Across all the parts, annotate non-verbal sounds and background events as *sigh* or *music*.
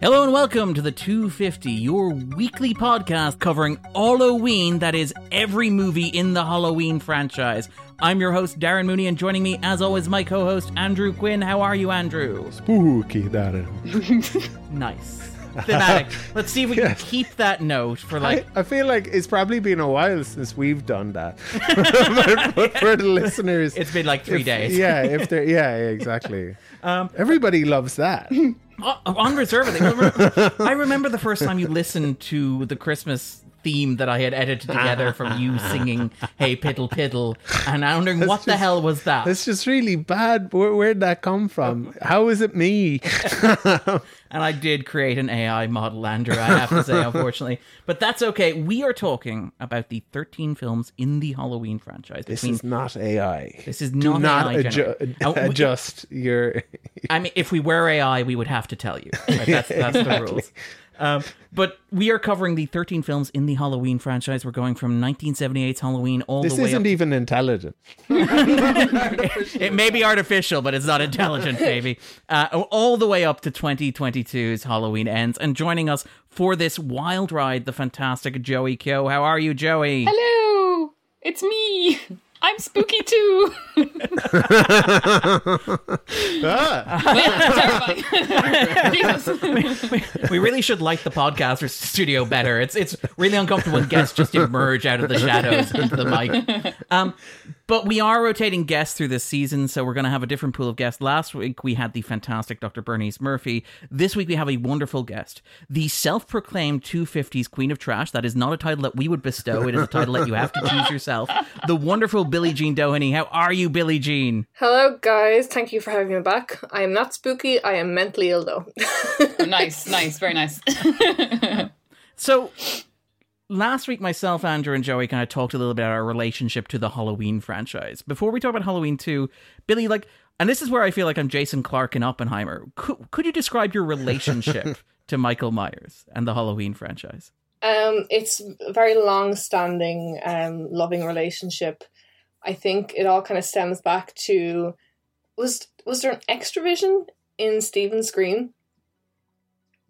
Hello and welcome to the 250, your weekly podcast covering Halloween, that is, every movie in the Halloween franchise. I'm your host, Darren Mooney, and joining me, as always, my co host, Andrew Quinn. How are you, Andrew? Spooky, Darren. *laughs* Nice. Thematic. Let's see if we can keep that note for like. I feel like it's probably been a while since we've done that. *laughs* but, but for the listeners, It's been like three if- days. Yeah, if *laughs* they're yeah, exactly. Um, Everybody loves that. Uh, oh, unreservedly. Remember- I remember the first time you listened to the Christmas theme that I had edited together from you *laughs* singing "Hey Piddle Piddle," and I'm wondering what the hell was that? It's just really bad. Where, where'd that come from? How is it me? *laughs* And I did create an AI model, Andrew, I have to say, *laughs* unfortunately. But that's okay. We are talking about the 13 films in the Halloween franchise. This is not AI. this is not, not AI adju-. Oh, we- adjust your. I mean, if we were AI, we would have to tell you. Right? That's, that's the rules. Um, but we are covering the 13 films in the Halloween franchise. We're going from 1978's Halloween all This the way This isn't up. even intelligent. *laughs* it may be artificial, but it's not intelligent, baby. Uh, all the way up to 2022's Halloween ends. And joining us for this wild ride, the fantastic Joey Keogh. How are you, Joey? Hello, it's me. *laughs* I'm spooky too. Ah, Terrifying. *laughs* We really should like the podcast studio better. It's it's really uncomfortable when guests just emerge out of the shadows into the mic. Um, but we are rotating guests through this season, so we're going to have a different pool of guests. Last week we had the fantastic Dr. Bernice Murphy. This week we have a wonderful guest, the self-proclaimed 250s Queen of Trash. That is not a title that we would bestow. It is a title that you have to choose yourself. The wonderful Billie Jean Doheny. How are you, Billie Jean? Hello, guys. Thank you for having me back. I am not spooky. I am mentally ill, though. *laughs* nice, nice, very nice. *laughs* So last week, myself, Andrew, and Joey kind of talked a little bit about our relationship to the Halloween franchise. Before we talk about Halloween 2, Billie, like, and this is where I feel like I'm Jason Clarke in Oppenheimer. Could, could you describe your relationship *laughs* to Michael Myers and the Halloween franchise? um, it's a very long-standing, um, loving relationship. I think it all kind of stems back to was was there an Extravision in Stephen's Green?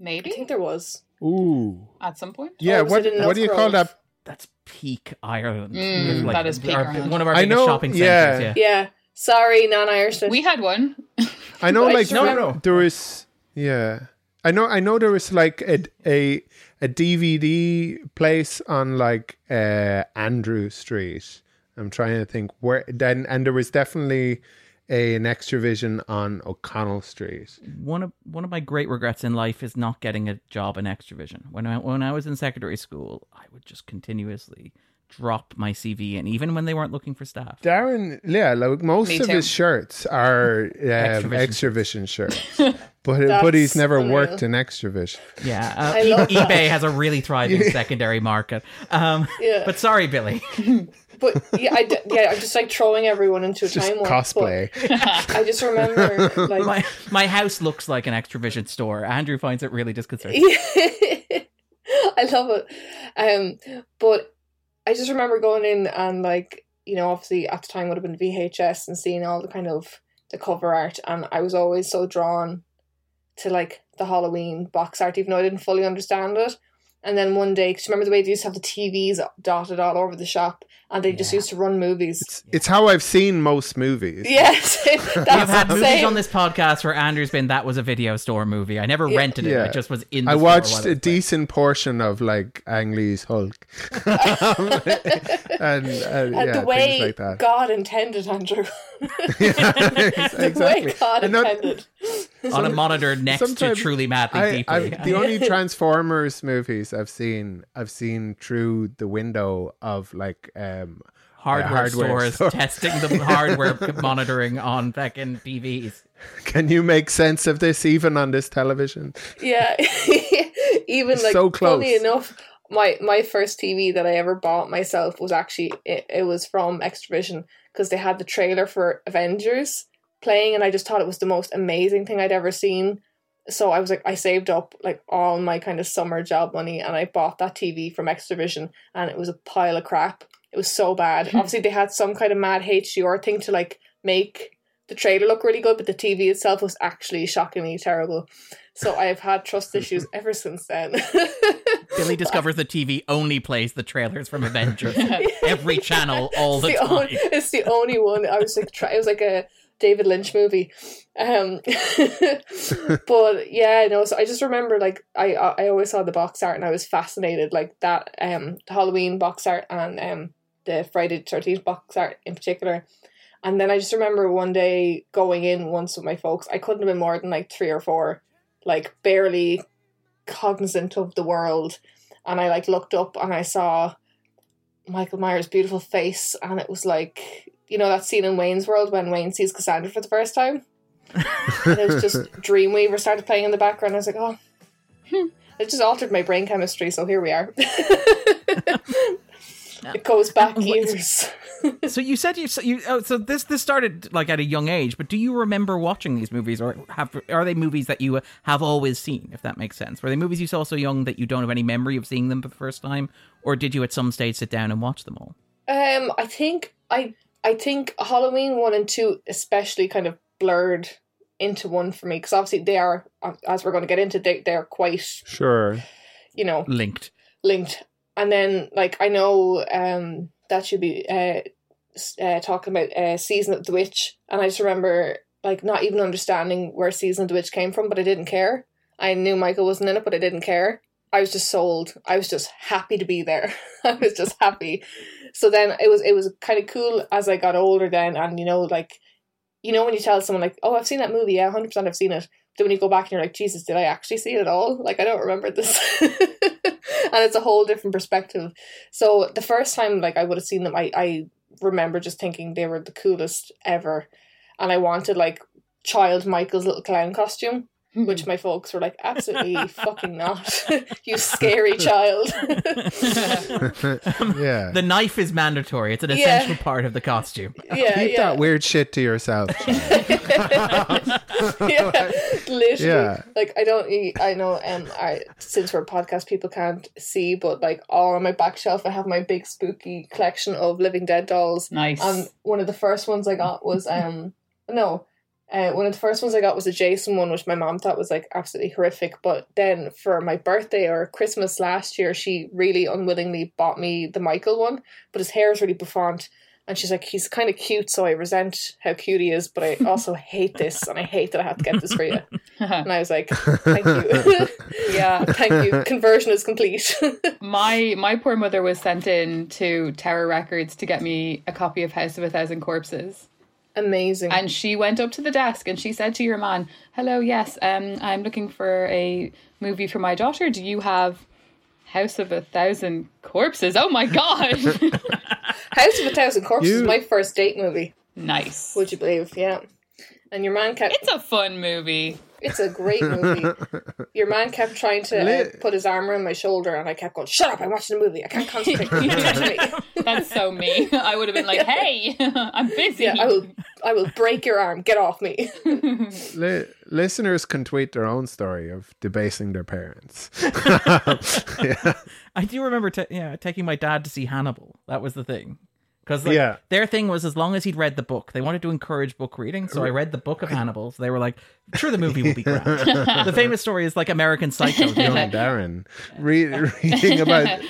I think there was. Ooh. at some point. Yeah. Or What What do you call that? That's peak Ireland. Mm, Like, that is peak our- Ireland. One of our I biggest know, shopping yeah. centers. Yeah. Yeah. Sorry, non-Irish. We had one. *laughs* I know, But I like No, no. there was, yeah. I know, I know there was like a a a DVD place on like uh Andrew Street. I'm trying to think where then, and there was definitely a, an Extravision on O'Connell Street. one of one of my great regrets in life is not getting a job in Extravision. When I when I was in secondary school, I would just continuously drop my CV in, even when they weren't looking for staff. Darren, yeah, like most Me of too. his shirts are *laughs* um, Extravision extra vision shirts, *laughs* but but he's never unreal. worked in Extravision. Yeah, uh, I love e- eBay has a really thriving *laughs* secondary market. Um, Yeah. But sorry, Billie. But yeah, I d- yeah, I'm just like throwing everyone into a time warp. cosplay. I just remember like My my house looks like an Extravision store. Andrew finds it really disconcerting. I love it. Um, but I just remember going in and like you know, obviously at the time would have been VHS and seeing all the kind of the cover art, and I was always so drawn to like the Halloween box art, even though I didn't fully understand it. And then one day, because remember the way they used to have the TVs dotted all over the shop, and they just used to run movies. It's, it's how I've seen most movies. Yes, *laughs* We've had the movies same. on this podcast where Andrew's been that was a video store movie. I never Yeah. rented it. Yeah. I just was in. The I store watched a decent portion of like Ang Lee's Hulk, *laughs* *laughs* and, uh, and yeah, the way like that. God intended, Andrew. Yeah, the exactly. way God And not- intended. *laughs* on a monitor next to truly madly I, deeply. I've, the only *laughs* Transformers movies I've seen, I've seen through the window of like um, hardware, hardware stores *laughs* store. testing the hardware monitoring on fucking TVs. Can you make sense of this even on this television? Yeah, even like So close. funny enough, my my first TV that I ever bought myself was actually it, it was from Extravision because they had the trailer for Avengers playing, and I just thought it was the most amazing thing I'd ever seen. So I was like, I saved up like all my kind of summer job money, and I bought that TV from Extravision, and it was a pile of crap. It was so bad. *laughs* Obviously, they had some kind of mad HDR thing to like make the trailer look really good, but the TV itself was actually shockingly terrible. So I have had trust *laughs* issues ever since then. *laughs* Billie discovers the TV only plays the trailers from Avengers. Every channel, all the it's time. Only, it's the only one. I was like, try, it was like a David Lynch movie. Um, *laughs* but yeah, no. So I just remember, like, I I always saw the box art and I was fascinated, like that um Halloween box art and um the Friday Thirteenth box art in particular. And then I just remember one day going in once with my folks. I couldn't have been more than like three or four, like barely cognizant of the world. And I like looked up and I saw Michael Myers' beautiful face, and it was like you know that scene in Wayne's World when Wayne sees Cassandra for the first time, and it was just *laughs* Dreamweaver started playing in the background. I was like, oh, hmm. it just altered my brain chemistry. So here we are. *laughs* it goes back *laughs* What- years. so you said you so you oh, so this this started like at a young age, but do you remember watching these movies, or have are they movies that you have always seen? If that makes sense, were they movies you saw so young that you don't have any memory of seeing them for the first time, or did you at some stage sit down and watch them all? Um, I think I I think Halloween one and two especially kind of blurred into one for me because obviously they are as we're going to get into they they are quite Sure. you know Linked. linked. And then, like, I know um, that should be uh, uh, talking about uh, Season of the Witch. And I just remember, like, not even understanding where Season of the Witch came from, but I didn't care. I knew Michael wasn't in it, but I didn't care. I was just sold. I was just happy to be there. *laughs* I was just happy. So then it was it was kind of cool as I got older then and you know like you know when you tell someone like oh I've seen that movie. Yeah 100% I've seen it. Then when you go back and you're like Jesus did I actually see it at all? Like I don't remember this. *laughs* And it's a whole different perspective. So the first time like I would have seen them I, I remember just thinking they were the coolest ever. And I wanted like child Michael's little clown costume which my folks were like absolutely *laughs* fucking not *laughs* you scary *laughs* child yeah. The knife is mandatory. It's an Yeah. essential part of the costume. yeah Keep yeah that weird shit to yourself. yeah, literally. Yeah. Like I don't. I know. Um, I since we're a podcast, people can't see, but like all on my back shelf, I have my big spooky collection of Living Dead dolls. Nice. And one of the first ones I got was um no. Uh, one of the first ones I got was a Jason one, which my mom thought was like absolutely horrific. But then for my birthday or Christmas last year, she really unwillingly bought me the Michael one. But his hair is really bouffant, and she's like, he's kind of cute, so I resent how cute he is, but I *laughs* also hate this, and I hate that I have to get this for you. *laughs* And I was like, thank you, *laughs* yeah, thank you. Conversion is complete. my my poor mother was sent in to Tower Records to get me a copy of House of a Thousand Corpses. Amazing. And she went up to the desk and she said to your man, "Hello, yes, um, I'm looking for a movie for my daughter. Do you have House of a Thousand Corpses? Oh my god, *laughs* House of a Thousand Corpses You- is my first date movie. nice! Would you believe? Yeah. And your man kept. It's a fun movie. It's a great movie. *laughs* Your man kept trying to uh, put his arm around my shoulder, and I kept going, "Shut up! I'm watching a movie. I can't *laughs* concentrate. Don't touch me." *laughs* That's so me. I would have been like, "Hey, I'm busy." Yeah, I will. I will break your arm. Get off me. Li- listeners can tweet their own story of debasing their parents. yeah. I do remember, ta yeah, taking my dad to see Hannibal. That was the thing. Because like, Yeah. their thing was as long as he'd read the book, they wanted to encourage book reading. So I read the book of Hannibal. So they were like, "Sure, the movie will be grand." *laughs* the famous story is like American Psycho. Young Darren re- reading about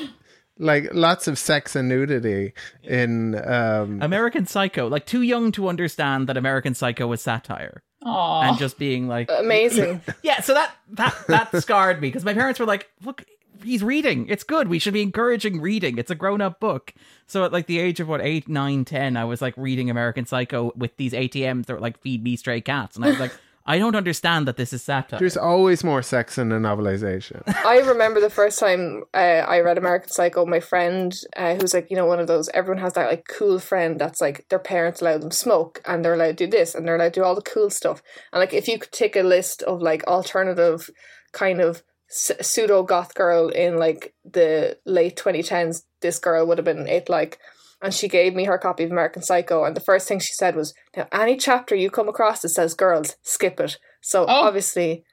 like lots of sex and nudity in um American Psycho, like too young to understand that American Psycho was satire, Aw. and just being like, Amazing. *laughs* yeah. So that that that scarred me because my parents were like, "Look, he's reading. It's good. We should be encouraging reading. It's a grown up book." So at like the age of what eight, nine, ten, I was like reading American Psycho with these ATMs that were like feed me stray cats, and I was like, *laughs* I don't understand that this is satire. there's always more sex in a novelization. *laughs* I remember the first time uh, I read American Psycho. My friend, uh, who's like, you know, one of those. Everyone has that like cool friend that's like their parents allow them smoke, and they're allowed to do this, and they're allowed to do all the cool stuff. And like, if you could take a list of like alternative kind of pseudo goth girl in like the late 2010s, this girl would have been it. Like, and she gave me her copy of American Psycho, and the first thing she said was, "Now, any chapter you come across that says girls, skip it." So Oh. obviously,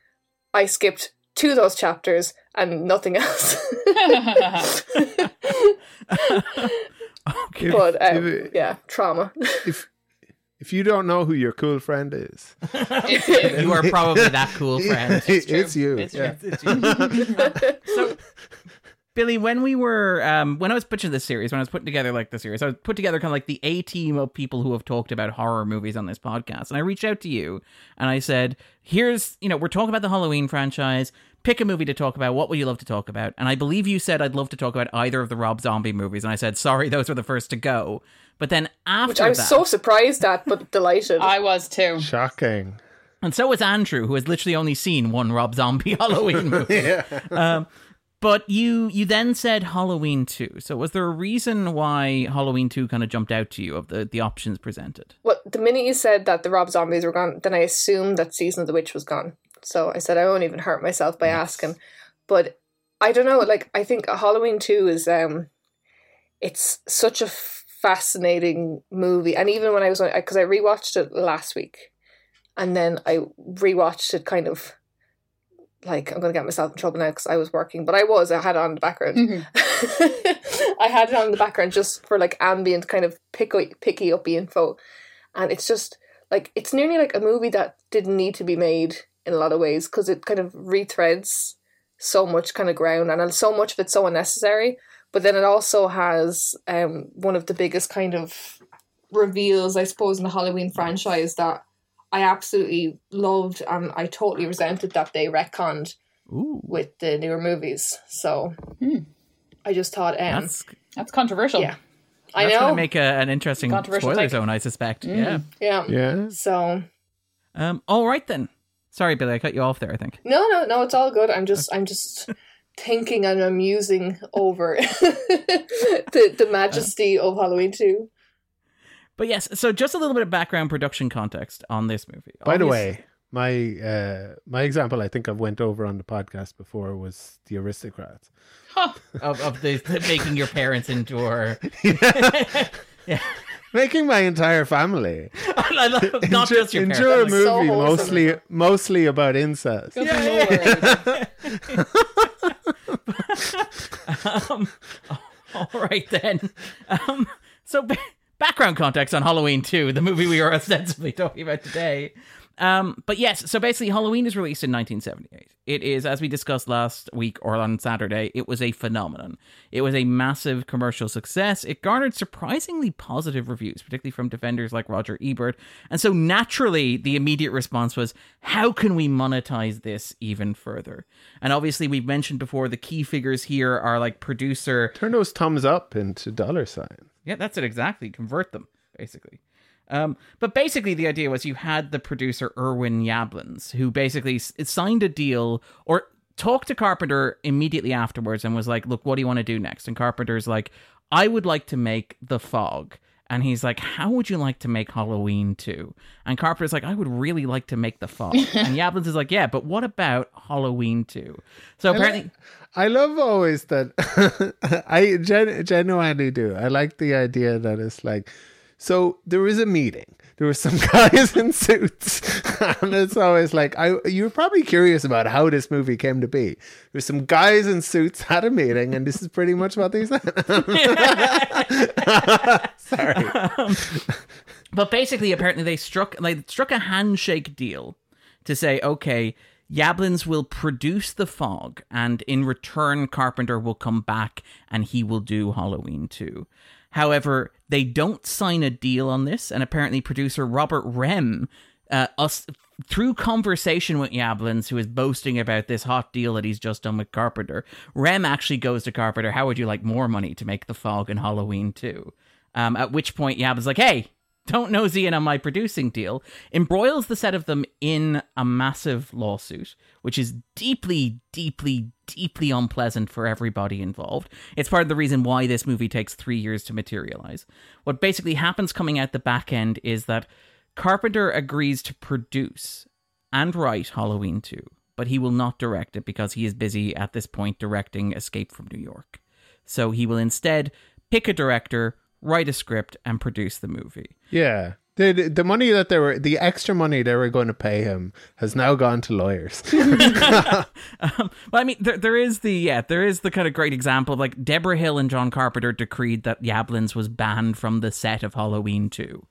I skipped to those chapters and nothing else. *laughs* *laughs* *laughs* okay. but um, if- yeah, trauma. if if you don't know who your cool friend is, It's *laughs* you. You are probably *laughs* that cool friend. it's, you. It's, yeah. it's, it's *laughs* you. so, Billie, when we were, um, when I was pitching this series, when I was putting together like the series, I was put together kind of like the A team of people who have talked about horror movies on this podcast. And I reached out to you and I said, here's, you know, we're talking about the Halloween franchise. Pick a movie to talk about. What would you love to talk about? And I believe you said I'd love to talk about either of the Rob Zombie movies. And I said, sorry, those were the first to go. But then after Which I was that, so surprised at, but *laughs* delighted. I was too. Shocking. And so was Andrew, who has literally only seen one Rob Zombie *laughs* Halloween movie. *laughs* um, but you you then said Halloween 2. So was there a reason why Halloween 2 kind of jumped out to you of the, the options presented? Well, the minute you said that the Rob Zombies were gone, then I assumed that Season of the Witch was gone. So I said I won't even hurt myself by asking. But I don't know. Like I think Halloween Two is um, it's such a fascinating movie. And even when I was because I rewatched it last week, and then I rewatched it kind of like I'm gonna get myself in trouble now because I was working, but I was I had it on the background. Mhm. *laughs* I had it on the background just for like ambient kind of picky picky up info, and it's just like it's nearly like a movie that didn't need to be made in a lot of ways because it kind of rethreads so much kind of ground and so much of it's so unnecessary. But then it also has um one of the biggest kind of reveals, I suppose, in the Halloween franchise that I absolutely loved and I totally resented that they retconned Ooh. with the newer movies. So Hmm. I just thought, um, That's, That's controversial. Yeah. I that's know, going to make a, an interesting Controversial spoiler take. zone, I suspect. Mm. Yeah. yeah. Yeah. So Um, all right then. Sorry, Billie, I cut you off there, I think. no, no, no, it's all good. I'm just, I'm just thinking and I'm musing over *laughs* the the majesty of Halloween two. But yes, so just a little bit of background production context on this movie. By the way, my uh, my example I think I've went over on the podcast before was the aristocrats. Huh. of, of the, the making your parents endure. *laughs* *laughs* yeah. *laughs* Making my entire family *laughs* I love, not endure, just your endure a parents. Like, so movie wholesome. mostly mostly about incest. Good Yeah, lord. *laughs* um, all right then. Um, so ba- background context on Halloween 2, the movie we are ostensibly talking about today. Um, but yes, so basically Halloween is released in 1978. It is, as we discussed last week or on Saturday, it was a phenomenon. It was a massive commercial success. It garnered surprisingly positive reviews, particularly from defenders like Roger Ebert. And so naturally, the immediate response was, how can we monetize this even further? And obviously, we've mentioned before the key figures here are like producer Turn those thumbs up into dollar signs. yeah, that's it exactly. Convert them, basically. Um, but basically, the idea was you had the producer Irwin Yablans, who basically s- signed a deal or talked to Carpenter immediately afterwards and was like, "Look, what do you want to do next?" And Carpenter's like, "I would like to make The Fog." And he's like, "How would you like to make Halloween too?" And Carpenter's like, "I would really like to make The Fog." *laughs* and Yablans is like, "Yeah, but what about Halloween too?" So apparently, I love always that *laughs* I gen- genuinely do. I like the idea that it's like so there was a meeting. There were some *laughs* guys in suits, and it's always like I. You're probably curious about how this movie came to be. There's some guys in suits had a meeting, and this is pretty much what they said. *laughs* Sorry. Um, but basically, apparently, they struck like struck a handshake deal to say, okay, Yablans will produce the fog, and in return, Carpenter will come back and he will do Halloween too. However, they don't sign a deal on this, and apparently, producer Robert Rehme, uh, us through conversation with Yablans, who is boasting about this hot deal that he's just done with Carpenter, Rehme actually goes to Carpenter, "How would you like more money to make the fog and Halloween too?" Um, at which point, Yab's like, "Hey." Don't nosy in on my producing deal, embroils the set of them in a massive lawsuit, which is deeply, deeply, deeply unpleasant for everybody involved. It's part of the reason why this movie takes three years to materialize. What basically happens coming out the back end is that Carpenter agrees to produce and write Halloween 2, but he will not direct it because he is busy at this point directing Escape from New York. So he will instead pick a director, write a script, and produce the movie. Yeah. The, the money that they were, the extra money they were going to pay him has now gone to lawyers. *laughs* Um, but I mean, there, there is the yeah, there is the kind of great example of like Debra Hill and John Carpenter decreed that Yablans was banned from the set of Halloween 2.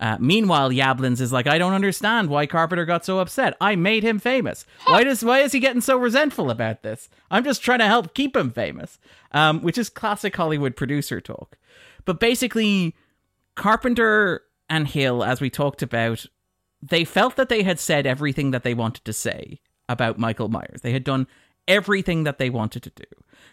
Uh, meanwhile, Yablans is like, I don't understand why Carpenter got so upset. I made him famous. Why does why is he getting so resentful about this? I'm just trying to help keep him famous, um, which is classic Hollywood producer talk. But basically, Carpenter and Hill, as we talked about, they felt that they had said everything that they wanted to say about Michael Myers. They had done everything that they wanted to do.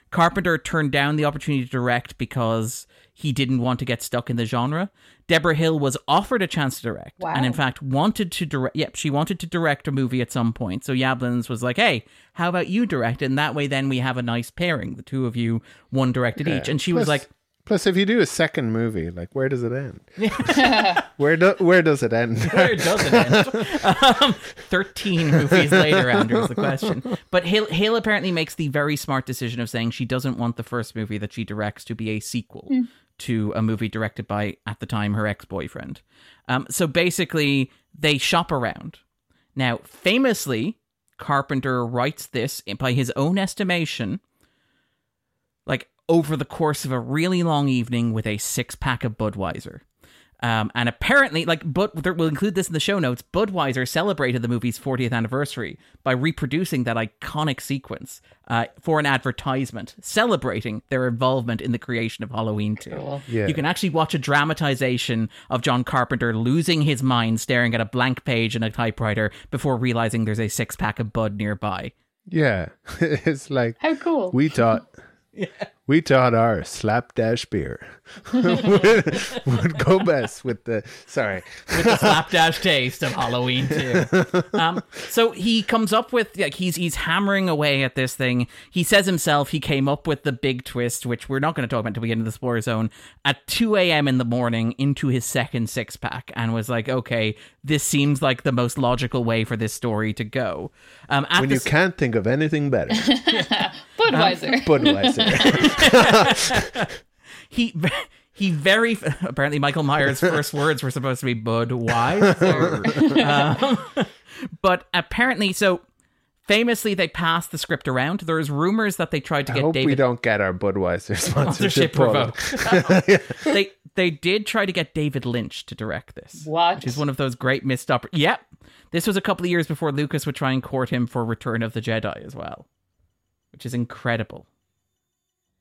Carpenter turned down the opportunity to direct because he didn't want to get stuck in the genre. Debra Hill was offered a chance to direct, Wow. and in fact wanted to direct. Yep, she wanted to direct a movie at some point. So Yablans was like, "Hey, how about you direct?" And that way, then we have a nice pairing. The two of you, one directed each. And she was like, Plus, if you do a second movie, like where does it end? *laughs* where do, where does it end? Where does it end? *laughs* um, Thirteen movies later, Andrew is the question. But Hale, Hale apparently makes the very smart decision of saying she doesn't want the first movie that she directs to be a sequel to a movie directed by, at the time, her ex boyfriend. Um, so basically, they shop around. Now, famously, Carpenter writes this by his own estimation, like over the course of a really long evening with a six pack of Budweiser. Um, and apparently, like, but we'll include this in the show notes. Budweiser celebrated the movie's 40th anniversary by reproducing that iconic sequence uh, for an advertisement, celebrating their involvement in the creation of Halloween 2. Cool. Yeah. You can actually watch a dramatization of John Carpenter losing his mind, staring at a blank page in a typewriter before realizing there's a six pack of Bud nearby. yeah, *laughs* it's like How cool. we thought. *laughs* We taught our slapdash beer *laughs* would, would go best with the. Sorry, with the slapdash taste of Halloween too. Um, so he comes up with like he's he's hammering away at this thing. He says himself he came up with the big twist, which we're not going to talk about until we get into the spoiler zone, at two a.m. in the morning into his second six pack, and was like, okay, this seems like the most logical way for this story to go. Um, at when the you can't think of anything better, *laughs* Budweiser. *laughs* Budweiser. *laughs* he he very apparently Michael Myers' first words were supposed to be Budweiser, *laughs* um, but apparently so. Famously, they passed the script around. There's rumors that they tried to I get hope we don't get our Budweiser sponsorship sponsorship pulled. revoked. they they did try to get David Lynch to direct this, What? which is one of those great missed oppor- Yep, this was a couple of years before Lucas would try and court him for Return of the Jedi as well, which is incredible.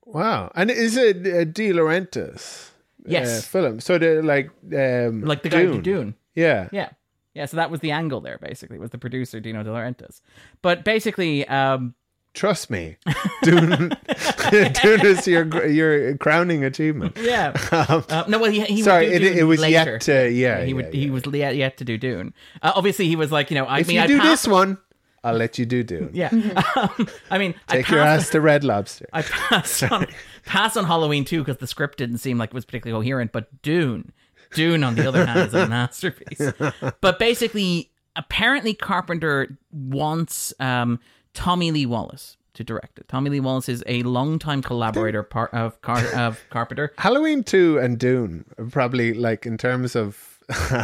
Wow, and is it uh, De Laurentiis? Yes. uh, film. So they're like um, Like the guy who Dune. did Dune. Yeah, Yeah. Yeah, so that was the angle there, basically, was the producer, Dino De Laurentiis. But basically, um, trust me, Dune. *laughs* Dune is your your crowning achievement. yeah. *laughs* Um, Uh, no, well, he, he Sorry, it- Dune it was later. yet to- yeah, he yeah, would he yeah. was yet, yet to do Dune. Uh, obviously, he was like, you know, I if mean, you I do passed, this one, I'll let you do Dune. yeah. *laughs* um, I mean, Take I your passed, ass to Red Lobster. I passed on *laughs* passed on Halloween too because the script didn't seem like it was particularly coherent. But Dune, Dune, on the other hand, is a *laughs* masterpiece. But basically, apparently, Carpenter wants um, Tommy Lee Wallace to direct it. Tommy Lee Wallace is a longtime collaborator part of Car- of Carpenter. Halloween 2 and Dune are probably like in terms of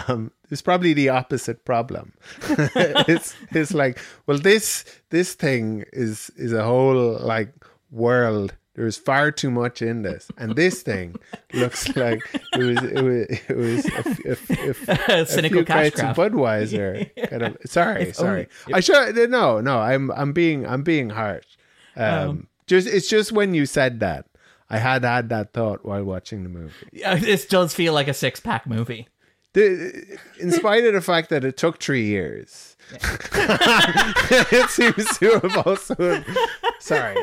um, it's probably the opposite problem. *laughs* it's it's like well this this thing is is a whole like world. There's far too much in this, and this thing *laughs* looks like it was it was it was a, *laughs* a, a, a Cynical cash grab. Budweiser. Kind of, sorry, If sorry. only- I should no no. I'm I'm being I'm being harsh. Um, just it's just when you said that, I had had that thought while watching the movie. Yeah, This does feel like a six pack movie. The, in spite of the fact that it took three years, *laughs* it seems to have also. Sorry,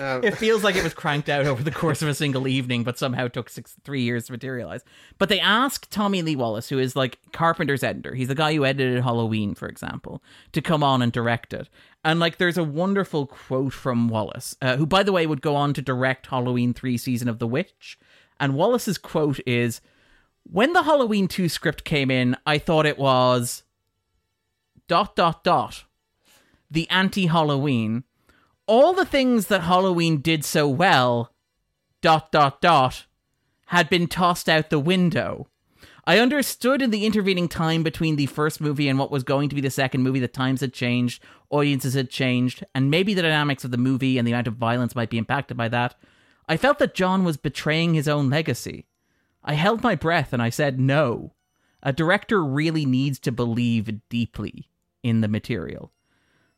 um, It feels like it was cranked out over the course of a single evening, but somehow took six, three years to materialize. But they asked Tommy Lee Wallace, who is like Carpenter's editor, he's the guy who edited Halloween, for example, to come on and direct it. And like, there's a wonderful quote from Wallace, uh, who, by the way, would go on to direct Halloween 3 Season of the Witch. And Wallace's quote is When the Halloween 2 script came in, I thought it was dot, dot, dot, the anti Halloween all the things that Halloween did so well, dot, dot, dot, had been tossed out the window. I understood in the intervening time between the first movie and what was going to be the second movie that times had changed, audiences had changed, and maybe the dynamics of the movie and the amount of violence might be impacted by that. I felt that John was betraying his own legacy. I held my breath and I said no. a director really needs to believe deeply in the material.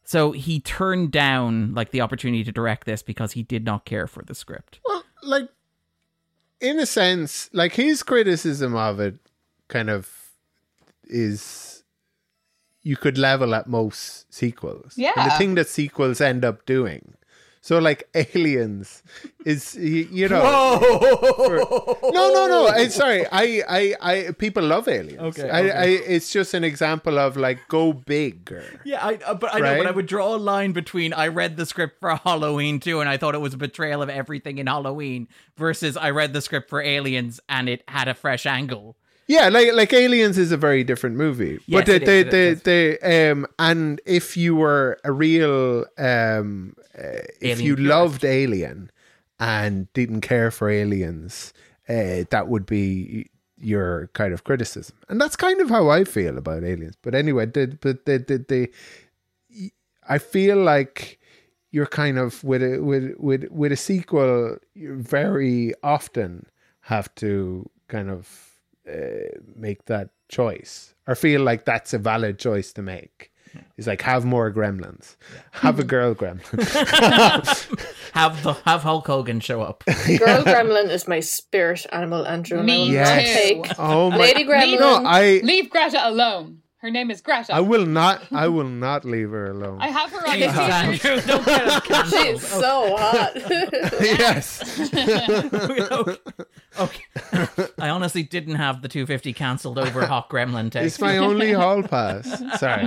So he turned down like the opportunity to direct this because he did not care for the script. Well, like in a sense, like his criticism of it kind of is you could level at most sequels. And the thing that sequels end up doing. So like Aliens is you know Whoa! No, no, no. I, sorry, I, I, I. People love aliens. Okay, I, okay. I. It's just an example of like go bigger. Yeah, I, uh, but I know, Right? but I would draw a line between I read the script for *laughs* Halloween too and I thought it was a betrayal of everything in Halloween versus I read the script for Aliens and it had a fresh angle. Yeah, like like Aliens is a very different movie. Yes, but the it is, it the, is. the um and if you were a real um uh, if you loved Alien and didn't care for aliens, uh, that would be your kind of criticism. And that's kind of how I feel about aliens. But anyway, the but they, the, the I feel like you're kind of with a with with with a sequel you very often have to kind of uh, make that choice or feel like that's a valid choice to make. It's like have more gremlins, have a girl gremlin. *laughs* Have the have Hulk Hogan show up. *laughs* Girl Gremlin is my spirit animal, Andrew. and I Me will Yes. take Oh my! Lady Gremlin. No, I Leave Greta alone. Her name is Greta. I will not. I will not leave her alone. I have her on Jesus, the Andrew, don't get us cancelled. *laughs* She's so hot. *laughs* yes. *laughs* okay. okay. I honestly didn't have the 250 cancelled over hot Gremlin text. It's my only hall pass. Sorry.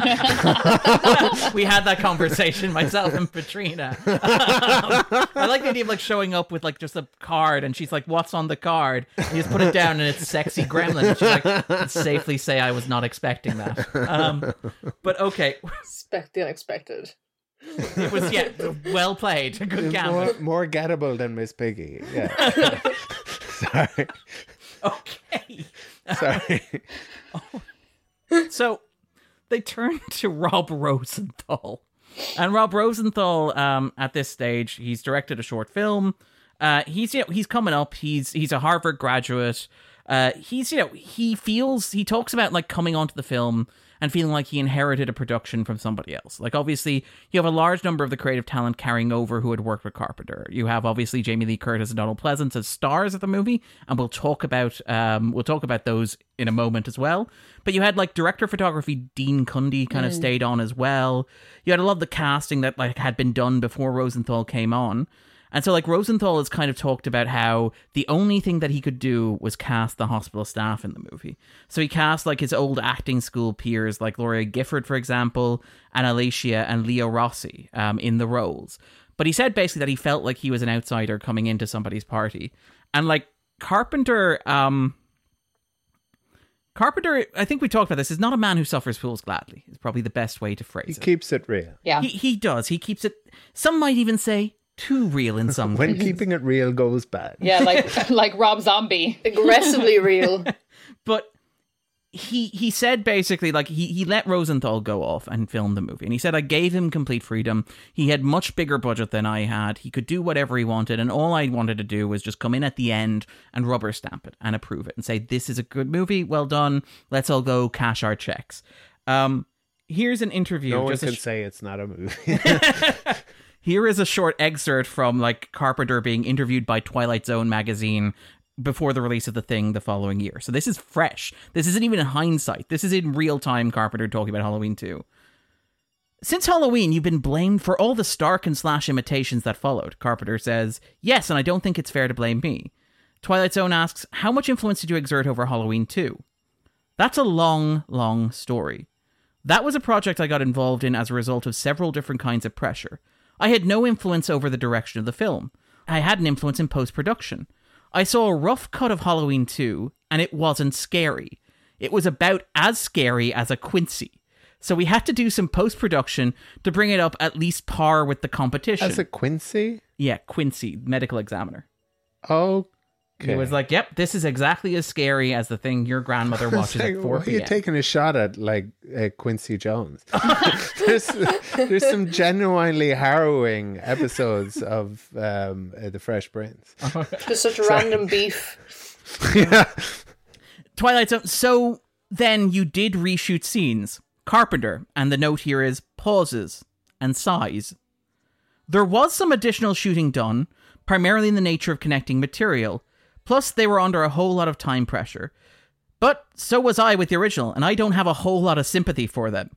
we had that conversation, myself and Katrina. I like the idea of like showing up with like just a card, and she's like, "What's on the card?" And you just put it down, and it's sexy gremlin. And she's like, "I'd "Safely say I was not expecting that." Um, but okay, Expect the unexpected. it was yeah, well played, good More, gambit. more gettable than Miss Piggy. Yeah. *laughs* Sorry. Okay, Sorry. *laughs* so they turn to Rob Rosenthal. And Rob Rosenthal, um, at this stage, he's directed a short film. Uh, he's you know he's coming up. He's he's a Harvard graduate. Uh, he's you know he feels he talks about like coming onto the film and feeling like he inherited a production from somebody else. Like obviously you have a large number of the creative talent carrying over who had worked with Carpenter. You have obviously Jamie Lee Curtis and Donald Pleasence as stars of the movie, and we'll talk about um we'll talk about those in a moment as well. But you had like director of photography Dean Cundey kind of stayed on as well. You had a lot of the casting that like had been done before Rosenthal came on. And so, like, Rosenthal has kind of talked about how the only thing that he could do was cast the hospital staff in the movie. So he cast, like, his old acting school peers, like Gloria Gifford, for example, and Alicia and Leo Rossi um, in the roles. But he said basically that he felt like he was an outsider coming into somebody's party. And, like, Carpenter, um, Carpenter, I think we talked about this, is not a man who suffers fools gladly, is probably the best way to phrase He it. He keeps it real. Yeah. He, he does. He keeps it, some might even say, too real in *laughs* some ways. When cases. keeping it real goes bad. Yeah, like *laughs* *laughs* like Rob Zombie. Aggressively real. but he he said basically like he he let Rosenthal go off and film the movie, and he said I gave him complete freedom. He had much bigger budget than I had. He could do whatever he wanted, and all I wanted to do was just come in at the end and rubber stamp it and approve it and say this is a good movie, well done. Let's all go cash our checks. Um, here's an interview. No one just a can sh- say it's not a movie. Here is a short excerpt from like Carpenter being interviewed by Twilight Zone magazine before the release of the thing the following year. So this is fresh. This isn't even in hindsight. This is in real time Carpenter talking about Halloween 2. Since Halloween, you've been blamed for all the stalk and slash imitations that followed. Carpenter says, Yes, and I don't think it's fair to blame me. Twilight Zone asks, How much influence did you exert over Halloween 2? That's a long, long story. That was a project I got involved in as a result of several different kinds of pressure. I had no influence over the direction of the film. I had an influence in post production. I saw a rough cut of Halloween 2, and it wasn't scary. It was about as scary as a Quincy. So we had to do some post production to bring it up at least par with the competition. As a Quincy? yeah, Quincy, medical examiner. Oh, Okay. He was like, "Yep, this is exactly as scary as the thing your grandmother *laughs* It's watches like, at 4 why are you taking a shot at like uh, Quincy Jones? *laughs* *laughs* there's there's some genuinely harrowing episodes of um, uh, the Fresh Prince. Just such random beef. yeah, Twilight Zone. So then you did reshoot scenes. Carpenter, and the note here is pauses and sighs. There was some additional shooting done, primarily in the nature of connecting material. Plus, they were under a whole lot of time pressure. But so was I with the original, and I don't have a whole lot of sympathy for them.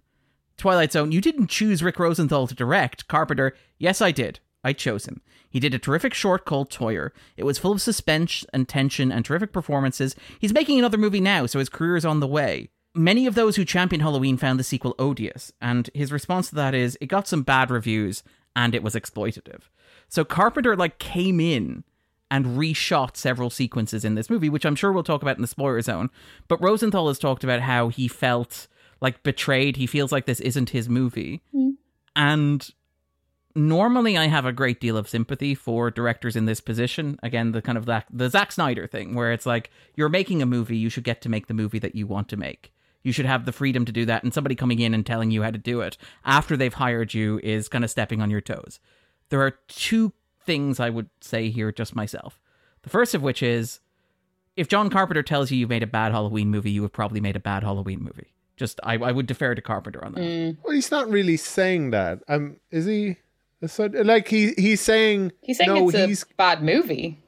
Twilight Zone, you didn't choose Rick Rosenthal to direct. Carpenter, yes, I did. I chose him. He did a terrific short called Toyer. It was full of suspense and tension and terrific performances. He's making another movie now, so his career is on the way. Many of those who championed Halloween found the sequel odious, and his response to that is it got some bad reviews and it was exploitative. So Carpenter like came in and reshot several sequences in this movie, which I'm sure we'll talk about in the spoiler zone. But Rosenthal has talked about how he felt like betrayed. He feels like this isn't his movie. Hmm. And normally I have a great deal of sympathy for directors in this position. Again, the kind of that the Zack Snyder thing where it's like you're making a movie, you should get to make the movie that you want to make. You should have the freedom to do that and somebody coming in and telling you how to do it after they've hired you is kind of stepping on your toes. There are two things I would say here just myself. The first of which is if John Carpenter tells you you made a bad Halloween movie, you have probably made a bad Halloween movie. Just I, I would defer to Carpenter on that. Well, he's not really saying that. Um, is he? So, like he he's saying He's saying no, it's a he's bad movie.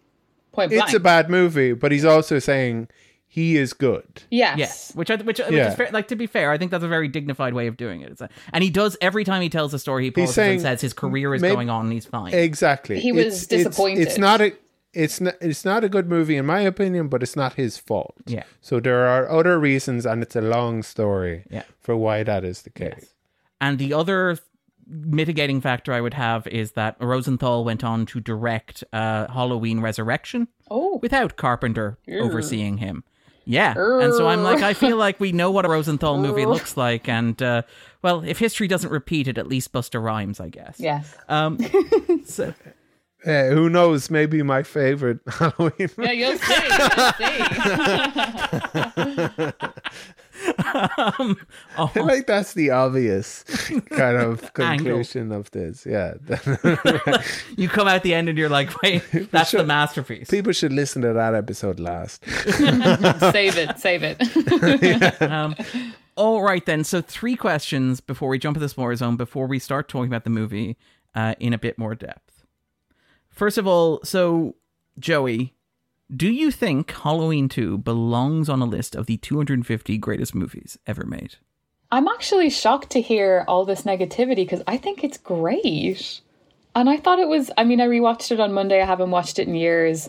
Point blank. it's a bad movie, but he's also saying he is good. Yes. Yes, which I, which, which Yeah. is fair. Like to be fair, I think that's a very dignified way of doing it. It's a, and he does every time he tells a story, he pauses saying, and says his career is maybe- going on and he's fine. Exactly. He was It's- it's- disappointed. It's, not a it's not it's not a good movie in my opinion, but it's not his fault. Yeah. So there are other reasons, and it's a long story. Yeah. For why that is the case. And the other mitigating factor I would have is that Rosenthal went on to direct uh, Halloween Resurrection Oh. without Carpenter overseeing him. Yeah, and so I'm like, I feel like we know what a Rosenthal movie looks like, and uh, well, if history doesn't repeat it, at least Busta rhymes, I guess. Yes. Um. *laughs* So, Uh, who knows? Maybe my favorite *laughs* Halloween. Yeah, you'll see. You'll see. *laughs* *laughs* um, oh, I like that's the obvious kind of *laughs* conclusion of this. Yeah. *laughs* you come out the end and you're like, wait, that's the masterpiece. People should listen to that episode last. save it. Save it. Um, all right, then. So, three questions before we jump into the spoiler zone, before we start talking about the movie uh, in a bit more depth. First of all, so, Joey, do you think Halloween 2 belongs on a list of the 250 greatest movies ever made? I'm actually shocked to hear all this negativity because I think it's great. And I thought it was, I mean, I rewatched it on Monday. I haven't watched it in years.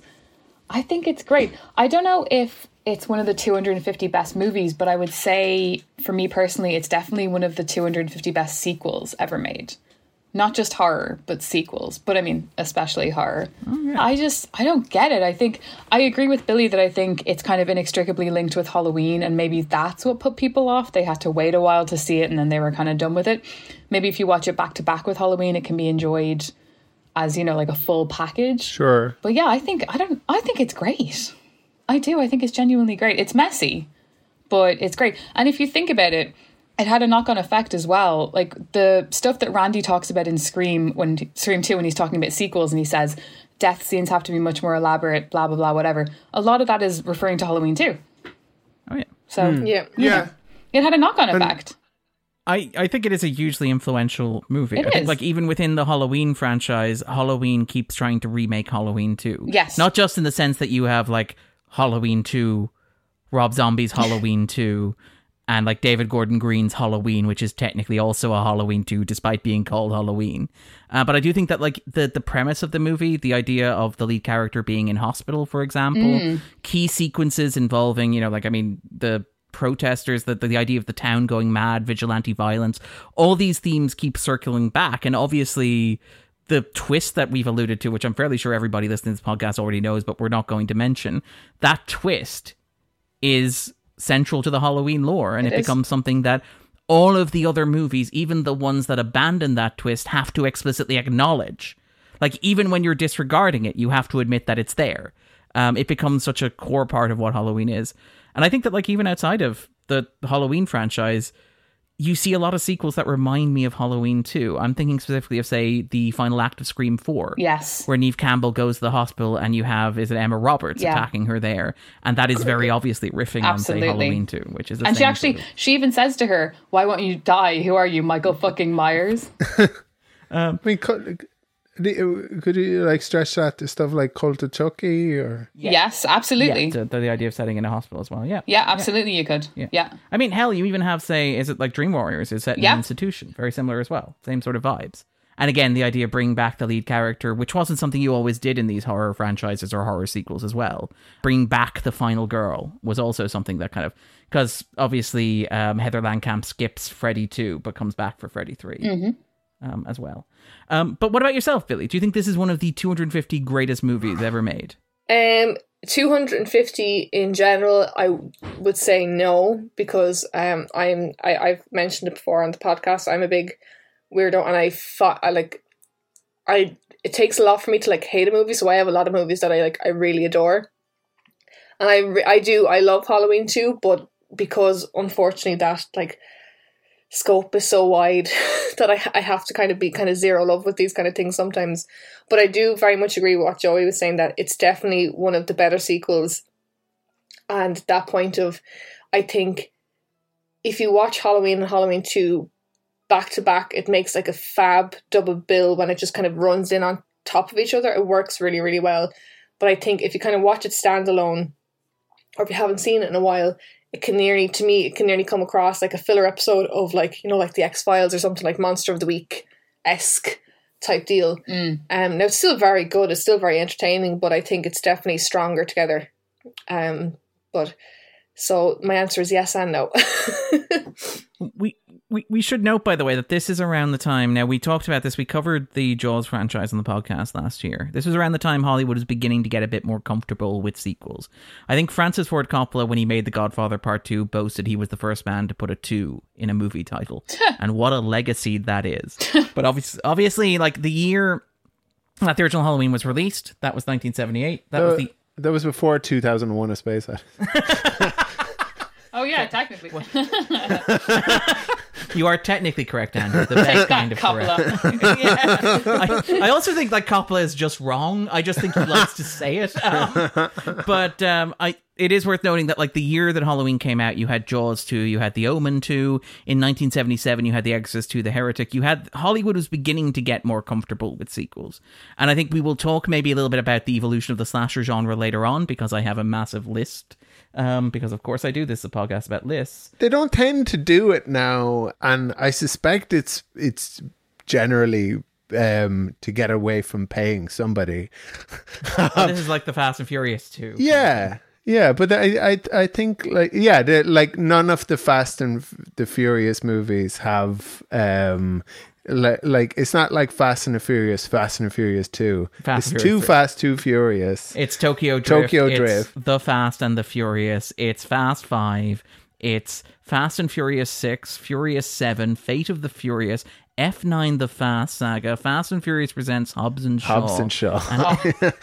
I think it's great. I don't know if it's one of the 250 best movies, but I would say, for me personally, it's definitely one of the 250 best sequels ever made. Not just horror, but sequels. But I mean, especially horror. Oh, I just, I don't get it. I think, I agree with Billie that I think it's kind of inextricably linked with Halloween, and maybe that's what put people off. They had to wait a while to see it, and then they were kind of done with it. Maybe if you watch it back to back with Halloween, it can be enjoyed as, you know, like a full package. Sure. But yeah, I think I don't I think it's great. I do. I think it's genuinely great. It's messy, but it's great. And if you think about it, it had a knock-on effect as well. Like the stuff that Randy talks about in Scream when Scream 2 when he's talking about sequels and he says death scenes have to be much more elaborate, blah blah blah whatever. A lot of that is referring to Halloween too. Oh, yeah. So hmm. Yeah. Yeah. it had a knock-on effect. I, I think it is a hugely influential movie. It I think is. like even within the Halloween franchise, Halloween keeps trying to remake Halloween 2. Yes. Not just in the sense that you have like Halloween 2, Rob Zombie's Halloween 2, and like David Gordon Green's Halloween, which is technically also a Halloween 2 despite being called Halloween. Uh, but I do think that like the the premise of the movie, the idea of the lead character being in hospital, for example, key sequences involving, you know, like I mean the protesters, the, the idea of the town going mad, vigilante violence, all these themes keep circling back. And obviously, the twist that we've alluded to, which I'm fairly sure everybody listening to this podcast already knows, but we're not going to mention, that twist is central to the Halloween lore. And it, It becomes something that all of the other movies, even the ones that abandon that twist, have to explicitly acknowledge. Like, even when you're disregarding it, you have to admit that it's there. Um, it becomes such a core part of what Halloween is. And I think that, like, even outside of the Halloween franchise, you see a lot of sequels that remind me of Halloween 2. I'm thinking specifically of, say, the final act of Scream 4. Yes. Where Neve Campbell goes to the hospital and you have, is it Emma Roberts Yeah. attacking her there? And that is very obviously riffing on, say, Halloween 2, which is the And she actually, sort of- she even says to her, "Why won't you die? Who are you, Michael fucking Myers?" *laughs* I mean, could, could you like stretch that to stuff like Cult of Chucky or Yes, absolutely. Yeah, the, the idea of setting in a hospital as well. Yeah. Yeah, absolutely, you could. Yeah. Yeah. I mean, hell, you even have, say, is it like Dream Warriors is set in Yeah. an institution? Very similar as well. Same sort of vibes. And again, the idea of bringing back the lead character, which wasn't something you always did in these horror franchises or horror sequels as well. Bringing back the final girl was also something that kind of, because obviously um, Heather Langenkamp skips Freddy 2, but comes back for Freddy 3 um, as well. Um, but what about yourself, Billie? Do you think this is one of the 250 greatest movies ever made? Um, 250 in general, I would say no because um, I'm I, I've mentioned it before on the podcast. I'm a big weirdo, and I fought I like I. It takes a lot for me to like hate a movie, so I have a lot of movies that I like. I really adore, and I I do I love Halloween too, but because unfortunately that like scope is so wide *laughs* that I I have to kind of be kind of zero love with these kind of things sometimes. But I do very much agree with what Joey was saying that it's definitely one of the better sequels. And that point of, I think, if you watch Halloween and Halloween 2 back to back, it makes like a fab double bill when it just kind of runs in on top of each other. It works really, really well. But I think if you kind of watch it standalone, or if you haven't seen it in a while, it can nearly, to me, it can nearly come across like a filler episode of like, you know, like the X Files or something like Monster of the Week esque type deal. Mm. Um, now it's still very good. It's still very entertaining, but I think it's definitely stronger together. Um, but so my answer is yes and no. *laughs* we, we we should note, by the way, that this is around the time. Now we talked about this. We covered the Jaws franchise on the podcast last year. This was around the time Hollywood was beginning to get a bit more comfortable with sequels. I think Francis Ford Coppola, when he made The Godfather Part Two, boasted he was the first man to put a two in a movie title, *laughs* and what a legacy that is. *laughs* but obviously, obviously, like the year that the original Halloween was released, that was 1978. That was Uh, the that was before 2001: A Space Odyssey. *laughs* Oh yeah, technically. You are technically correct, Andrew. The *laughs* best kind of correct. Coppola. *laughs* yeah. *laughs* I, I also think that Coppola is just wrong. I just think he likes to say it. Um, but um, I it is worth noting that like the year that Halloween came out, you had Jaws 2, you had The Omen 2. In 1977, you had The Exorcist 2, The Heretic. You had Hollywood was beginning to get more comfortable with sequels. And I think we will talk maybe a little bit about the evolution of the slasher genre later on because I have a massive list. Um, because of course I do. This is a podcast about lists. they don't tend to do it now, and I suspect it's it's generally um, to get away from paying somebody. *laughs* Oh, this is like the Fast and Furious too. Yeah, yeah, but I I I think like yeah, the, like none of the Fast and F- the Furious movies have um. Like, like it's not like Fast and the Furious, Fast and the Furious Two. Fast it's Furious too three. fast, too furious. It's Tokyo Drift. Tokyo it's Drift. The Fast and the Furious. It's Fast Five. It's Fast and Furious Six, Furious Seven, Fate of the Furious, F Nine: The Fast Saga, Fast and Furious presents Hobbs and Shaw, Hobbs and Shaw. and,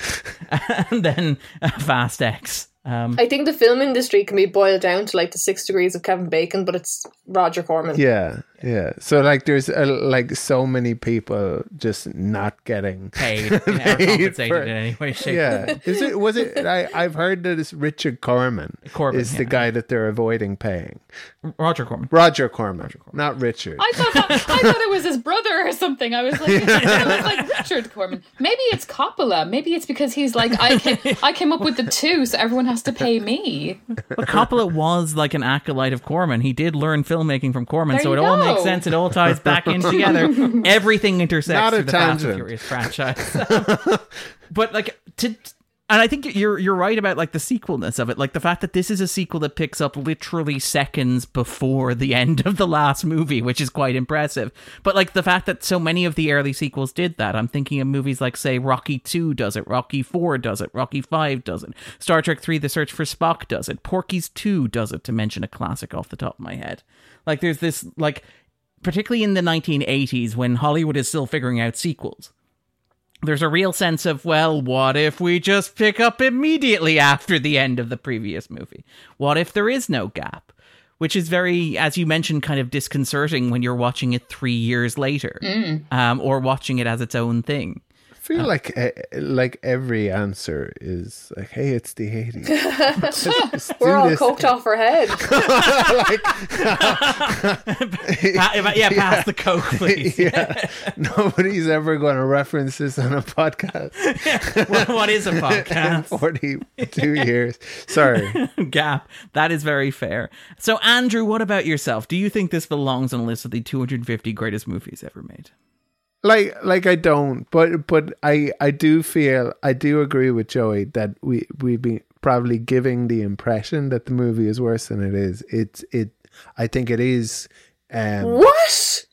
*laughs* *laughs* and then uh, Fast X. Um, I think the film industry can be boiled down to like the six degrees of Kevin Bacon, but it's Roger Corman. Yeah, yeah. So like, there's uh, like so many people just not getting. *laughs* paid, *laughs* you know, Paid compensated for- in any way, shape. Yeah, is it? Was it? I I've heard that it's Richard Corman. Corbin, is the guy that they're avoiding paying. Roger Corman. Roger Corman, not Richard. I thought that, I thought it was his brother or something. I was like, *laughs* it was like Richard Corman. Maybe it's Coppola. Maybe it's because he's like, I came, I came up with the two, so everyone has to pay me. But Coppola was like an acolyte of Corman. He did learn filmmaking from Corman, There so you it all go. Makes sense. It all ties back in together. *laughs* Everything intersects Not a through the Fast and tangent. Furious franchise. *laughs* but like to and I think you're you're right about like the sequelness of it, like the fact that this is a sequel that picks up literally seconds before the end of the last movie, which is quite impressive. But like the fact that so many of the early sequels did that, I'm thinking of movies like say Rocky Two does it, Rocky Four does it, Rocky Five does it, Star Trek Three: The Search for Spock does it, Porky's Two does it, to mention a classic off the top of my head. Like there's this like particularly in the 1980s when Hollywood is still figuring out sequels there's a real sense of, well, what if we just pick up immediately after the end of the previous movie? What if there is no gap? which is very, as you mentioned, kind of disconcerting when you're watching it three years later, um, or watching it as its own thing. I feel like uh, like every answer is like, "Hey, it's the eighties. *laughs* We're all coked off our head. *laughs* Pa- *laughs* yeah, pass the coke, please. yeah, nobody's ever going to reference this on a podcast. What- what is a podcast? Forty-two years. Sorry. Gap. That is very fair. So, Andrew, what about yourself? Do you think this belongs on a list of the 250 greatest movies ever made? Like like I don't, but but I I do feel I do agree with Joey that we we've been probably giving the impression that the movie is worse than it is. It's it. I think it is. Um, What?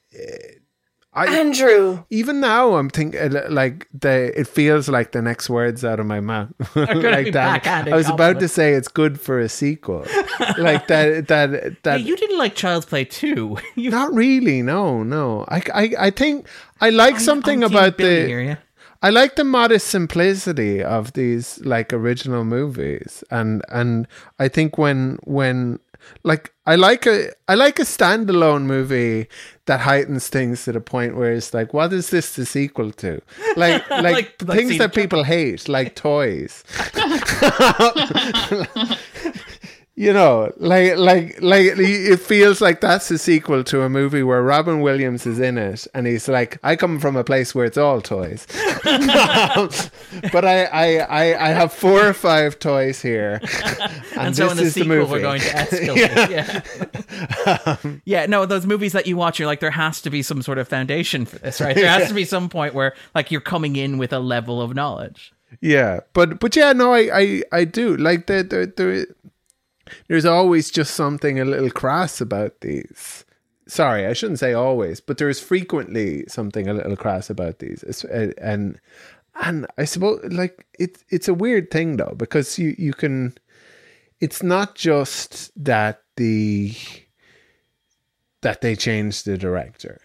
I Andrew. even now I'm thinking uh, like the it feels like the next words out of my mouth. *laughs* like that. I was about to say it's good for a sequel. *laughs* like that that Yeah, that you didn't like Child's Play 2. *laughs* You not really. No, no. I I I think I like something I'm about the here, yeah. I like the modest simplicity of these like original movies, and and I think when when like I like a I like a standalone movie that heightens things to the point where it's like, what is this the sequel to? *laughs* Like like, Like- things that people hate, like toys. *laughs* *laughs* You know, like like like it feels like that's a sequel to a movie where Robin Williams is in it, and he's like, "I come from a place where it's all toys, *laughs* but I, I I I have four or five toys here, *laughs* and, And so this in the is the movie." we're going to *laughs* escalate. yeah. Yeah. no, those movies that you watch, you're like, there has to be some sort of foundation for this, right? There has to be some point where, like, you're coming in with a level of knowledge. Yeah, but but yeah, no, I I, I do like the the the. There's always just something a little crass about these. Sorry, I shouldn't say always, but there is frequently something a little crass about these, uh, and and I suppose like it's it's a weird thing though because you you can. It's not just that the that they changed the director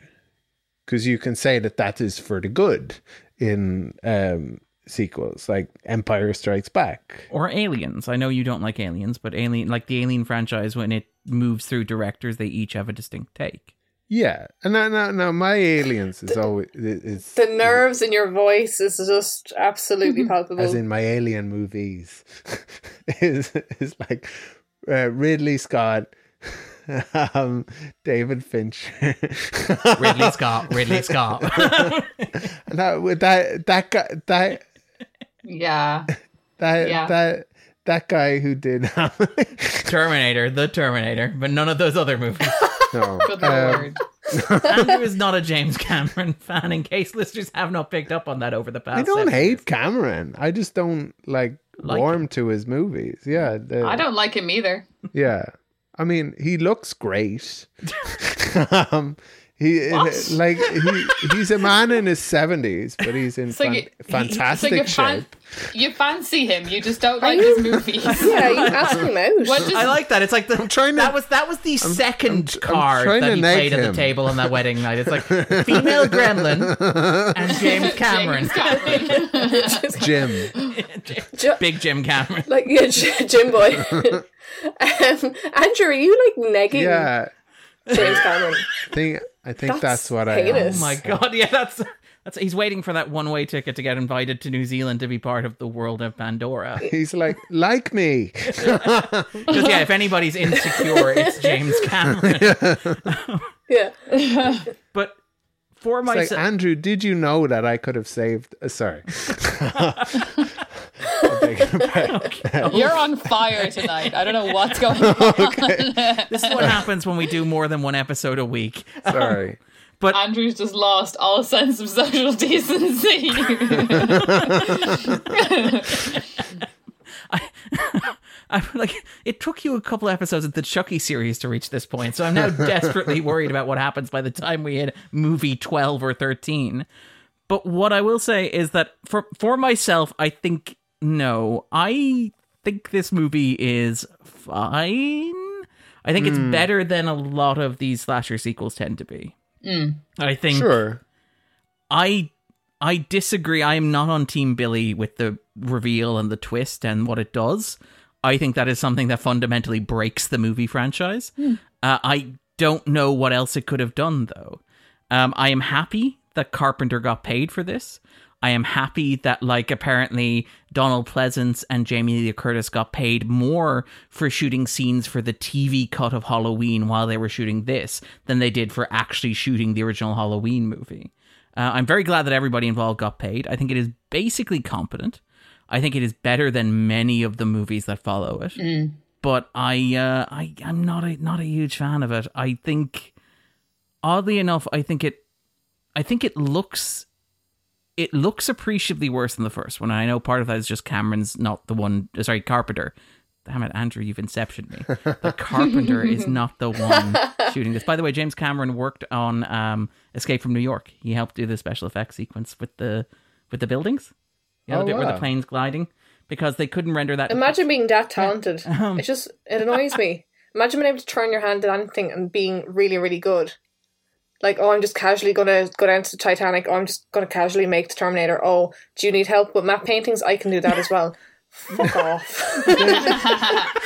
because you can say that that is for the good in um sequels like empire strikes back Or Aliens. I know you don't like Aliens, but Alien, like the Alien franchise, when it moves through directors, they each have a distinct take. yeah and now, now, now my aliens is always is The nerves in your voice is just absolutely *laughs* palpable. as in my alien movies *laughs* is is like uh, ridley scott *laughs* um david fincher Ridley Scott, Ridley Scott. and that that that guy that Yeah. *laughs* that Yeah. that that guy who did *laughs* Terminator, the Terminator, but none of those other movies. *laughs* no, Good um. Andrew is not a James Cameron fan, in case listeners have not picked up on that over the past I don't hate years. Cameron. I just don't like, Like warm to his movies. Yeah, the- I don't like him either. Yeah, I mean, he looks great. um, he What? like he he's a man in his seventies, but he's in So fan- you- *laughs* So fantastic you, shape. fan- you fancy him, you just don't like his movies. *laughs* yeah, you ask him out. What does- I like that. It's like the trying to- that was that was the 2nd I'm tr- I'm card trying that he neg played at the table on that wedding night. It's like *laughs* female gremlin and James Cameron, James Cameron. Jim, Ju- big Jim Cameron. like yeah, Jim Boy. um, Andrew, are you like negging yeah. James Cameron? I think I think that's, That's what I am. Oh my god, yeah, that's that's he's waiting for that one way ticket to get invited to New Zealand to be part of the world of Pandora. *laughs* He's like like me. *laughs* Because yeah, if anybody's insecure, it's James *laughs* Cameron. Yeah. But for It's like myself, Andrew, did you know that I could have saved? Uh, sorry. I beg your pardon. You're on fire tonight. I don't know what's going *laughs* on. this is what happens when we do more than one episode a week. Sorry. but Andrew's just lost all sense of social decency. *laughs* I'm *laughs* like, it took you a couple episodes of the Chucky series to reach this point, so I'm now desperately worried about what happens by the time we hit movie 12 or 13. But what I will say is that for for myself, I think no, I think this movie is fine. I think it's better than a lot of these slasher sequels tend to be. I think Sure. I I disagree. I am not on Team Billie with the reveal and the twist and what it does. I think that is something that fundamentally breaks the movie franchise. Uh, I don't know what else it could have done, though. Um, I am happy that Carpenter got paid for this. I am happy that, like, apparently Donald Pleasence and Jamie Lee Curtis got paid more for shooting scenes for the TV cut of Halloween while they were shooting this than they did for actually shooting the original Halloween movie. Uh, I'm very glad that everybody involved got paid. I think it is basically competent. I think it is better than many of the movies that follow it. But I, uh, I, I'm not a not a huge fan of it. I think, oddly enough, I think it, I think it looks, it looks appreciably worse than the first one. And I know part of that is just Cameron's not the one. uh, Sorry, Carpenter. Damn it, Andrew, you've inceptioned me. The *laughs* Carpenter is not the one shooting this. By the way, James Cameron worked on um, Escape from New York. He helped do the special effects sequence with the with the buildings. You know, Oh, the bit where the plane's gliding because they couldn't render that. Imagine being that talented. *laughs* Um, It just it annoys me. Imagine being able to turn your hand at anything and being really, really good. Like, oh, I'm just casually gonna go down to the Titanic. Oh, I'm just gonna casually make the Terminator. Oh, do you need help with map paintings? I can do that as well. Fuck *laughs* off. *laughs*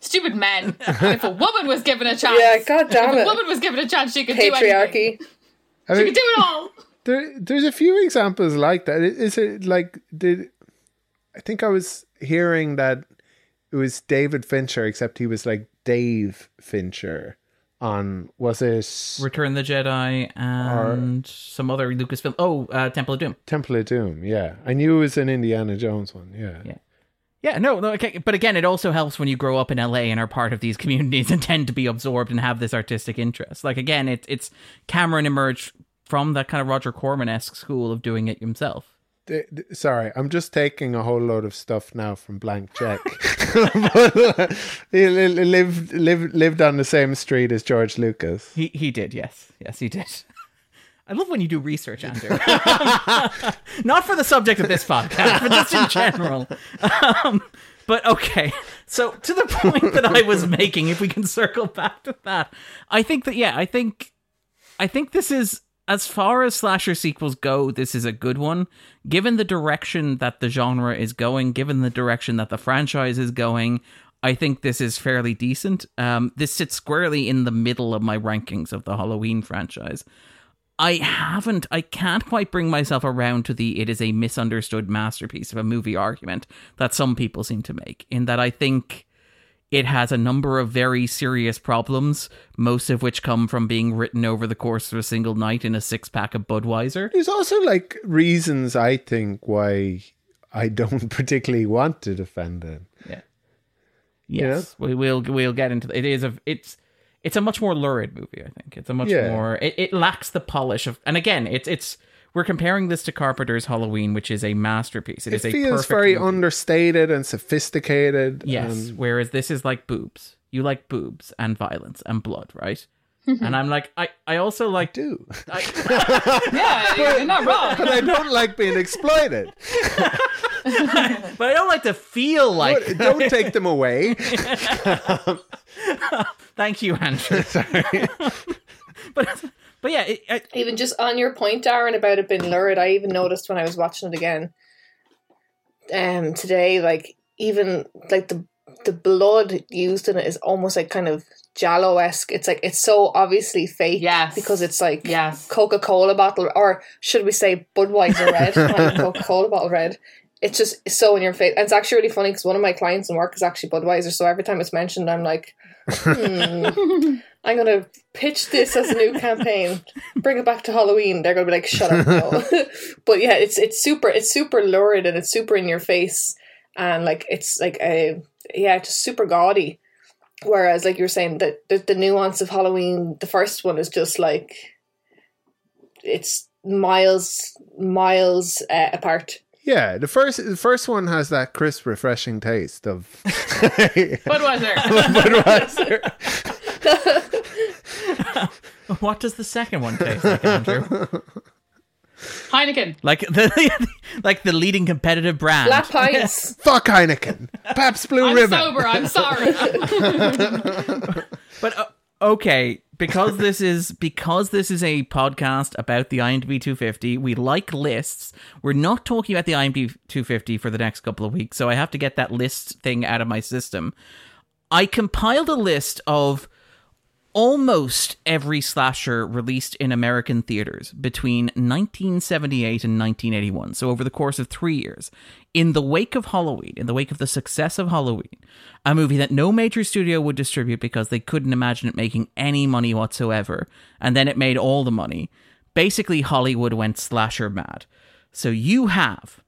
Stupid men. If a woman was given a chance, Yeah, god damn if a woman was given a chance, she could do anything. Patriarchy. I She mean, could do it all. there, there's a few examples like that. Is it like did? I think I was hearing that it was David Fincher, except he was like Dave Fincher. On was it Return the Jedi and some other Lucasfilm. Oh, uh, Temple of Doom. Temple of Doom? Yeah, I knew it was an Indiana Jones one. Yeah, Yeah. Yeah, no, no, okay. But again, it also helps when you grow up in LA and are part of these communities *laughs* and tend to be absorbed and have this artistic interest. Like again, it's it's Cameron emerged from that kind of Roger Corman esque school of doing it himself. D- d- sorry, I'm just taking a whole load of stuff now from Blank Check. *laughs* *laughs* he li- li- lived lived lived on the same street as George Lucas. He he did, yes, yes, he did. *laughs* I love when you do research, Andrew. Not for the subject of this podcast, but just in general. Um, but okay, so to the point that I was making, if we can circle back to that, I think that yeah, I think, I think this is as far as slasher sequels go, this is a good one. Given the direction that the genre is going, given the direction that the franchise is going, I think this is fairly decent. Um, this sits squarely in the middle of my rankings of the Halloween franchise. I haven't, I can't quite bring myself around to the it is a misunderstood masterpiece of a movie argument that some people seem to make, in that I think it has a number of very serious problems, most of which come from being written over the course of a single night in a six pack of Budweiser. There's also like reasons I think why I don't *laughs* particularly want to defend it. Yeah. Yes, we will. We'll get into it. Is a it's it's a much more lurid movie. I think it's a much Yeah. more. It, it lacks the polish of. And again, it's it's we're comparing this to Carpenter's Halloween, which is a masterpiece. It is a feels perfect very movie. understated and sophisticated. Yes, and- whereas this is like boobs. You like boobs and violence and blood, right? Mm-hmm. and I'm like, I I also like. do. I, *laughs* Yeah, you're not wrong. but I don't like being exploited. *laughs* but I don't like to feel like. But *laughs* don't take them away. Thank you, Andrew. but but yeah, it, I, Even just on your point, Darren, about it being lurid, I even noticed when I was watching it again um today, like even like the the blood used in it is almost like kind of giallo esque. It's like it's so obviously fake. Yes. Because it's like Yes. Coca Cola bottle or should we say Budweiser red, *laughs* Coca Cola bottle red. It's just so in your face. And it's actually really funny because one of my clients in work is actually Budweiser, so every time it's mentioned I'm like, hmm, I'm gonna pitch this as a new campaign. Bring it back to Halloween. They're gonna be like, shut up. No. *laughs* but yeah, it's it's super it's super lurid and it's super in your face and like it's like a yeah, just super gaudy. Whereas like you were saying that the, the nuance of Halloween, the first one is just like it's miles miles uh, apart. Yeah, the first the first one has that crisp, refreshing taste of *laughs* Budweiser. *laughs* Budweiser. *laughs* what does the second one taste like, Andrew? Heineken. like the like the leading competitive brand. Black pints. Fuck Heineken. Pabst Blue I'm Ribbon. sober. I'm sorry. But uh, okay, because this is because this is a podcast about the IMDb 250. We like lists. We're not talking about the IMDb 250 for the next couple of weeks, so I have to get that list thing out of my system. I compiled a list of almost every slasher released in American theaters between 1978 and 1981. So over the course of 3 years, in the wake of Halloween, in the wake of the success of Halloween, a movie that no major studio would distribute because they couldn't imagine it making any money whatsoever, and then it made all the money. Basically Hollywood went slasher mad. So you have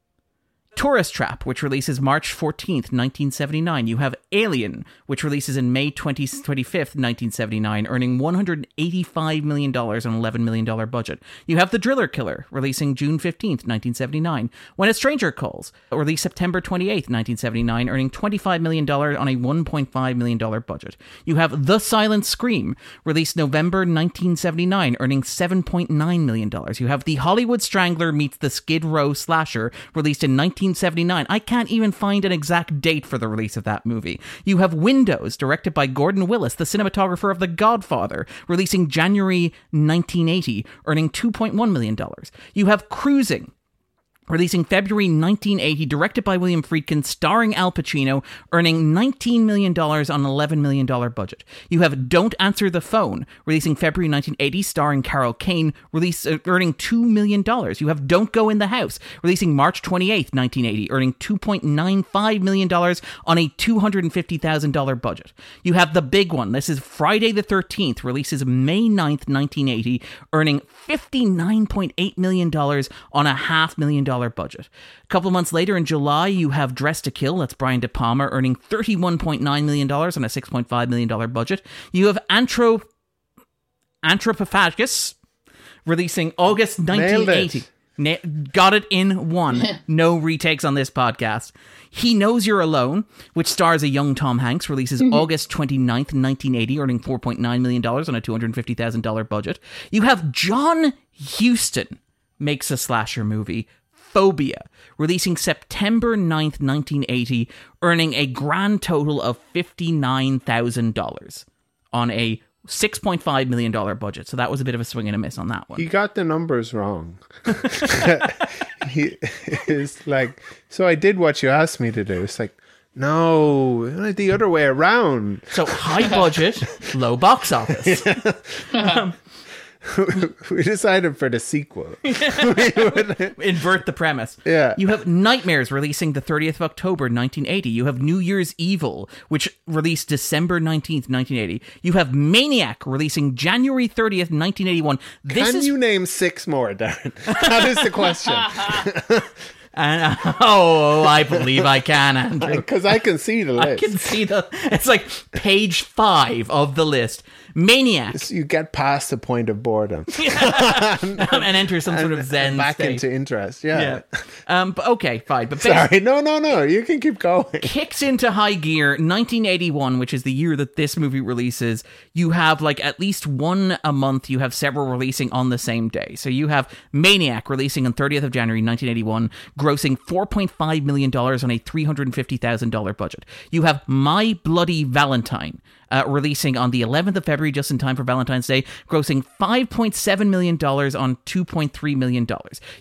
Tourist Trap, which releases March 14th, 1979. You have Alien, which releases in May 20, 25th, 1979, earning $185 million on an $11 million budget. You have The Driller Killer, releasing June 15th, 1979. When a Stranger Calls, released September 28th, 1979, earning $25 million on a $1.5 million budget. You have The Silent Scream, released November 1979, earning $7.9 million. You have The Hollywood Strangler meets The Skid Row Slasher, released in 19 1979. I can't even find an exact date for the release of that movie. You have Windows, directed by Gordon Willis, the cinematographer of The Godfather, releasing January 1980, earning $2.1 million. You have Cruising, Releasing February 1980, directed by William Friedkin, starring Al Pacino, earning $19 million on an $11 million budget. You have Don't Answer the Phone, releasing February 1980, starring Carol Kane, release, uh, earning $2 million. You have Don't Go in the House, releasing March 28, 1980, earning $2.95 million on a $250,000 budget. You have the big one. This is Friday the 13th, releases May 9th, 1980, earning $59.8 million on a half million dollar budget. A couple months later in July, you have Dress to Kill, that's Brian De Palma, earning $31.9 million on a $6.5 million budget. You have Anthrop- Anthropophagus, releasing August 1980. Na- got it in one. *laughs* no retakes on this podcast. He Knows You're Alone, which stars a young Tom Hanks, releases mm-hmm. August 29th, 1980, earning $4.9 million on a $250,000 budget. You have John Huston makes a slasher movie, Phobia, releasing September 9th, 1980, earning a grand total of $59,000 on a $6.5 million budget. So that was a bit of a swing and a miss on that one. He got the numbers wrong. *laughs* he is like, so I did what you asked me to do. It's like, no, the other way around. So high budget, low box office. *laughs* *laughs* we decided for the sequel. *laughs* Invert the premise. Yeah. You have Nightmares releasing the 30th of October 1980. You have New Year's Evil, which released December 19th, 1980. You have Maniac releasing January 30th, 1981. This Can is you name six more, Darren? *laughs* That is the question. and, uh, oh, oh, I believe I can, Andrew. Because I can see the list. I can see the it's like page 5 of the list. Maniac You get past the point of boredom. *laughs* *laughs* and enter some sort of zen back state. into interest. Yeah. yeah. Um but okay, fine. But Sorry. No, no, no. You can keep going. kicks into high gear 1981 which is the year that this movie releases you have like at least one a month you have several releasing on the same day so you have maniac releasing on 30th of january 1981 grossing 4.5 million dollars on a 350000 dollar budget you have my bloody valentine uh, releasing on the 11th of February, just in time for Valentine's Day, grossing $5.7 million on $2.3 million.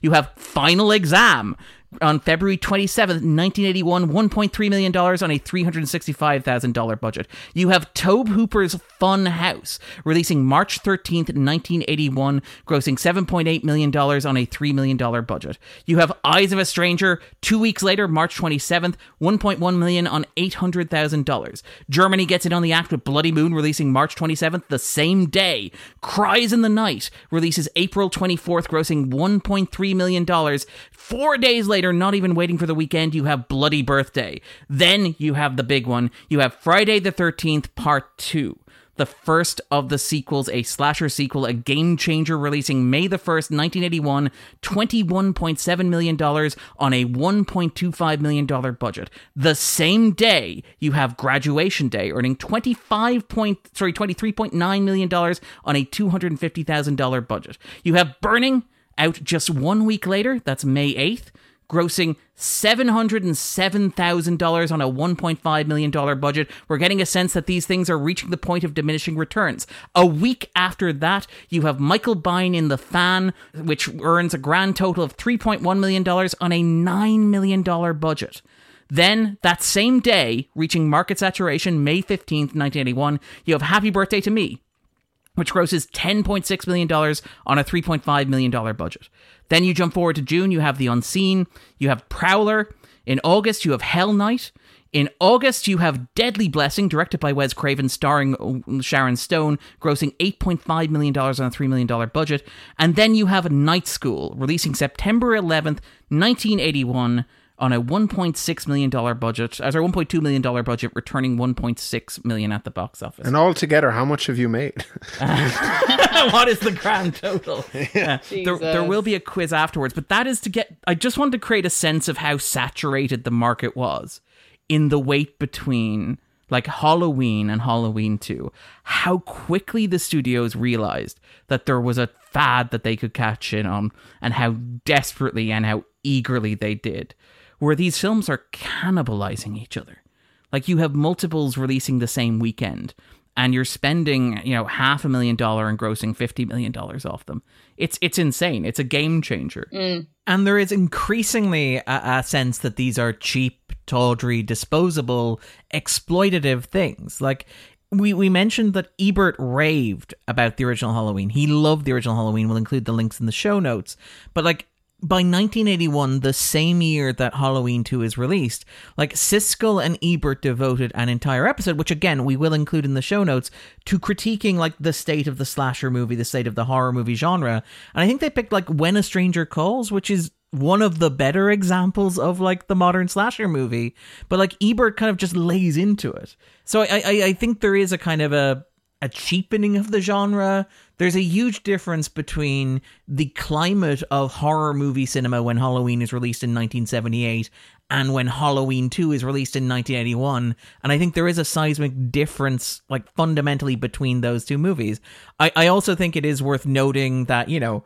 You have Final Exam on February 27th, 1981, $1.3 million on a $365,000 budget. You have Tobe Hooper's Fun House, releasing March 13th, 1981, grossing $7.8 million on a $3 million budget. You have Eyes of a Stranger, two weeks later, March 27th, 1.1 million on $800,000. Germany gets in on the act with Bloody Moon, releasing March 27th, the same day. Cries in the Night releases April 24th, grossing $1.3 million. Four days later, not even waiting for the weekend, you have Bloody Birthday. Then you have the big one. You have Friday the 13th, Part 2. The first of the sequels, a slasher sequel, a game changer, releasing May the 1st, 1981, $21.7 million on a $1.25 million budget. The same day, you have Graduation Day, earning 25 point, sorry, $23.9 million on a $250,000 budget. You have Burning, out just one week later, that's May 8th, grossing $707,000 on a $1.5 million budget. We're getting a sense that these things are reaching the point of diminishing returns. A week after that, you have Michael Biehn in The Fan, which earns a grand total of $3.1 million on a $9 million budget. Then, that same day, reaching market saturation May 15th, 1981, you have Happy Birthday to Me, which grosses $10.6 million on a $3.5 million budget. Then you jump forward to June, you have The Unseen, you have Prowler. In August, you have Hell Night. In August, you have Deadly Blessing, directed by Wes Craven, starring um, Sharon Stone, grossing $8.5 million on a $3 million budget. And then you have Night School, releasing September 11th, 1981 on a 1.6 million dollar budget, as our 1.2 million dollar budget, returning 1.6 million at the box office. And altogether, how much have you made? *laughs* what is the grand total? *laughs* Yeah. There, there will be a quiz afterwards, but that is to get. I just wanted to create a sense of how saturated the market was in the wait between like Halloween and Halloween 2, how quickly the studios realized that there was a fad that they could catch in on, and how desperately and how eagerly they did where these films are cannibalizing each other. Like you have multiples releasing the same weekend and you're spending, you know, half a million dollar and grossing 50 million dollars off them. It's it's insane. It's a game changer. Mm. And there is increasingly a, a sense that these are cheap, tawdry, disposable, exploitative things. Like we, we mentioned that Ebert raved about the original Halloween. He loved the original Halloween. We'll include the links in the show notes. But like by 1981, the same year that Halloween 2 is released, like Siskel and Ebert devoted an entire episode, which again we will include in the show notes, to critiquing like the state of the slasher movie, the state of the horror movie genre. And I think they picked like When a Stranger Calls, which is one of the better examples of like the modern slasher movie. But like Ebert kind of just lays into it. So I I, I think there is a kind of a a cheapening of the genre. There's a huge difference between the climate of horror movie cinema when Halloween is released in 1978 and when Halloween 2 is released in 1981. And I think there is a seismic difference, like fundamentally, between those two movies. I, I also think it is worth noting that, you know,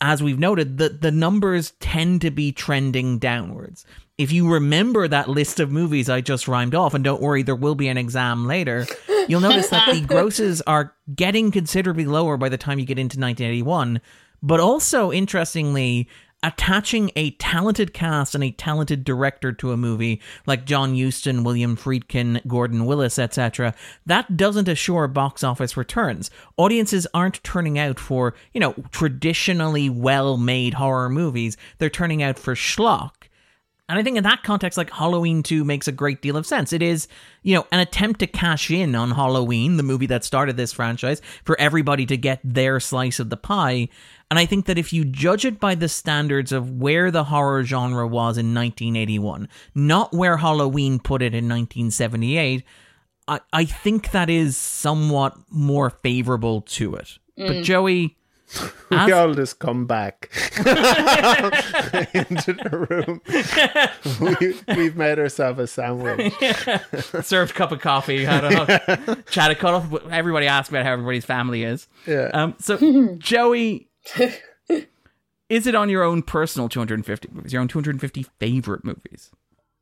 as we've noted, the, the numbers tend to be trending downwards. If you remember that list of movies I just rhymed off, and don't worry, there will be an exam later, you'll notice that the *laughs* grosses are getting considerably lower by the time you get into 1981. But also, interestingly, attaching a talented cast and a talented director to a movie like John Huston, William Friedkin, Gordon Willis, etc., that doesn't assure box office returns. Audiences aren't turning out for, you know, traditionally well made horror movies, they're turning out for schlock. And I think in that context, like Halloween 2 makes a great deal of sense. It is, you know, an attempt to cash in on Halloween, the movie that started this franchise, for everybody to get their slice of the pie. And I think that if you judge it by the standards of where the horror genre was in 1981, not where Halloween put it in 1978, I, I think that is somewhat more favorable to it. Mm. But Joey, *laughs* we As- all just come back *laughs* into the room. We, have made ourselves a sandwich. *laughs* Served a cup of coffee, had a chat, a cut off. Everybody asked about how everybody's family is. Yeah. Um. So, Joey, *laughs* is it on your own personal 250 movies? Your own 250 favorite movies?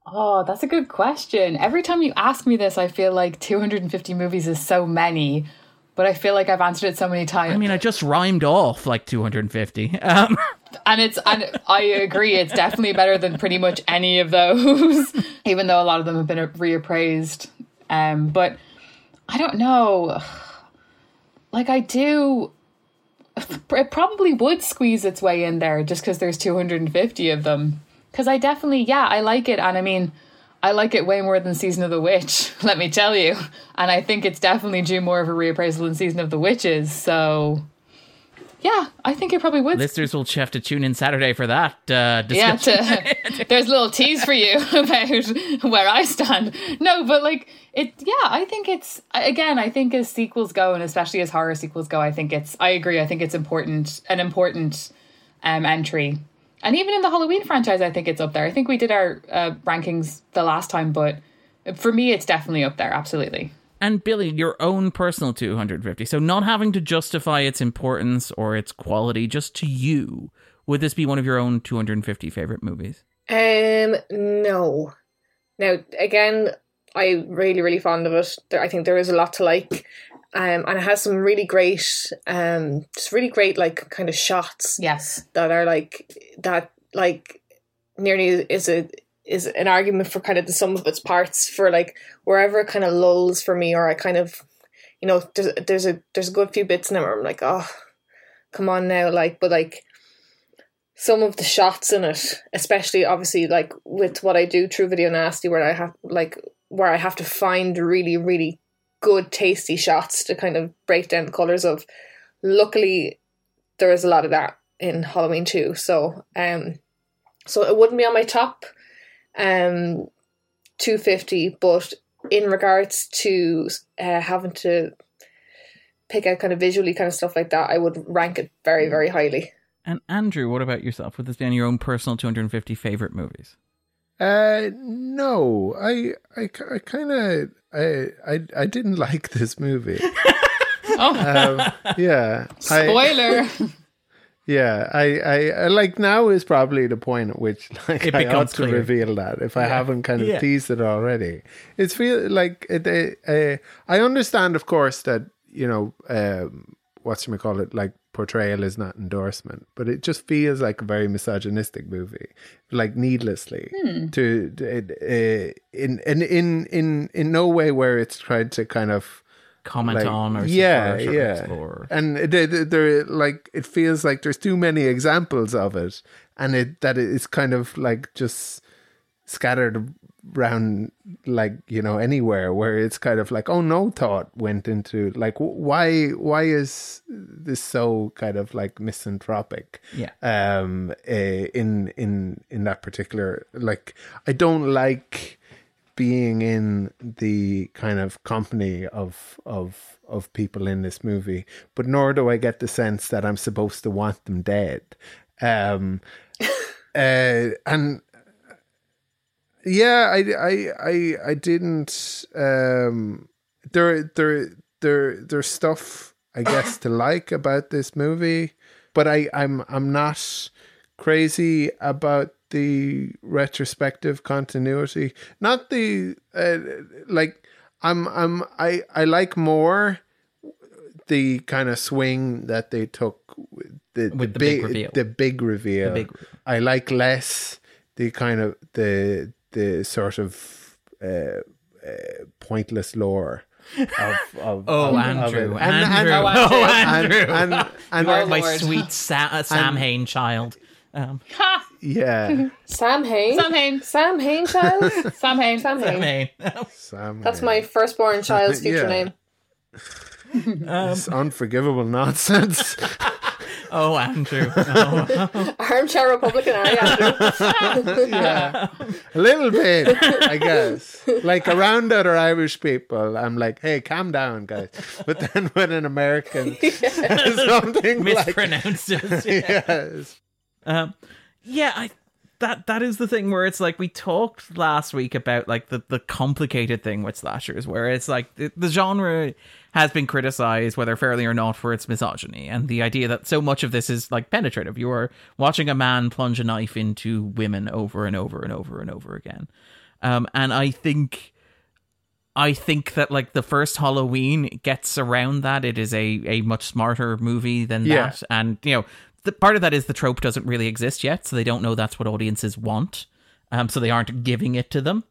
Oh, that's a good question. Every time you ask me this, I feel like 250 movies is so many but I feel like I've answered it so many times. I mean, I just rhymed off like 250. Um. *laughs* And it's and I agree, it's definitely better than pretty much any of those, *laughs* even though a lot of them have been reappraised. Um, but I don't know. *sighs* Like I do, *laughs* it probably would squeeze its way in there just because there's 250 of them. Because I definitely, yeah, I like it, and I mean I like it way more than Season of the Witch, *laughs* let me tell you. And I think it's definitely due more of a reappraisal than Season of the Witches. So, yeah, I think it probably would. Listeners will have to tune in Saturday for that. Uh, yeah, to, *laughs* *laughs* there's a little tease for you *laughs* about where I stand. No, but like it, yeah, I think it's again. I think as sequels go, and especially as horror sequels go, I think it's. I agree. I think it's important, an important um, entry and even in the Halloween franchise, I think it's up there. I think we did our uh, rankings the last time, but for me, it's definitely up there. Absolutely. And Billie, your own personal 250. So, not having to justify its importance or its quality, just to you, would this be one of your own 250 favorite movies? Um, no. Now, again, I'm really, really fond of it. I think there is a lot to like, um, and it has some really great, um, just really great like kind of shots Yes. that are like that, like nearly is a is an argument for kind of the sum of its parts for like wherever it kind of lulls for me, or I kind of, you know, there's there's a there's a good few bits in it where I'm like, oh, come on now, like, but like some of the shots in it, especially obviously like with what I do through Video Nasty, where I have like where I have to find really, really good, tasty shots to kind of break down the colors of. Luckily, there is a lot of that in Halloween too. So, um, so it wouldn't be on my top, um, two fifty. But in regards to uh, having to pick out kind of visually kind of stuff like that, I would rank it very, very highly. And Andrew, what about yourself? Would this be on your own personal 250 favorite movies? Uh, no, I, I, I kind of, I, I, I didn't *laughs* like this movie. *laughs* Oh, Um, yeah, I, spoiler. *laughs* yeah, I, I, I like now is probably the point at which *laughs* like It I ought to clear. reveal that if I haven't kind of Yeah. teased it already. It's feel like it, uh, uh, I understand, of course, that you know, um, what's you call it, like portrayal is not endorsement, but it just feels like a very misogynistic movie, like needlessly to, to uh, in in in in in no way where it's tried to kind of Comment like, on or yeah, or yeah, explore. and there- there, like it feels like there's too many examples of it, and it that it's kind of like just scattered around, like you know, anywhere where it's kind of like, oh, no thought went into like, why, why is this so kind of like misanthropic? Yeah. um eh, in in in that particular like i don't like being in the kind of company of of of people in this movie but nor do i get the sense that i'm supposed to want them dead. Um *laughs* uh and yeah i i i, I didn't um there there there there's stuff i guess to *laughs* like about this movie but i i'm i'm not crazy about the retrospective continuity not the uh, like i'm i'm i i like more the kind of swing that they took with the, With the big reveal. the big reveal big reveal. I like less the kind of the the sort of uh, uh, pointless lore of, of *laughs* Oh, of- of Andrew, it. And- and- Andrew, *laughs* Oh, oh, and, Andrew, and, and, you are and- my *laughs* sweet Sa- uh, Sam Hain child. Um, ha! Yeah, *laughs* Sam Hain. Sam Hain. Sam Hain child. *laughs* Sam Hain. Sam Sam Hain. Hain. Sam, That's yeah. my firstborn child's future Yeah. name. *laughs* This unforgivable nonsense. oh, Andrew. Oh. Armchair Republican, are you, Andrew? yeah, a little bit, I guess. Like around other Irish people, I'm like, hey, calm down, guys. But then when an American something like it. Yeah. yes. Um, yeah, I that that is the thing where it's like we talked last week about like the the complicated thing with slashers, where it's like the, the genre has been criticized, whether fairly or not, for its misogyny and the idea that so much of this is like penetrative. You are watching a man plunge a knife into women over and over and over and over again, um, and I think. I think that like the first Halloween gets around that. It is a, a much smarter movie than Yeah. that. And you know, the part of that is the trope doesn't really exist yet, so they don't know that's what audiences want. Um, so they aren't giving it to them.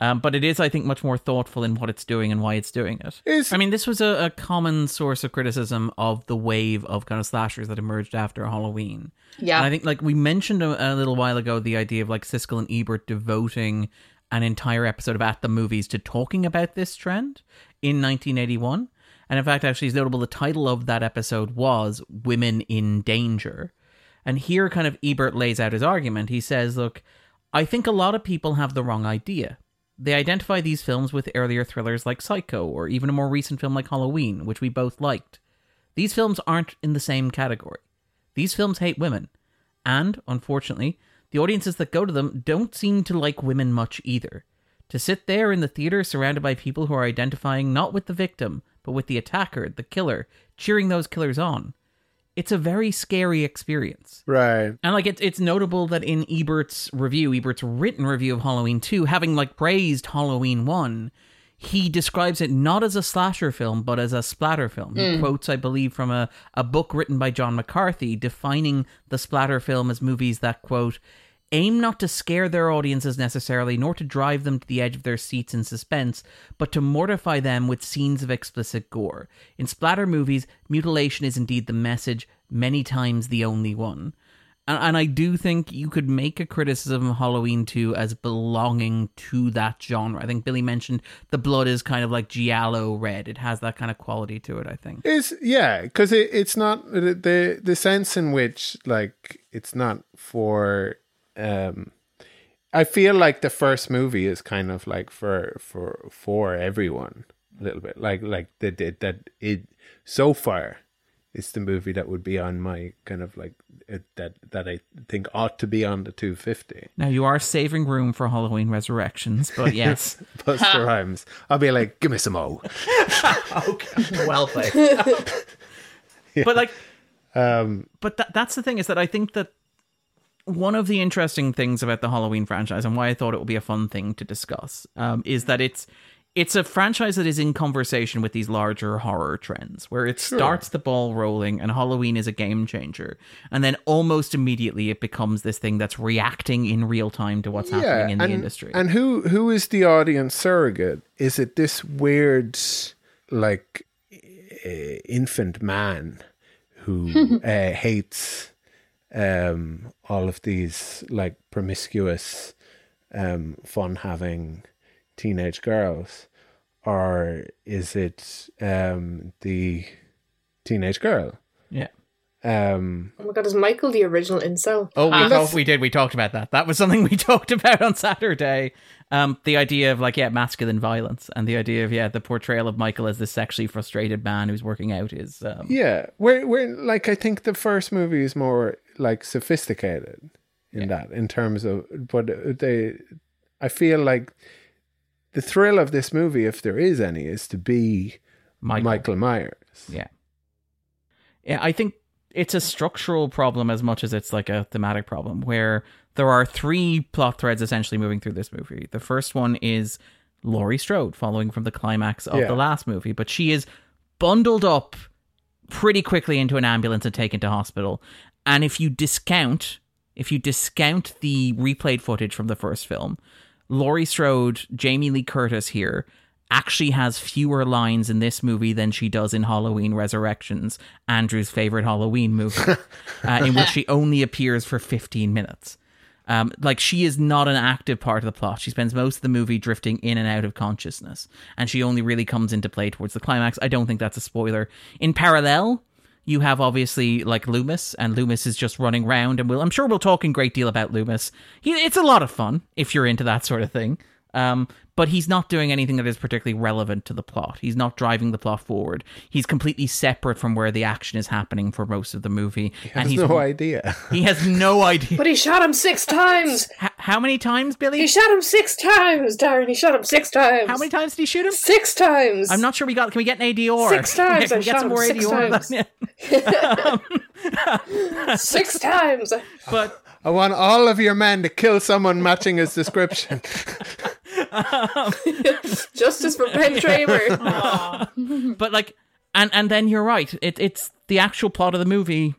Um, but it is, I think, much more thoughtful in what it's doing and why it's doing it. Is- I mean, this was a, a common source of criticism of the wave of kind of slashers that emerged after Halloween. Yeah. And I think, like we mentioned a, a little while ago, the idea of like Siskel and Ebert devoting an entire episode of At the Movies to talking about this trend in 1981. And in fact, actually, it's notable the title of that episode was Women in Danger. And here, kind of, Ebert lays out his argument. He says, Look, I think a lot of people have the wrong idea. They identify these films with earlier thrillers like Psycho, or even a more recent film like Halloween, which we both liked. These films aren't in the same category. These films hate women. And, unfortunately, the audiences that go to them don't seem to like women much either. To sit there in the theater surrounded by people who are identifying not with the victim, but with the attacker, the killer, cheering those killers on. it's a very scary experience. Right. And like it's it's notable that in Ebert's review, Ebert's written review of Halloween 2, having like praised Halloween 1, he describes it not as a slasher film, but as a splatter film. He mm. quotes, I believe, from a, a book written by John McCarty defining the splatter film as movies that, quote, aim not to scare their audiences necessarily, nor to drive them to the edge of their seats in suspense, but to mortify them with scenes of explicit gore. In splatter movies, mutilation is indeed the message, many times the only one. And, and I do think you could make a criticism of Halloween 2 as belonging to that genre. I think Billie mentioned the blood is kind of like giallo red. It has that kind of quality to it, I think. Is yeah, because it, it's not the, the the sense in which like it's not for. Um I feel like the first movie is kind of like for for for everyone a little bit like like that that that it so far it's the movie that would be on my kind of like it, that that I think ought to be on the 250. Now, you are saving room for Halloween Resurrections, but *laughs* yes. Busta *laughs* Rhymes. I'll be like, give me some O. *laughs* okay. Well played. But like, Um, but that, that's the thing is that I think that one of the interesting things about the Halloween franchise and why I thought it would be a fun thing to discuss um, is that it's it's a franchise that is in conversation with these larger horror trends, where it starts the ball rolling, and Halloween is a game changer, and then almost immediately it becomes this thing that's reacting in real time to what's happening in the industry. And who who is the audience surrogate? Is it this weird, like, uh, infant man who *laughs* uh, hates um, all of these like promiscuous, um, fun-having teenage girls, or is it um, the teenage girl? yeah. Um, Oh my god, is Michael the original incel? Oh, we, Ah. we did. We talked about that. That was something we *laughs* talked about on Saturday. Um, the idea of like yeah, masculine violence, and the idea of yeah, the portrayal of Michael as this sexually frustrated man who's working out is um, Yeah, we're we're like I think the first movie is more like sophisticated in that in terms of but they I feel like the thrill of this movie if there is any is to be Michael. Michael, Myers. Yeah. Yeah, I think it's a structural problem as much as it's like a thematic problem where there are three plot threads essentially moving through this movie. The first one is Laurie Strode following from the climax of Yeah. the last movie, but she is bundled up pretty quickly into an ambulance and taken to hospital. And if you discount if you discount the replayed footage from the first film, Laurie Strode, Jamie Lee Curtis here actually has fewer lines in this movie than she does in Halloween Resurrections, Andrew's favorite Halloween movie, *laughs* uh, in which she only appears for 15 minutes. Um, like she is not an active part of the plot. She spends most of the movie drifting in and out of consciousness, and she only really comes into play towards the climax. I don't think that's a spoiler. In parallel, you have obviously like Loomis, and Loomis is just running around, and we'll, I'm sure we'll talk in great deal about Loomis. He, it's a lot of fun if you're into that sort of thing. Um, but he's not doing anything that is particularly relevant to the plot. He's not driving the plot forward. He's completely separate from where the action is happening for most of the movie, and Has he's no idea. he has no *laughs* idea. But he shot him six *laughs* times. H- how many times, Billie? He shot him six times, Darren. He shot him six times. How many times did he shoot him? Six times. I'm not sure we got. Can we get an ADR? Six times Can I we get shot some more six ADR? times. *laughs* Six times. But I want all of your men to kill someone matching his description. *laughs* Justice for Ben Tramer. *laughs* but like, and and then you're right. It, it's the actual plot of the movie.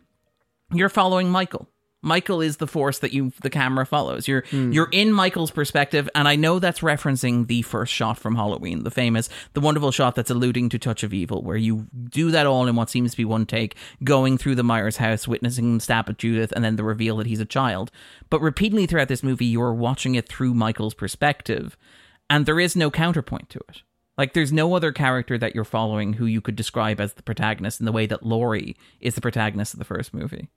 You're following Michael. Michael is the force that you the camera follows. You're hmm. you're in Michael's perspective, and I know that's referencing the first shot from Halloween, the famous, the wonderful shot that's alluding to Touch of Evil, where you do that all in what seems to be one take, going through the Myers house, witnessing him stab at Judith, and then the reveal that he's a child. But repeatedly throughout this movie, you are watching it through Michael's perspective, and there is no counterpoint to it. Like, there's no other character that you're following who you could describe as the protagonist in the way that Laurie is the protagonist of the first movie.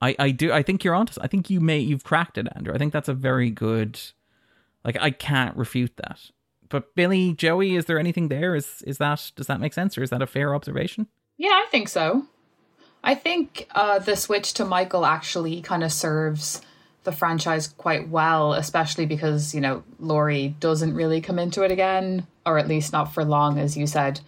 I, I do I think you're onto. I think you may you've cracked it, Andrew. I think that's a very good. Like I can't refute that. But Billie, Joey, is there anything there? Is is that does that make sense, or is that a fair observation? Yeah, I think so. I think uh, the switch to Michael actually kind of serves the franchise quite well, especially because, you know, Laurie doesn't really come into it again, or at least not for long, as you said.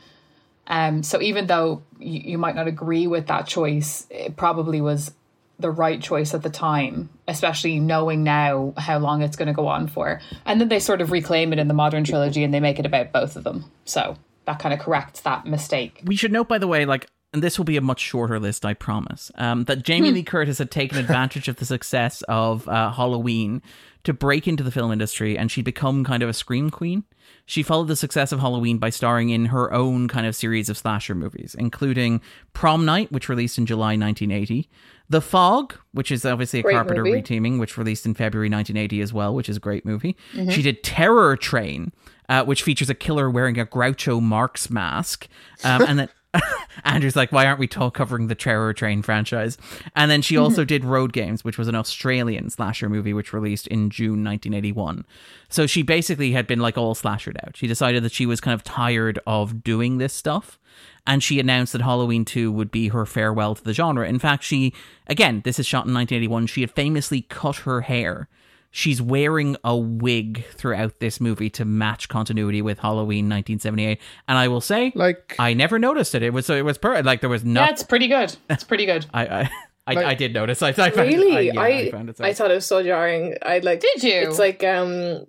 Um, so even though you, you might not agree with that choice, it probably was the right choice at the time, especially knowing now how long it's going to go on for. And then they sort of reclaim it in the modern trilogy and they make it about both of them. So that kind of corrects that mistake. We should note, by the way, like, and this will be a much shorter list, I promise, um, that Jamie Lee Curtis had taken advantage of the success of uh, Halloween to break into the film industry and she'd become kind of a scream queen. She followed the success of Halloween by starring in her own kind of series of slasher movies, including Prom Night, which released in July 1980, The Fog, which is obviously a Great Carpenter movie. reteaming, which released in February 1980 as well, which is a great movie. She did Terror Train, uh, which features a killer wearing a Groucho Marx mask, um, and then. *laughs* Andrew's like, why aren't we talk covering the Terror Train franchise? And then she mm-hmm. also did Road Games, which was an Australian slasher movie which released in June 1981. So she basically had been like all slashered out. She decided that she was kind of tired of doing this stuff. And she announced that Halloween 2 would be her farewell to the genre. In fact, she, again, this is shot in 1981, she had famously cut her hair. She's wearing a wig throughout this movie to match continuity with Halloween 1978. And I will say, Like, I never noticed it. It was it was per- like there was no. Yeah, pretty good. It's pretty good. *laughs* I I, I, Like- I did notice. I, I found, Really? I, yeah, I I found it. so- I thought it was so jarring. I like Did you? It's like um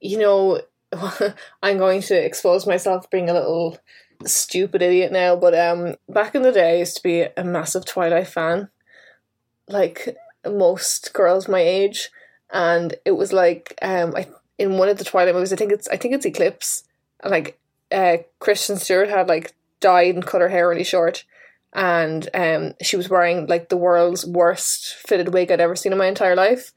you know *laughs* I'm going to expose myself being a little stupid idiot now, but um back in the day I used to be a massive Twilight fan. Like most girls my age. And it was like um I in one of the Twilight movies, I think it's I think it's Eclipse. And like uh Kristen Stewart had like dyed and cut her hair really short and um, she was wearing like the world's worst fitted wig I'd ever seen in my entire life.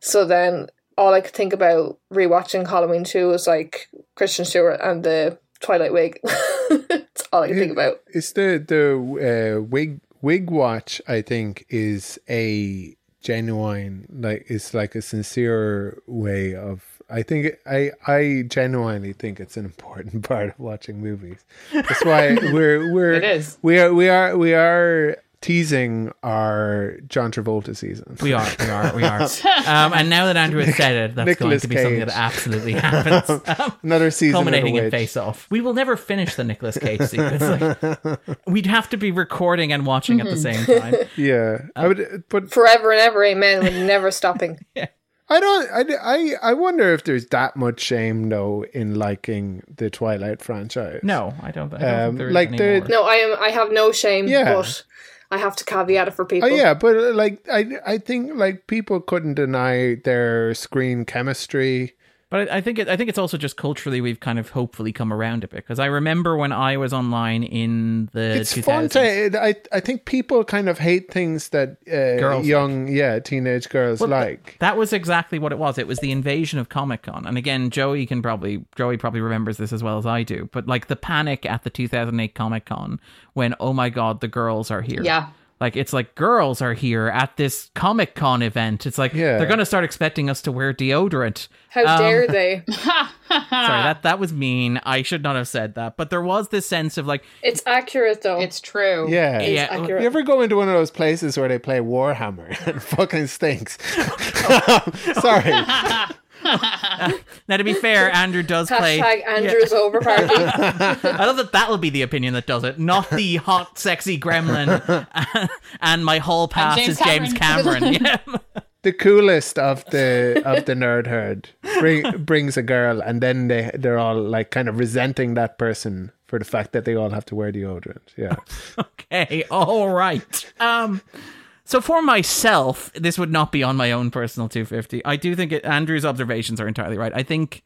So then all I could think about rewatching Halloween 2 was like Kristen Stewart and the Twilight wig. *laughs* That's all I could think about. it's the the uh, wig wig watch. I think is a genuine like it's like a sincere way of. I think I I genuinely think it's an important *laughs* part of watching movies. That's why *laughs* we're we're It is. we are we are we are teasing our John Travolta season. we are, we are, we are. Um, and now that Andrew has said it, that's going to be something that absolutely happens. *laughs* Um, Another season culminating in. Face Off. We will never finish the Nicolas Cage sequence. Like, *laughs* we'd have to be recording and watching at the same time. *laughs* Yeah, Um, I would, but Forever and ever, amen, with never stopping. yeah. I don't. I, I I wonder if there's that much shame though in liking the Twilight franchise. No, I don't, I don't Um, think there is like the- No, I am. I have no shame, Yeah. but I have to caveat it for people. Oh people. yeah, but uh, like I I think like people couldn't deny their screen chemistry. But I I think it, I think it's also just culturally we've kind of hopefully come around a bit because I remember when I was online in the It's 2000s, fun to. I I think people kind of hate things that uh, Girls young yeah teenage girls Well, th- like. that was exactly what it was. It was the invasion of Comic Con, and again, Joey can probably Joey probably remembers this as well as I do. But like the panic at the 2008 Comic Con when oh my god, the girls are here. Yeah. Like it's like girls are here at this Comic Con event. It's like Yeah. they're gonna start expecting us to wear deodorant. How Um, dare *laughs* they? Sorry, that that was mean. I should not have said that. But there was this sense of like It's accurate though. It's true. Yeah. It's yeah, accurate. You ever go into one of those places where they play Warhammer *laughs* and fucking stinks? *laughs* Sorry. now to be fair, Andrew does play. Hashtag Andrew's over party. I love that that will be the opinion that does it, not the hot, sexy gremlin. and my hall pass James is James Cameron. yeah. The coolest of the of the nerd herd bring, brings a girl, and then they they're all like kind of resenting that person for the fact that they all have to wear deodorant. Yeah, *laughs* Okay, all right. Um, so for myself, this would not be on my own personal 250. I do think it, Andrew's observations are entirely right. I think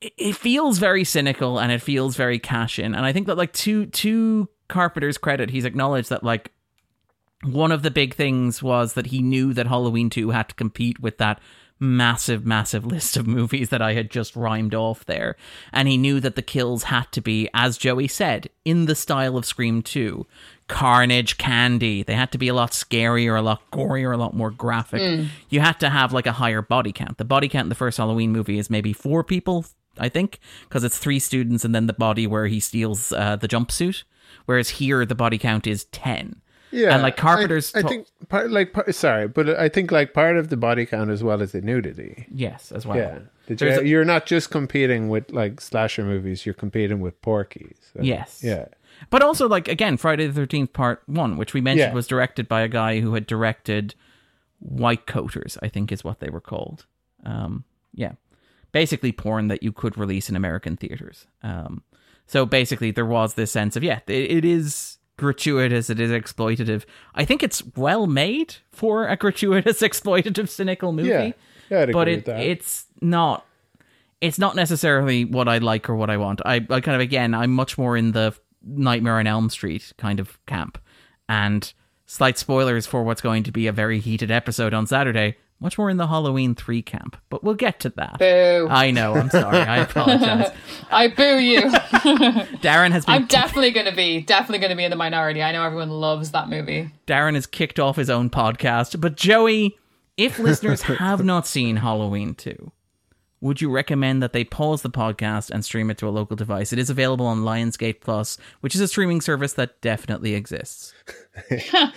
it, feels very cynical and it feels very cash in, and I think that like to to Carpenter's credit, he's acknowledged that like one of the big things was that he knew that Halloween 2 had to compete with that massive, massive list of movies that I had just rhymed off there. And he knew that the kills had to be, as Joey said, in the style of Scream 2. Carnage, candy. They had to be a lot scarier, a lot gorier, a lot more graphic. You had to have like a higher body count. The body count in the first Halloween movie is maybe four people, I think, because it's three students and then the body where he steals uh, the jumpsuit. Whereas here, the body count is 10. Yeah, And, like, Carpenter's I, I to- think part, like part, sorry, but I think like part of the body count as well as the nudity. Yes, as well. Yeah, The There's a- you're not just competing with like slasher movies; you're competing with Porky. So, Yes. yeah, But also, like again, Friday the Thirteenth Part One, which we mentioned Yeah. was directed by a guy who had directed White Coaters, I think is what they were called. Um, yeah, basically porn that you could release in American theaters. Um, so basically, there was this sense of yeah, it, it is gratuitous, it is exploitative. I think it's well made for a gratuitous, *laughs* exploitative, cynical movie yeah, yeah. I'd but it, with that. it's not it's not necessarily what I like or what I want. I, I kind of again I'm much more in the Nightmare on Elm Street kind of camp. And slight spoilers for what's going to be a very heated episode on Saturday, much more in the Halloween 3 camp. But we'll get to that. Boo. I know, I'm sorry. I apologize. *laughs* I boo you. *laughs* Darren has been I'm definitely going to be, definitely going to be in the minority. I know everyone loves that movie. Darren has kicked off his own podcast. But Joey, if listeners *laughs* have not seen Halloween 2, would you recommend that they pause the podcast and stream it to a local device? It is available on Lionsgate Plus, which is a streaming service that definitely exists. *laughs*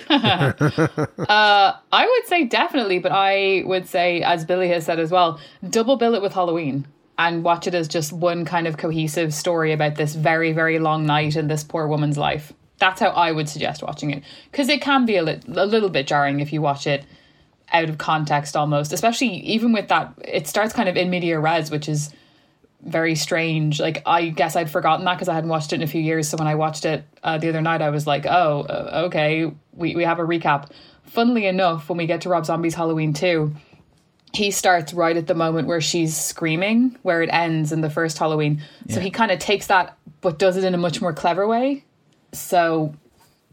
Uh, I would say definitely, but I would say, as Billie has said as well, double bill it with Halloween and watch it as just one kind of cohesive story about this very, very long night in this poor woman's life. That's how I would suggest watching it because it can be a, li- a little bit jarring if you watch it out of context almost, especially even with that. It starts kind of in media res, which is very strange. Like I guess I'd forgotten that because I hadn't watched it in a few years. So when I watched it uh, the other night, I was like, "Oh, uh, okay, we we have a recap." Funnily enough, when we get to Rob Zombie's Halloween two, he starts right at the moment where she's screaming, where it ends in the first Halloween. So he kind of takes that, but does it in a much more clever way. So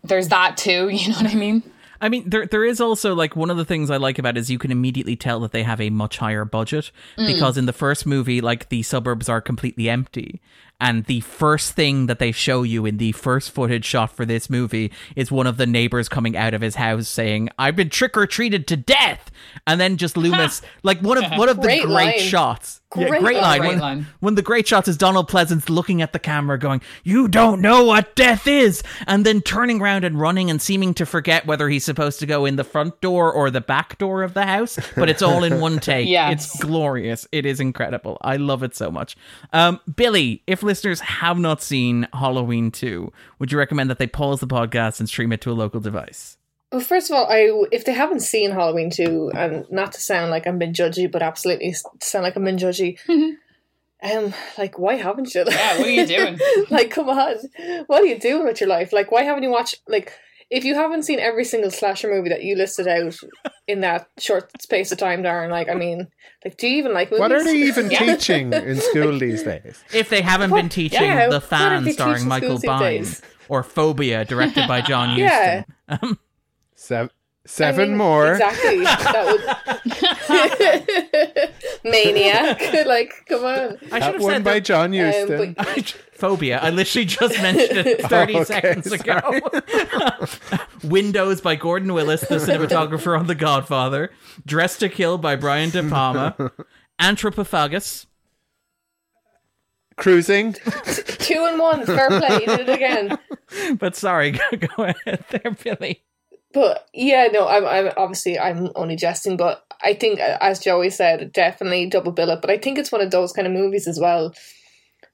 there's that too. *laughs* You know what I mean? I mean, there there is also like one of the things I like about it is you can immediately tell that they have a much higher budget mm. because in the first movie, like the suburbs are completely empty, and the first thing that they show you in the first footage shot for this movie is one of the neighbors coming out of his house saying, "I've been trick or treated to death," and then just Loomis, like one of one of the Great great, line. shots, yeah, Great great line. line. Great One, line. one of the great shots is Donald Pleasence looking at the camera, going, "You don't know what death is," and then turning around and running and seeming to forget whether he's supposed to go in the front door or the back door of the house. But it's all in *laughs* one take. Yes. It's glorious. It is incredible. I love it so much. Um, Billie, if listeners have not seen Halloween two, would you recommend that they pause the podcast and stream it to a local device? Well, first of all, I if they haven't seen Halloween two, and not to sound like I'm being judgy, but absolutely sound like I'm being judgy. um, like why haven't you? Yeah, what are you doing? *laughs* like, come on, what are you doing with your life? Like, why haven't you watched like? If you haven't seen every single slasher movie that you listed out *laughs* in that short space of time, Darren, like, I mean, like, do you even like movies? what are they even *laughs* Yeah. teaching in school these *laughs* days? If they haven't been teaching yeah, The Fan starring Michael schools these Biehn days? or Phobia directed by John Yeah. Huston. Um, Seven, I mean, more. Exactly. *laughs* That would *laughs* maniac. *laughs* like, come on. I should have one said by that- John Um, but- Phobia. I literally just mentioned it 30 Okay, seconds ago. Windows by Gordon Willis, the cinematographer on The Godfather. Dressed to Kill by Brian De Palma. Anthropophagus. Cruising. two and one, fair play. You did it again. But sorry, go, go ahead there, Billie. But yeah, no, I'm, I'm obviously I'm only jesting, but I think, uh, as Joey said, definitely double bill it. But I think it's one of those kind of movies as well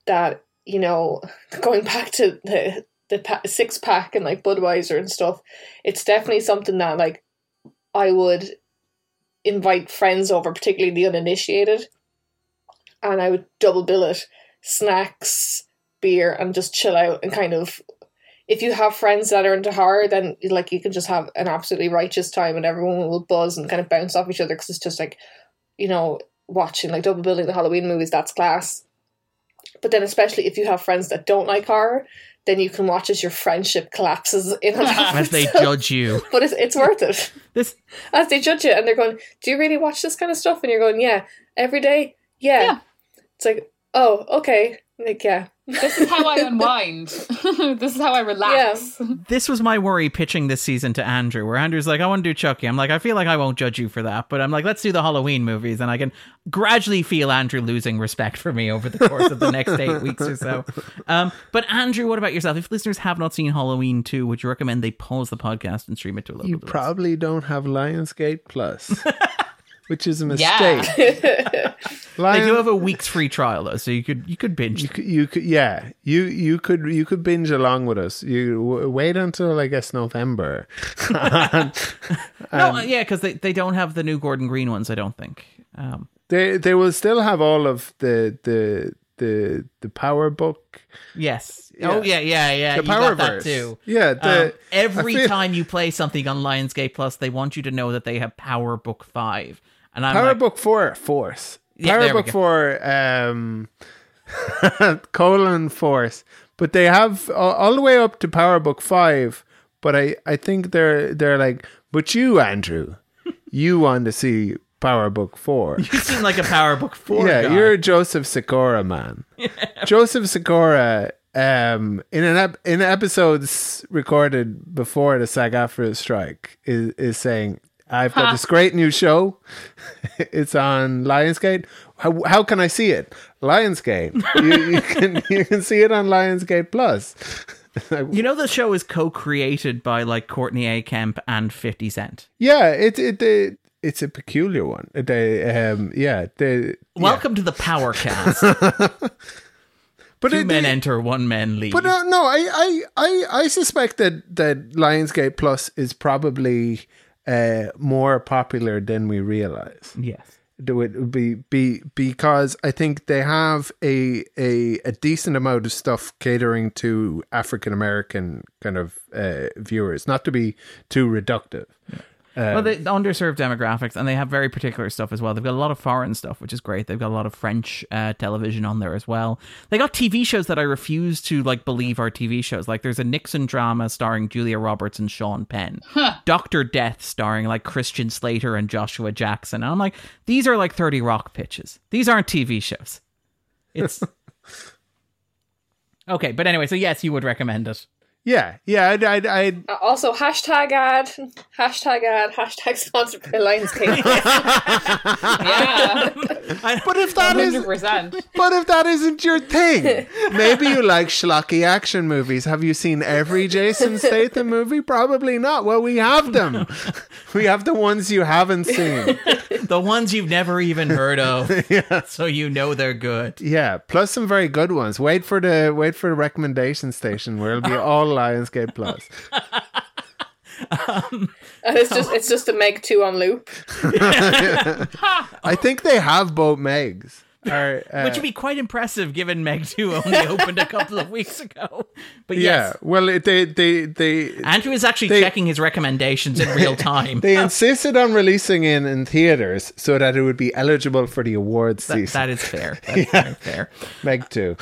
that you know, *laughs* going back to the the pa- six pack and like Budweiser and stuff, it's definitely something that like I would invite friends over, particularly the uninitiated, and I would double bill it, snacks, beer, and just chill out and kind of if you have friends that are into horror, then like you can just have an absolutely righteous time, and everyone will buzz and kind of bounce off each other because it's just like, you know, watching like double building the Halloween movies. That's class. But then, especially if you have friends that don't like horror, then you can watch as your friendship collapses in on *laughs* As they *laughs* judge you. But it's it's worth it *laughs* This as they judge it, and they're going, "Do you really watch this kind of stuff?" And you're going, "Yeah, every day, yeah." Yeah. It's like, oh, okay, Like yeah. This is how I *laughs* unwind. *laughs* this is how I relax. *laughs* This was my worry pitching this season to Andrew, where Andrew's like, I want to do Chucky. I'm like, I feel like I won't judge you for that, but I'm like, let's do the Halloween movies. And I can gradually feel Andrew losing respect for me over the course of the next eight weeks or so. Um, but Andrew, what about yourself? If listeners have not seen Halloween 2, would you recommend they pause the podcast and stream it to a local You device? probably don't have Lionsgate Plus, which is a Yeah. mistake. *laughs* They Lion- do have a week's free trial though, so you could you could binge. you could, you could, yeah, you you could you could binge along with us. You w- wait until I guess November. *laughs* no, uh, yeah, because they, they don't have the new Gordon Green ones. I don't think. Um, they they will still have all of the the the the Power Book, yes. Oh yeah, yeah, yeah. the you got that too. Yeah, the, Um, every feel- time you play something on Lionsgate Plus, they want you to know that they have Power Book Five, and I'm Power like, Book Four Force. Yeah, Power Book. Four um, *laughs* colon Force, but they have all, all the way up to Power Book Five. But I I think they're they're like, but you Andrew, you want to see Power Book Four. *laughs* you seem like a Power Book Four. yeah, guy. you're a Joseph Sikora man. *laughs* Joseph Sikora, um, in an ep- in episodes recorded before the SAG-AFTRA strike, is is saying, "I've got this great new show. *laughs* it's on Lionsgate. How how can I see it? Lionsgate. you, you *laughs* can you can see it on Lionsgate Plus." *laughs* You know the show is co-created by like Courtney A. Kemp and Fifty Cent. yeah, it it. it it's a peculiar one. They, um, yeah, they, Welcome to the Power Cast. but Two it- men they- enter, one man leave. But uh, no, I, I, I, I suspect that that Lionsgate Plus is probably uh, more popular than we realize. yes. Do it be be because I think they have a a a decent amount of stuff catering to African American kind of uh, viewers, not to be too reductive. Well, they underserved demographics, and they have very particular stuff as well. They've got a lot of foreign stuff, which is great. They've got a lot of French uh, television on there as well. They got TV shows that I refuse to like believe are TV shows. Like there's a Nixon drama starring Julia Roberts and Sean Penn, Doctor Death starring like Christian Slater and Joshua Jackson. And I'm like, these are like Thirty Rock pitches. These aren't TV shows. It's *laughs* okay, but anyway, so yes, you would recommend it. Yeah, yeah, I'd, I'd, I'd Uh, Also, hashtag ad, hashtag ad, hashtag sponsored by Lionsgate. *laughs* Yeah. but if that is 100%. But if that isn't your thing, maybe you like schlocky action movies. Have you seen every Jason Statham movie? Probably not. Well, we have them. *laughs* We have the ones you haven't seen. The ones you've never even heard of, *laughs* yeah. so you know they're good. Yeah, plus some very good ones. Wait for the wait for the recommendation station where it'll be *gasps* all Lionsgate Plus. and *laughs* it's just it's just a Meg two on loop. *laughs* I think they have both Megs. Or, uh, Which would be quite impressive given Meg 2 only *laughs* opened a couple of weeks ago. But yeah, well, they they they Andrew is actually They- checking his recommendations in real time. they insisted on releasing it in theaters so that it would be eligible for the awards That- season. that is fair. That's very fair. Meg too.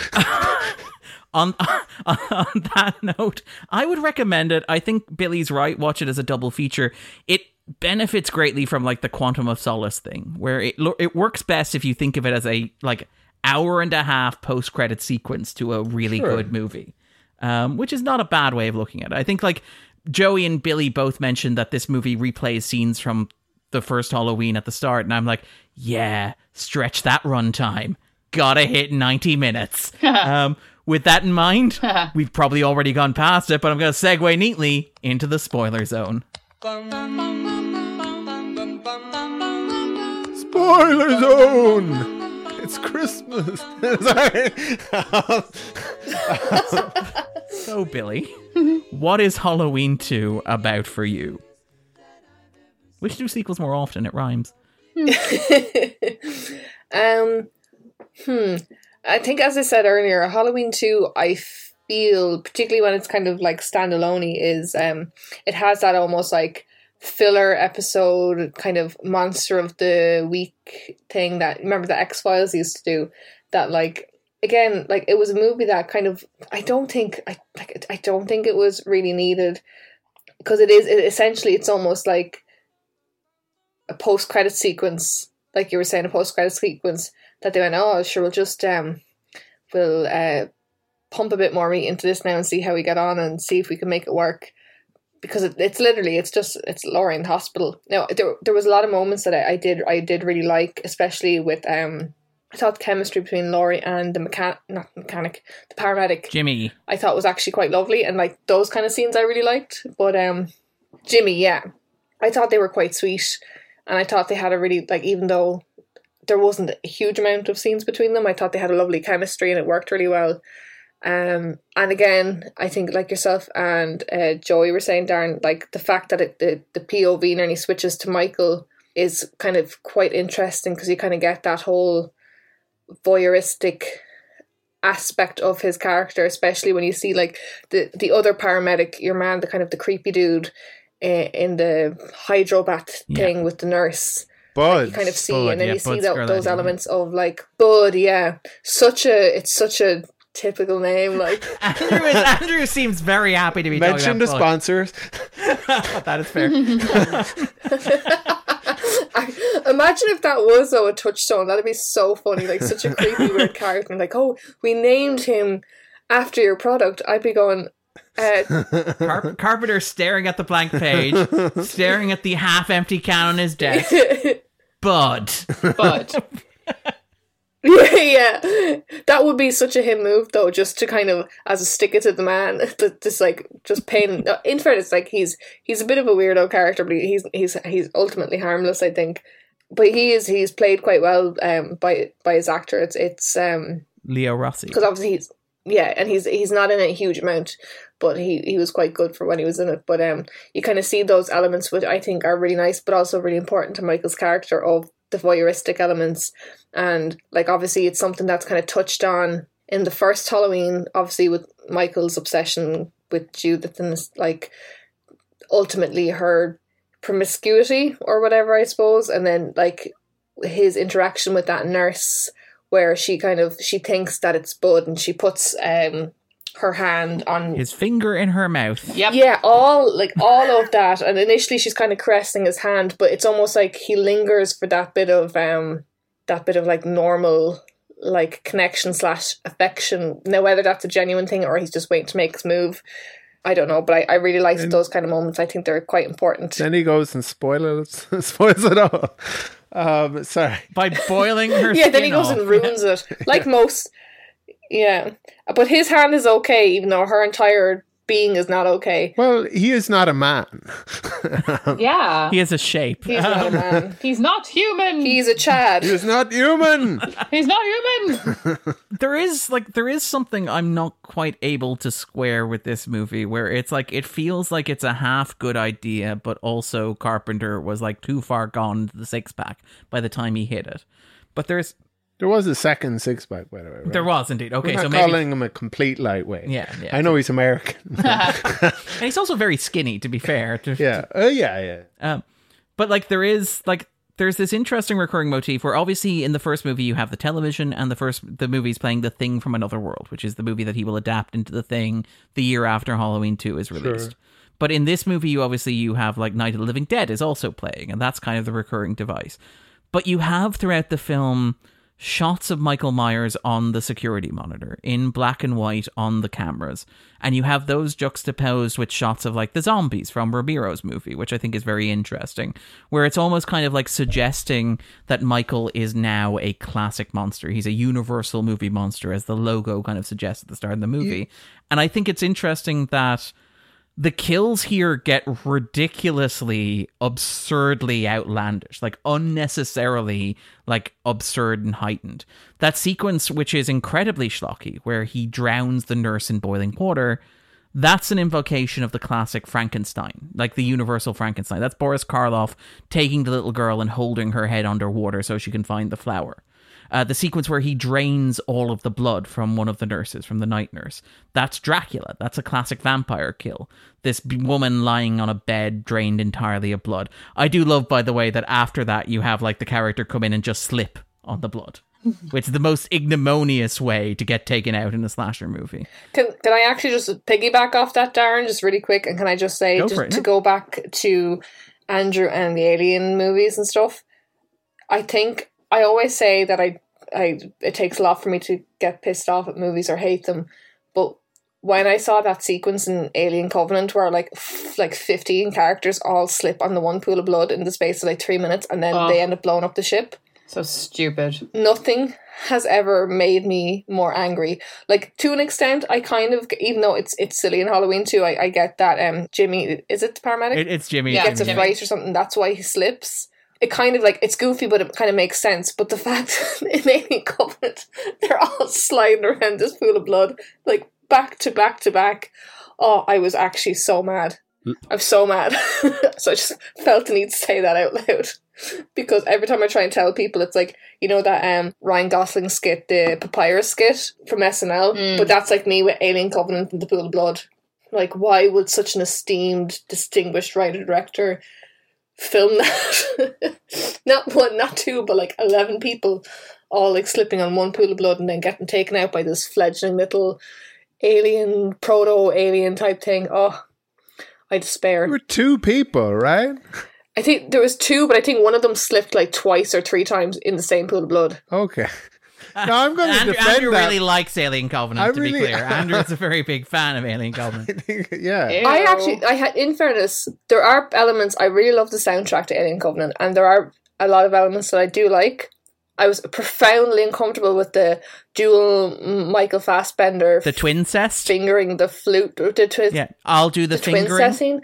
On, *laughs* on that note, I would recommend it. I think Billie's right. Watch it as a double feature. It benefits greatly from like the Quantum of Solace thing, where it it works best if you think of it as a like hour and a half post credit sequence to a really Sure. good movie, um, which is not a bad way of looking at it. I think like Joey and Billie both mentioned that this movie replays scenes from the first Halloween at the start, and I'm like, yeah, stretch that runtime. Gotta hit 90 minutes. *laughs* um, with that in mind, *laughs* we've probably already gone past it, but I'm going to segue neatly into the spoiler zone. Spoiler zone. It's Christmas. *laughs* *laughs* So, Billie, what is Halloween 2 about for you? We should do sequels more often, it rhymes. um, hmm. I think, as I said earlier, Halloween two. I feel particularly when it's kind of like standalone is um, it has that almost like filler episode kind of monster of the week thing that remember the X Files used to do. That like again, like it was a movie that kind of I don't think I like I don't think it was really needed because it is it, essentially it's almost like a post credit sequence, like you were saying, a post credit sequence that they went, oh, sure, we'll just um, we'll uh, pump a bit more meat into this now and see how we get on and see if we can make it work. Because it, it's literally it's just it's Laurie in the hospital. Now there there was a lot of moments that I, I did I did really like, especially with um I thought the chemistry between Laurie and the mechanic not mechanic the paramedic Jimmy. I thought was actually quite lovely and like those kind of scenes I really liked. But um Jimmy, yeah. I thought they were quite sweet and I thought they had a really like even though there wasn't a huge amount of scenes between them, I thought they had a lovely chemistry and it worked really well. Um and again, I think like yourself and uh, Joey were saying, Darren, like the fact that it, the the POV nearly switches to Michael is kind of quite interesting because you kind of get that whole voyeuristic aspect of his character, especially when you see like the the other paramedic, your man, the kind of the creepy dude uh, in the hydrobath Yeah. thing with the nurse. Bud. You kind of see, Bud, and then yeah, you see that, those elements of like Bud. Yeah, such a it's such a typical name. Like *laughs* Andrew, is, Andrew seems very happy to be Mention the talking about sponsors. *laughs* That is fair. *laughs* I, imagine if that was though a touchstone. That'd be so funny. Like such a creepy weird character. Like oh, we named him after your product. I'd be going. Uh, Carp- Carpenter staring at the blank page, staring at the half-empty can on his desk. Bud. But *laughs* Yeah, yeah, that would be such a him move though, just to kind of as a stick it to the man, *laughs* just like just pain. In fairness, like he's he's a bit of a weirdo character, but he's he's he's ultimately harmless, I think. But he is he's played quite well um by by his actor. It's it's um Leo Rossi. because obviously he's yeah, and he's he's not in a huge amount, but he he was quite good for when he was in it. But um, you kind of see those elements, which I think are really nice, but also really important to Michael's character of the voyeuristic elements, and like obviously it's something that's kind of touched on in the first Halloween, obviously with Michael's obsession with Judith and like ultimately her promiscuity or whatever, I suppose, and then like his interaction with that nurse where she kind of she thinks that it's Bud and she puts um her hand on His finger in her mouth. yep. yeah all like all of that and initially she's kind of caressing his hand but it's almost like he lingers for that bit of um that bit of like normal like connection slash affection now whether that's a genuine thing or he's just waiting to make his move I don't know but I, I really like those kind of moments I think they're quite important Then he goes and spoils it, *laughs* spoils it all. Um, sorry. By boiling her *laughs* yeah then he goes off. and ruins it *laughs* like most yeah but his hand is okay even though her entire being is not okay Well, he is not a man. *laughs* Yeah. He has a shape. he's not a um, man *laughs* He's not human. he's a chad *laughs* He's not human. He's not human. there is like there is something I'm not quite able to square with this movie where it's like it feels like it's a half good idea, but also Carpenter was like too far gone to the six pack by the time he hit it. But there's there was a second six pack, by the way. Right? there was indeed okay, so maybe calling him a complete lightweight. Yeah, yeah. I know he's American. *laughs* *laughs* and he's also very skinny to be fair. To, *laughs* yeah, uh, yeah, yeah. Um, but like there is like there's this interesting recurring motif where obviously in the first movie you have the television and the first the movie's playing the thing from another world, which is the movie that he will adapt into the thing the year after Halloween 2 is released. But in this movie you obviously you have like Night of the Living Dead is also playing and that's kind of the recurring device. But you have throughout the film shots of Michael Myers on the security monitor in black and white on the cameras. And you have those juxtaposed with shots of like the zombies from Romero's movie, which I think is very interesting, where it's almost kind of like suggesting that Michael is now a classic monster. He's a universal movie monster, as the logo kind of suggests at the start of the movie. And I think it's interesting that the kills here get ridiculously absurdly outlandish like unnecessarily like absurd and heightened. That sequence which is incredibly schlocky where he drowns the nurse in boiling water that's an invocation of the classic frankenstein like the universal frankenstein. That's boris karloff taking the little girl and holding her head underwater so she can find the flower uh, the sequence where he drains all of the blood from one of the nurses, from the night nurse. That's Dracula. That's a classic vampire kill. This woman lying on a bed drained entirely of blood. I do love, by the way, that after that you have like the character come in and just slip on the blood. *laughs* Which is the most ignominious way to get taken out in a slasher movie. Can can I actually just piggyback off that, Darren, just really quick? And can I just say, Go just it, to go back to Andrew and the Alien movies and stuff? I think I always say that I I it takes a lot for me to get pissed off at movies or hate them. But when I saw that sequence in Alien Covenant where like f- like fifteen characters all slip on the one pool of blood in the space of like three minutes, and then Oh. they end up blowing up the ship So stupid. nothing has ever made me more angry. Like to an extent, I kind of, even though it's it's silly in Halloween too, I, I get that. Um, Jimmy is it the paramedic It, it's Jimmy. Yeah, gets a Jimmy. fright or something. That's why he slips. It kind of like it's goofy, but it kind of makes sense. But the *laughs* fact in Alien Covenant, they're all sliding around this pool of blood, like back to back to back. Oh, I was actually so mad. I'm so mad. *laughs* so I just felt the need to say that out loud. *laughs* Because every time I try and tell people, it's like, you know, that um Ryan Gosling skit, the papyrus skit from SNL? Mm. But that's like me with Alien Covenant and the Pool of Blood. Like, why would such an esteemed, distinguished writer director film that? *laughs* not one, not two, but like 11 people all like slipping on one pool of blood and then getting taken out by this fledgling little alien, proto alien type thing. Oh, I despair. There were two people, right? I think there was two, but I think one of them slipped like twice or three times in the same pool of blood. Okay. No, I'm going to Andrew, defend Andrew that. really likes Alien Covenant. I to really- be clear, *laughs* Andrew's a very big fan of Alien Covenant. *laughs* yeah. I actually, I had, in fairness, there are elements I really love the soundtrack to Alien Covenant, and there are a lot of elements that I do like. I was profoundly uncomfortable with the dual Michael Fassbender The twin cest. fingering the flute, or the twin, Yeah, I'll do the, the twin fingering. setting.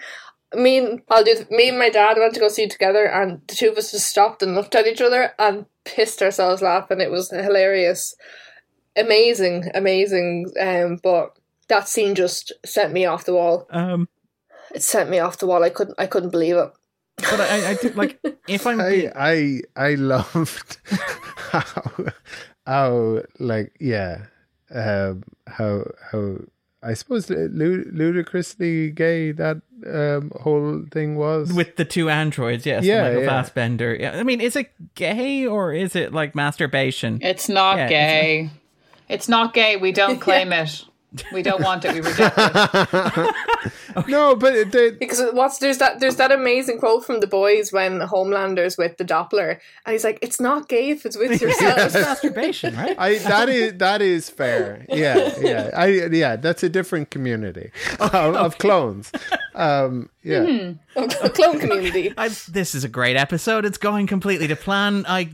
Me and I'll do. Me and my dad went to go see it together, and the two of us just stopped and looked at each other and pissed ourselves laughing. It was hilarious, amazing, amazing. Um, but that scene just sent me off the wall. Um, It sent me off the wall. I couldn't. I couldn't believe it. but I, I do like *laughs* if I'm. I I I loved *laughs* how how like yeah um how how I suppose lu- ludicrously gay that um whole thing was with the two androids, yes, Yeah, Michael yeah. Fassbender. Yeah, I mean, is it gay or is it like masturbation? It's not Yeah, gay. It's not gay. We don't *laughs* claim it. We don't want it. We reject it. *laughs* no but the, Because what's there's that there's that amazing quote from the boys when Homelander's with the Doppler, and he's like, "It's not gay if it's with *laughs* yourself. It's masturbation, right? I that is that is fair yeah yeah *laughs* I yeah that's a different community of, of clones um yeah A clone community. I, this is a great episode. It's going completely to plan. I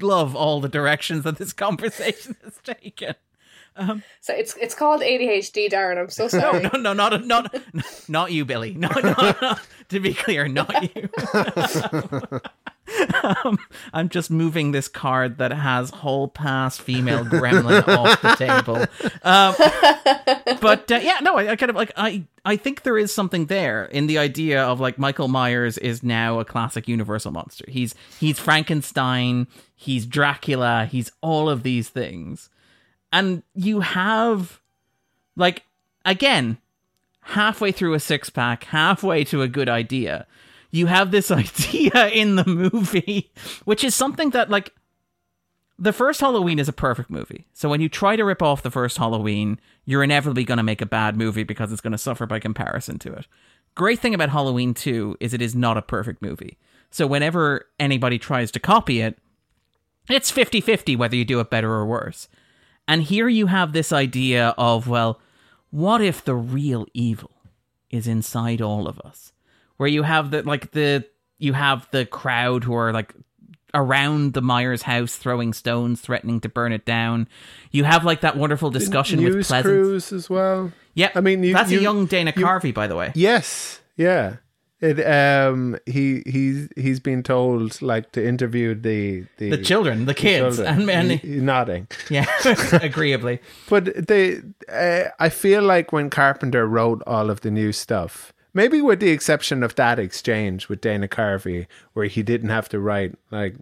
love all the directions that this conversation has taken. So it's it's called ADHD, Darren. I'm so sorry. *laughs* No, no, not not not you, Billie. No, no, no. To be clear, not you. um, I'm just moving this card that has whole past female gremlin off the table. Um, but uh, yeah, no, I, I kind of like I I think there is something there in the idea of like Michael Myers is now a classic Universal monster. He's he's Frankenstein, he's Dracula, he's all of these things, and you have like again halfway through a six pack, halfway to a good idea, you have this *laughs* idea in the movie, which is something that, like, the first Halloween is a perfect movie. So when you try to rip off the first Halloween, you're inevitably going to make a bad movie because it's going to suffer by comparison to it. Great thing about Halloween 2 is it is not a perfect movie. So whenever anybody tries to copy it, it's 50 50 whether you do it better or worse. And here you have this idea of, well, what if the real evil is inside all of us? Where you have the like the you have the crowd who are like around the Myers house throwing stones, threatening to burn it down. You have like that wonderful discussion with crews as well Yeah, I mean, you- that's you- a young Dana you- Carvey, by the way. Yes, yeah. It um he he's he's been told like to interview the the, The children, the kids, children. and, and He- nodding. yeah, *laughs* agreeably. But they uh, I feel like when Carpenter wrote all of the new stuff, maybe with the exception of that exchange with Dana Carvey, where he didn't have to write like.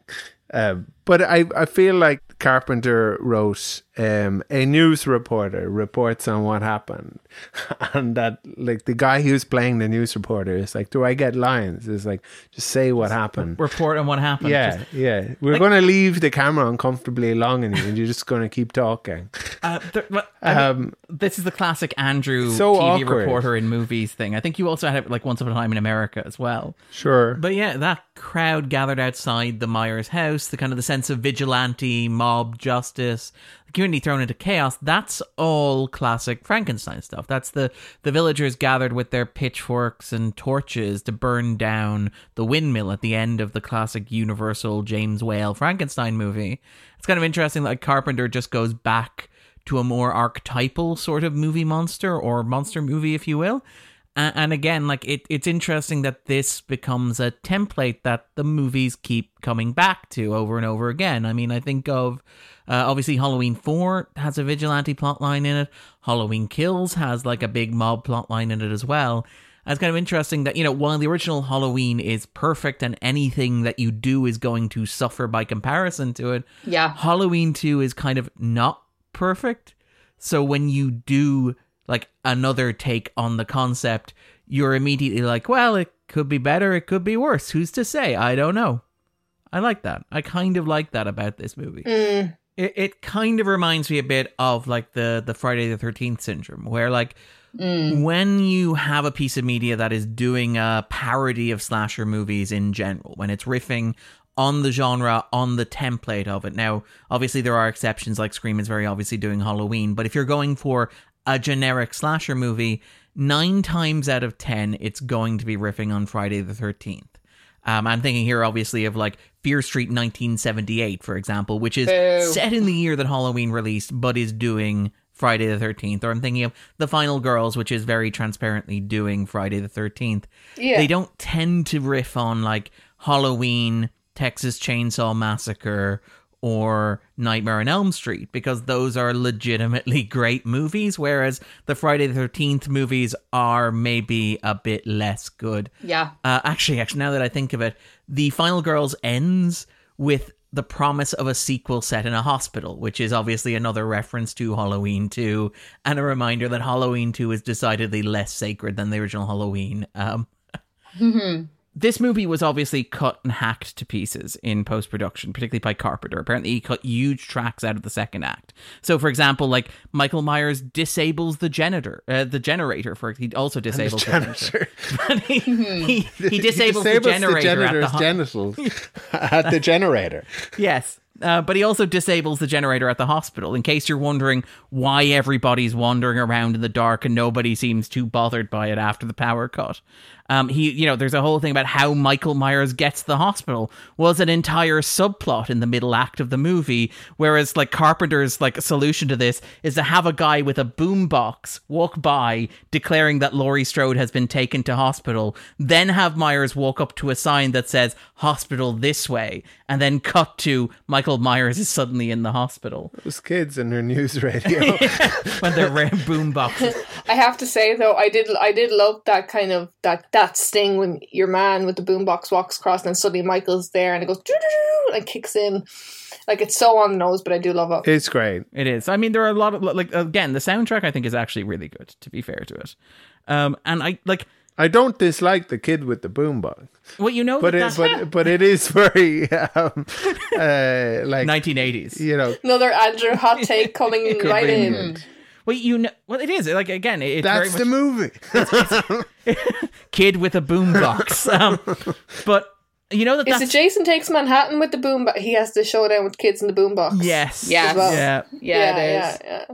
Uh, but I, I feel like Carpenter wrote um, a news reporter reports on what happened, *laughs* and that like the guy who's playing the news reporter is like, "Do I get lines?" It's like, "Just say what happened." Report on what happened. Yeah, Just- yeah. We're going to leave the camera uncomfortably long on you, and you're just going to keep talking. *laughs* uh, there- but, I mean, Um, this is the classic Andrew So TV awkward. reporter in movies thing. I think you also had it like Once Upon a Time in America as well. sure. But yeah, that crowd gathered outside the Myers house, the kind of the sense of vigilante, mob justice, the community thrown into chaos. That's all classic Frankenstein stuff. That's the the villagers gathered with their pitchforks and torches to burn down the windmill at the end of the classic Universal James Whale Frankenstein movie. It's kind of interesting that Carpenter just goes back to a more archetypal sort of movie monster or monster movie, if you will. A- And again, like it, it's interesting that this becomes a template that the movies keep coming back to over and over again. I mean, I think of uh, obviously Halloween 4 has a vigilante plotline in it. Halloween Kills has like a big mob plotline in it as well. And It's kind of interesting that, you know, while the original Halloween is perfect and anything that you do is going to suffer by comparison to it, Yeah. Halloween 2 is kind of not perfect. So when you do like another take on the concept, you're immediately like, well, it could be better, it could be worse. Who's to say? I don't know. I like that. I kind of like that about this movie. Mm. It, it kind of reminds me a bit of like the the Friday the 13th syndrome where like when you have a piece of media that is doing a parody of slasher movies in general, when it's riffing on the genre, on the template of it. Now, obviously, there are exceptions, like Scream is very obviously doing Halloween, but if you're going for a generic slasher movie, nine times out of ten, it's going to be riffing on Friday the 13th. Um, I'm thinking here, obviously, of like Fear Street 1978, for example, which is set in the year that Halloween released, but is doing Friday the 13th. Or I'm thinking of The Final Girls, which is very transparently doing Friday the 13th. Yeah. They don't tend to riff on like Halloween, Texas Chainsaw Massacre, or Nightmare on Elm Street because those are legitimately *laughs* great movies, whereas the Friday the 13th movies are maybe a bit less good. Yeah. Uh, actually, actually, now that I think of it, the Final Girls ends with the promise of a sequel set in a hospital, which is obviously another reference to Halloween 2 and a reminder that Halloween 2 is decidedly less sacred than the original Halloween. Um, this movie was obviously cut and hacked to pieces in post production, particularly by Carpenter. Apparently, he cut huge tracks out of the second act. So, for example, like Michael Myers disables the janitor, uh, the generator. For he also disables the janitor. *laughs* but he, he, he disables, Disables the generator at the ho- genitals *laughs* at the generator. Yes. Uh, but he also disables the generator at the hospital. In case you're wondering why everybody's wandering around in the dark and nobody seems too bothered by it after the power cut. Um, he, you know, there's a whole thing about how Michael Myers gets to the hospital was an entire subplot in the middle act of the movie. Whereas, like Carpenter's like solution to this is to have a guy with a boombox walk by declaring that Laurie Strode has been taken to hospital, then have Myers walk up to a sign that says "Hospital this way," and then cut to Michael Myers is suddenly in the hospital Those kids in their news *laughs* radio. when they're wearing boomboxes. *laughs* I have to say though, I did I did love that kind of that that sting when your man with the boombox walks across and then suddenly Michael's there and it goes and kicks in. Like it's so on the nose, but I do love it. It's great. It is. I mean, there are a lot of like again, the soundtrack I think is actually really good. To be fair to it, um, and I like I don't dislike the kid with the boombox, well, you know, but that it, but but it is *laughs* very um, uh, like 1980s. you know Another Andrew hot take coming *laughs* right in. Convenient. Well, you know, well, it is like again, it- it's very That's much the movie. *laughs* kid with a boombox. um, but you know that Is that's it Jason Takes Manhattan with the boom? He has to show showdown with kids in the boombox. yes, Yes. well. yeah. Yeah, it is. yeah,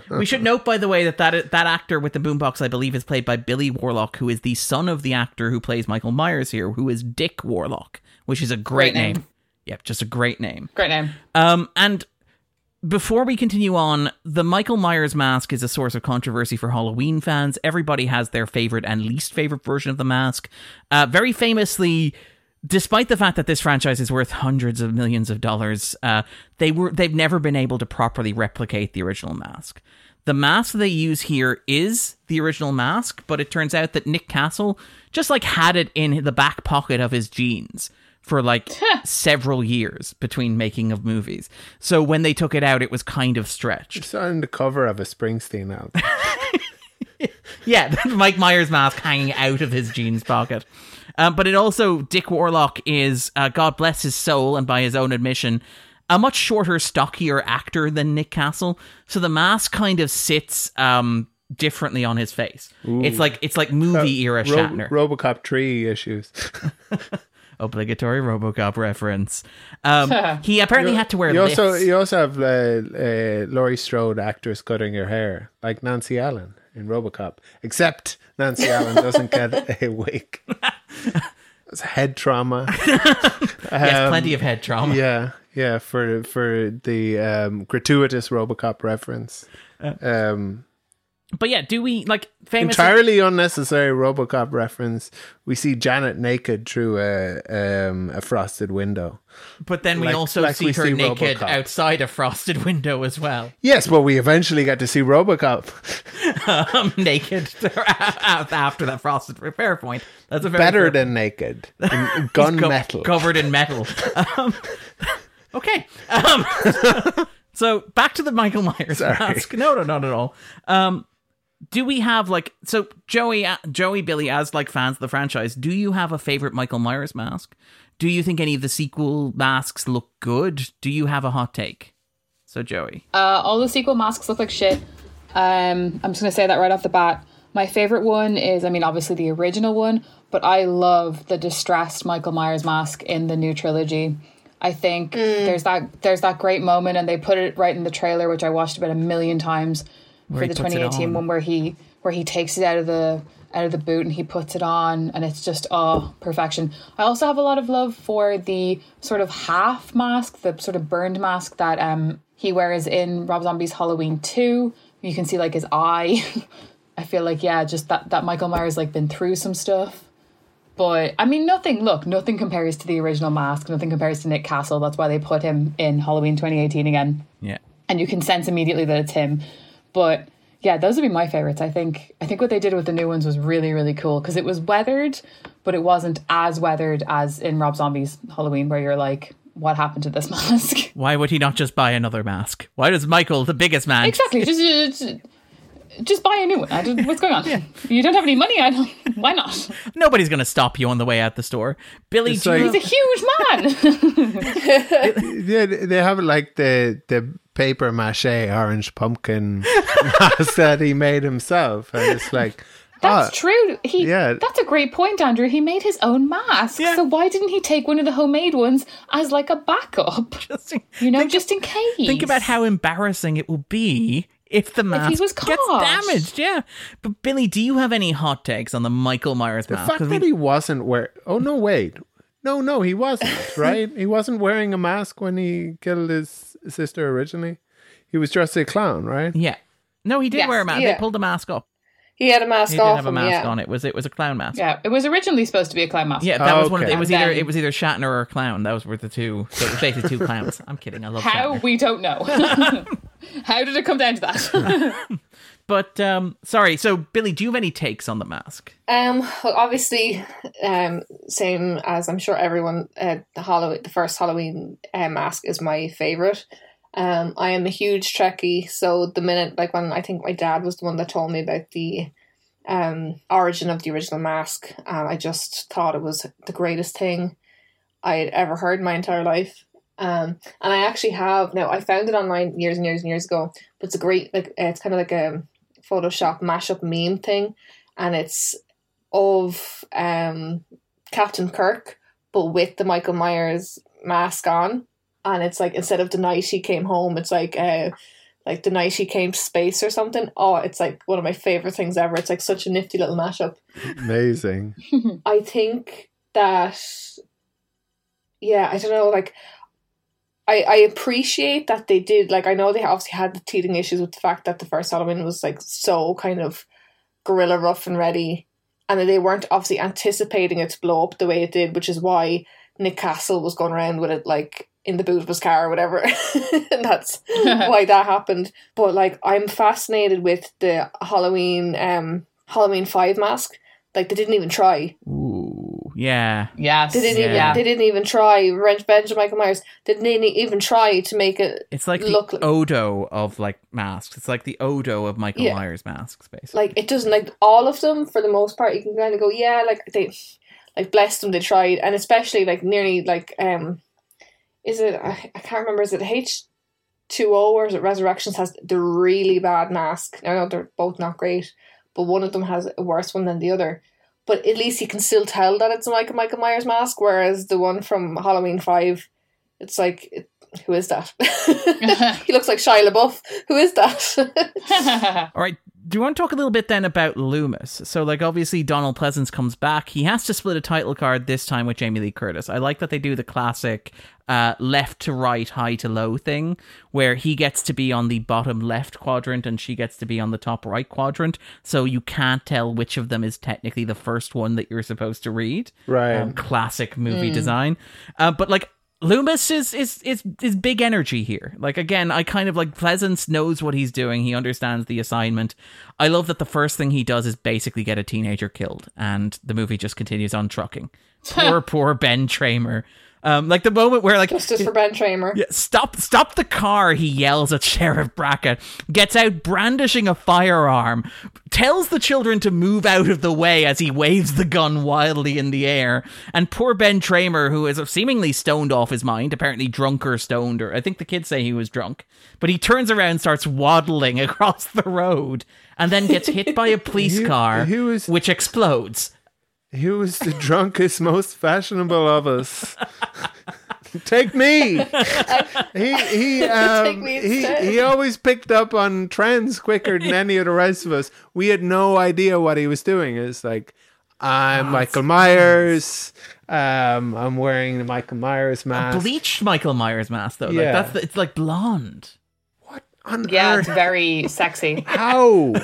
yeah. *laughs* We should note, by the way, that that that actor with the boombox, I believe, is played by Billy Warlock, who is the son of the actor who plays Michael Myers here, who is Dick Warlock, which is a great, Great name. name. Yep, just a great name. Great name. Um, and before we continue on, the Michael Myers mask is a source of controversy for Halloween fans. Everybody has their favorite and least favorite version of the mask. Uh, very famously, despite the fact that this franchise is worth hundreds of millions of dollars, uh, they were they've never been able to properly replicate the original mask. The mask they use here is the original mask, but it turns out that Nick Castle just like had it in the back pocket of his jeans for like several years between making of movies. So when they took it out, it was kind of stretched. It's on the cover of a Springsteen album. *laughs* Yeah, *laughs* Mike Myers mask hanging out of his jeans pocket. Um, but it also, Dick Warlock is, uh, God bless his soul, and by his own admission, a much shorter, stockier actor than Nick Castle. So the mask kind of sits um, differently on his face. It's like it's like movie era Ro- Shatner. RoboCop 3 issues. *laughs* Obligatory RoboCop reference. Um, *laughs* he apparently had to wear You lifts. also you also have uh, uh, Laurie Strode, actress, cutting her hair like Nancy Allen in RoboCop, except Nancy Allen doesn't get *laughs* a wig. It's head trauma. *laughs* yes, plenty of head trauma. Yeah, yeah, for for the um, gratuitous RoboCop reference. Um, But yeah, do we like famous? entirely unnecessary RoboCop reference. We see Janet naked through a um, a frosted window. But then we like- also like see we her see naked RoboCop. outside a frosted window as well. *laughs* Yes, but we eventually get to see RoboCop um, naked *laughs* after that frosted repair point. That's a very better fair- than naked, *laughs* in gun co- metal. covered in metal. um, okay. Um, so back to the Michael Myers Sorry. mask. No, no, not at all. Um, do we have like so Joey, uh, Joey, Billy as like fans of the franchise? Do you have a favorite Michael Myers mask? Do you think any of the sequel masks look good? Do you have a hot take? So Joey, Uh, all the sequel masks look like shit. Um, I'm just gonna say that right off the bat. My favorite one is, I mean, obviously the original one, but I love the distressed Michael Myers mask in the new trilogy. I think there's that there's that great moment, and they put it right in the trailer, which I watched about a million times Where for the puts 2018 one, where he where he takes it out of the out of the boot and he puts it on, and it's just oh perfection. I also have a lot of love for the sort of half mask, the sort of burned mask that um he wears in Rob Zombie's Halloween 2. You can see like his eye. *laughs* I feel like yeah, just that that Michael Myers like been through some stuff. But I mean, nothing. Look, nothing compares to the original mask. Nothing compares to Nick Castle. That's why they put him in Halloween 2018 again, yeah. and you can sense immediately that it's him. But yeah, those would be my favorites. I think. I think what they did with the new ones was really, really cool because it was weathered, but it wasn't as weathered as in Rob Zombie's Halloween, where you're like, "What happened to this *laughs* mask?" Why would he not just buy another mask? Why does Michael, the biggest man, exactly. Just, just, just buy a new one. I don't, what's going on? *laughs* You don't have any money. I don't. Why not? nobody's going to stop you on the way out the store? Billy, It's do like- He's a huge man. *laughs* Yeah, they have like the the paper mache orange pumpkin mask *laughs* that he made himself, and it's like, That's ah, true. He yeah. that's a great point, Andrew. He made his own mask. Yeah. So why didn't he take one of the homemade ones as like a backup? just You know, just in case. think about how embarrassing it will be if the mask he was gets caught. damaged? Yeah. But Billy, do you have any hot takes on the Michael Myers mask? the fact that we- he wasn't wear. Oh no, wait, no, no, he wasn't. *laughs* Right, he wasn't wearing a mask when he killed his sister originally. He was dressed as a clown, right? yeah. No, he did Yes, wear a mask. They pulled the mask up. He had a mask He did off have a mask yeah. on. It was it was a clown mask. Yeah, it was originally supposed to be a clown mask. Yeah, that Oh, was one of the, it was And either then- it was either Shatner or a clown. Those were the two. So it was basically two clowns. I'm kidding. I love How Shatner. we don't know. *laughs* how did it come down to that? *laughs* But um, sorry. So Billy, do you have any takes on the mask? Um, well, obviously, um, same as I'm sure everyone. Uh, the Halloween, the first Halloween uh, mask is my favorite. Um, I am a huge Trekkie, so the minute, like when I think my dad was the one that told me about the um origin of the original mask, um, I just thought it was the greatest thing I had ever heard in my entire life. Um, and I actually have now. I found it online years and years and years ago, but it's a great like it's kind of like a Photoshop mashup meme thing, and it's of um Captain Kirk, but with the Michael Myers mask on, and it's like instead of the night he came home, it's like uh like the night he came to space or something. Oh, it's like one of my favorite things ever. It's like such a nifty little mashup. Amazing. *laughs* I think that yeah, I don't know, like I I appreciate that they did like I know they obviously had the teething issues with the fact that the first Halloween was like so kind of guerrilla rough and ready and that they weren't obviously anticipating it to blow up the way it did, which is why Nick Castle was going around with it like in the boot of his car or whatever. *laughs* and that's *laughs* why that happened. But like I'm fascinated with the Halloween um Halloween five mask. Like they didn't even try. Ooh, yeah. yes. They didn't Yeah. even. They didn't even try. Revenge Benjamin Michael Myers. They didn't even try to make it It's like Look- the Odo of like masks. It's like the Odo of Michael Yeah. Myers masks, basically. like it doesn't like all of them for the most part. You can kind of go, yeah, like they, like bless them. They tried, and especially like nearly like um, is it? I, I can't remember. Is it H two O or is it Resurrections has the really bad mask? I know they're both not great, but one of them has a worse one than the other. but at least you can still tell that it's a Michael Michael Myers mask. Whereas the one from Halloween Five, it's like, it, who is that? *laughs* *laughs* he looks like Shia LaBeouf. Who is that? *laughs* All right. Do you want to talk a little bit then about Loomis? So, like, obviously, Donald Pleasence comes back. He has to split a title card this time with Jamie Lee Curtis. I like that they do the classic uh, left to right, high to low thing, where he gets to be on the bottom left quadrant and she gets to be on the top right quadrant. So you can't tell which of them is technically the first one that you're supposed to read. Right. Um, classic movie design. Uh, but, like, Loomis is, is is is big energy here. Like again, I kind of like Pleasence knows what he's doing. He understands the assignment. I love that the first thing he does is basically get a teenager killed, and the movie just continues on trucking. *laughs* Poor, poor Ben Tramer. Um, like the moment where like Justice for Ben Tramer. yeah, stop stop the car, he yells at Sheriff Brackett, gets out brandishing a firearm, tells the children to move out of the way as he waves the gun wildly in the air, and poor Ben Tramer, who is seemingly stoned off his mind, apparently drunk or stoned, or I think the kids say he was drunk, but he turns around and starts waddling *laughs* across the road and then gets hit by a police He- car, he was- which explodes. He was the drunkest, most fashionable of us. *laughs* Take me. he he *laughs* um, me he he always picked up on trends quicker than any of the rest of us. We had no idea what he was doing. It's like I'm Michael Myers. Um, I'm wearing the Michael Myers mask. Bleached Michael Myers mask though, like Yeah. that's the, it's like blonde. What on yeah, it's very sexy. How? *laughs*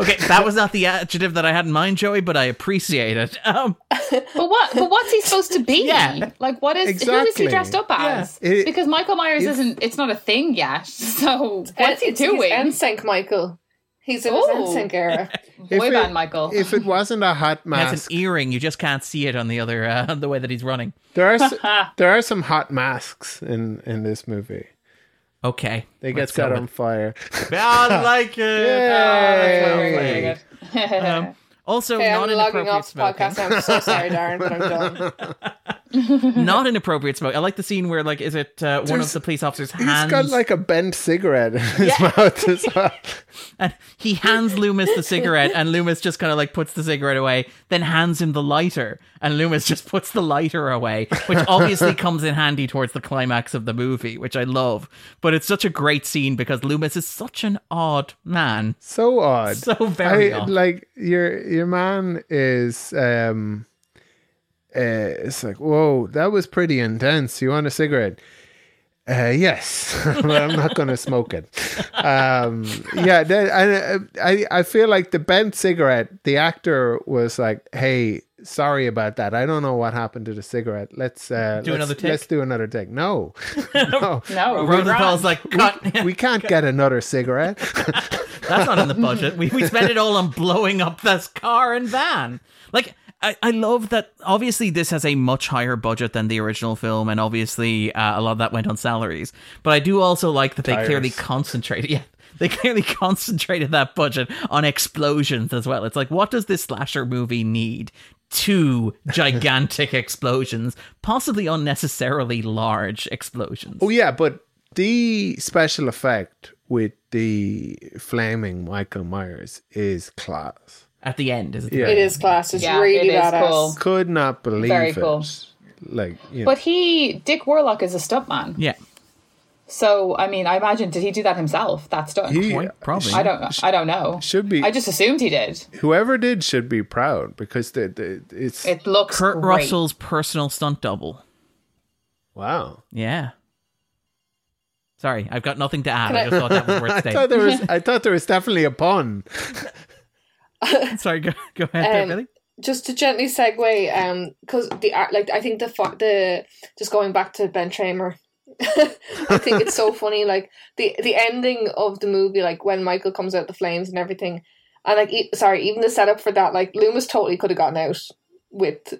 Okay, that was not the adjective that I had in mind, Joey, but I appreciate it. Um, But what? But what's he supposed to be? *laughs* Yeah. Like, what is? Exactly. Who is he dressed up as? Yeah. It- because Michael Myers if- isn't. It's not a thing yet. *laughs* So what's he It's- he's doing? NSYNC Michael. He's in Oh. his NSYNC era. Boy it- band Michael. If it wasn't a hot mask. he has an earring, you just can't see it on the other uh, the way that he's running. there are s- there are some hot masks in in this movie. Okay, They get let's go set on fire. *laughs* I *laughs* like it. Yay. Um, also, Okay, not I'm logging off the podcast. I'm so sorry, Darren, but I'm done. *laughs* not inappropriate smoke. I like the scene where, like, is it uh, one of the police officers He's hands got like a bent cigarette in his mouth as well. *laughs* and he hands Loomis the cigarette, and Loomis just kind of like puts the cigarette away, then hands him the lighter, and Loomis just puts the lighter away, which obviously *laughs* comes in handy towards the climax of the movie, which I love. But it's such a great scene because Loomis is such an odd man, So odd. so very I, odd. like your your man is um uh, it's like whoa that was pretty intense you want a cigarette uh, yes, *laughs* but I'm not going to smoke it. Um, yeah, that, I, I I feel like the bent cigarette. The actor was like, "Hey, sorry about that. I don't know what happened to the cigarette. Let's uh, Do let's, another take?" Let's do another take." No, *laughs* no, no, Rosenthal's like, cut. we *laughs* can't get another cigarette. That's not in the budget. We, we spent it all on blowing up this car and van. Like, I, I love that. Obviously, this has a much higher budget than the original film, and obviously, uh, a lot of that went on salaries. But I do also like that they Tires. clearly concentrated. *laughs* Yeah. They clearly concentrated that budget on explosions as well. It's like, what does this slasher movie need? Two *laughs* gigantic explosions, possibly unnecessarily large explosions. Oh yeah, but the special effect with the flaming Michael Myers is class. At the end, is it? Yeah. It is class. It's Yeah, really it is badass. cool. Could not believe Very it. cool. Like you know, But he, Dick Warlock, is a stuntman. Yeah. So I mean, I imagine did he do that himself? That stunt. he Quite probably. I don't. I don't know. should be I just assumed he did. whoever did should be proud because the, the it's It looks Kurt great. Russell's personal stunt double. wow. Yeah. Sorry, I've got nothing to add. I I- just thought that was worth *laughs* I saying. thought there was I thought there was definitely a pun. *laughs* *laughs* Sorry, go, go ahead, there, Um, Billy. just to gently segue, um, because the art, like I think the the just going back to Ben Tramer, *laughs* I think it's so *laughs* funny. Like the the ending of the movie, like when Michael comes out the flames and everything, and like e- sorry, even the setup for that, like Loomis totally could have gotten out with,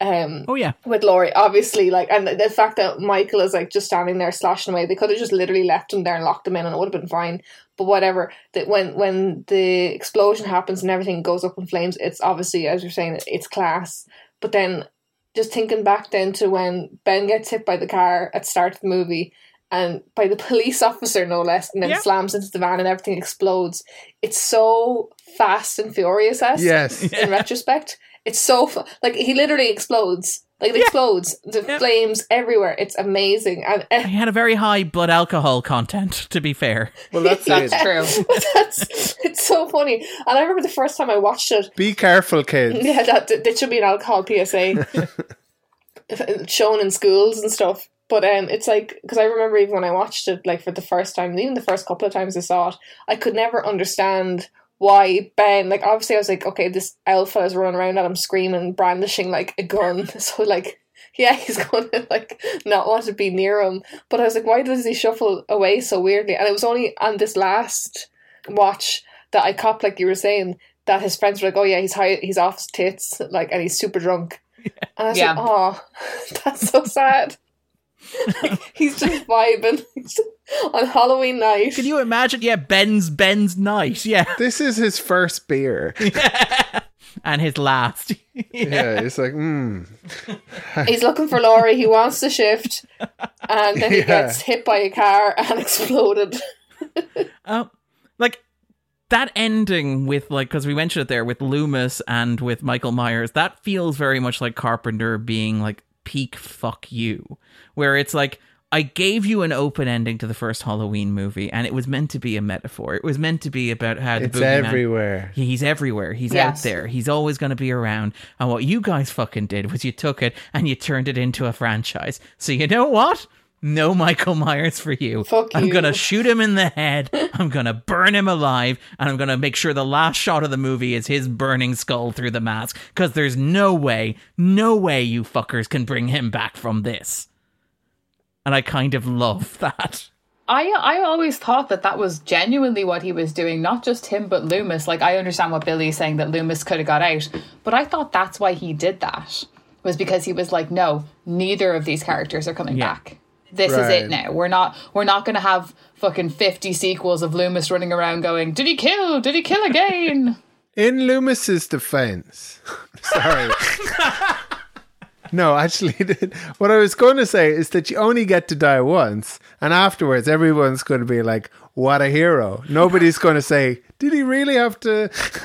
um, Oh yeah, with Laurie, obviously, like, and the, the fact that Michael is like just standing there slashing away, they could have just literally left him there and locked him in, and it would have been fine. But whatever, that when when the explosion happens and everything goes up in flames, it's obviously as you're saying, it's class. But then, just thinking back then to when Ben gets hit by the car at the start of the movie. And by the *laughs* police officer, no less, and then Yeah. slams into the van and everything explodes. It's so fast and furious esque Yes. in *laughs* retrospect. It's so fu- like he literally explodes. Like it explodes. The flames everywhere. It's amazing. And He had a very high blood alcohol content, to be fair. Well, that's That's *laughs* true. that's it's so funny. And I remember the first time I watched it. Be careful, kids. *laughs* Yeah, that that should be an alcohol PSA *laughs* shown in schools and stuff. But um, it's like because I remember even when I watched it, like for the first time, even the first couple of times I saw it, I could never understand why Ben. Like obviously, I was like, okay, this alpha is running around at him screaming, brandishing like a gun. *laughs* So like, yeah, he's *laughs* going to like not want to be near him. But I was like, why does he shuffle away so weirdly? And it was only on this last watch that I copped, like you were saying, that his friends were like, "Oh yeah, he's high, he's off his tits, like, and he's super drunk." And I was Yeah. like, *laughs* "Oh, that's so sad." Like, he's just vibing *laughs* on Halloween night. Can you imagine? Yeah, Ben's Ben's night. Yeah, *laughs* This is his first beer. *laughs* and his last. Yeah, it's like, mm. He's looking for Laurie. He wants to shift, and then he Yeah. gets hit by a car and exploded. Um, like that ending with like because we mentioned it there with Loomis and with Michael Myers. That feels very much like Carpenter being like peak fuck you, where it's like. I gave you an open ending to the first Halloween movie, and it was meant to be a metaphor. It was meant to be about how the it's boogeyman- everywhere. He's everywhere. He's out there. He's always going to be around. And what you guys fucking did was you took it and you turned it into a franchise. So you know what? No Michael Myers for you. Fuck I'm you. going to shoot him in the head. I'm going to burn him alive. And I'm going to make sure the last shot of the movie is his burning skull through the mask. Because there's no way, no way you fuckers can bring him back from this. And I kind of love *laughs* that. I I always thought that that was genuinely what he was doing, not just him but Loomis. Like I understand what Billy's saying that Loomis could have got out, but I thought that's why he did that was because he was like, no, neither of these characters are coming Yeah. back. This is it now. We're not we're not going to have fucking 50 sequels of Loomis running around going, "Did he kill? Did he kill again?" *laughs* In Loomis's defense, *laughs* sorry. No, actually, *laughs* what I was going to say is that you only get to die once, and afterwards, everyone's going to be like, "What a hero!" Nobody's going to say, "Did he really have to *laughs*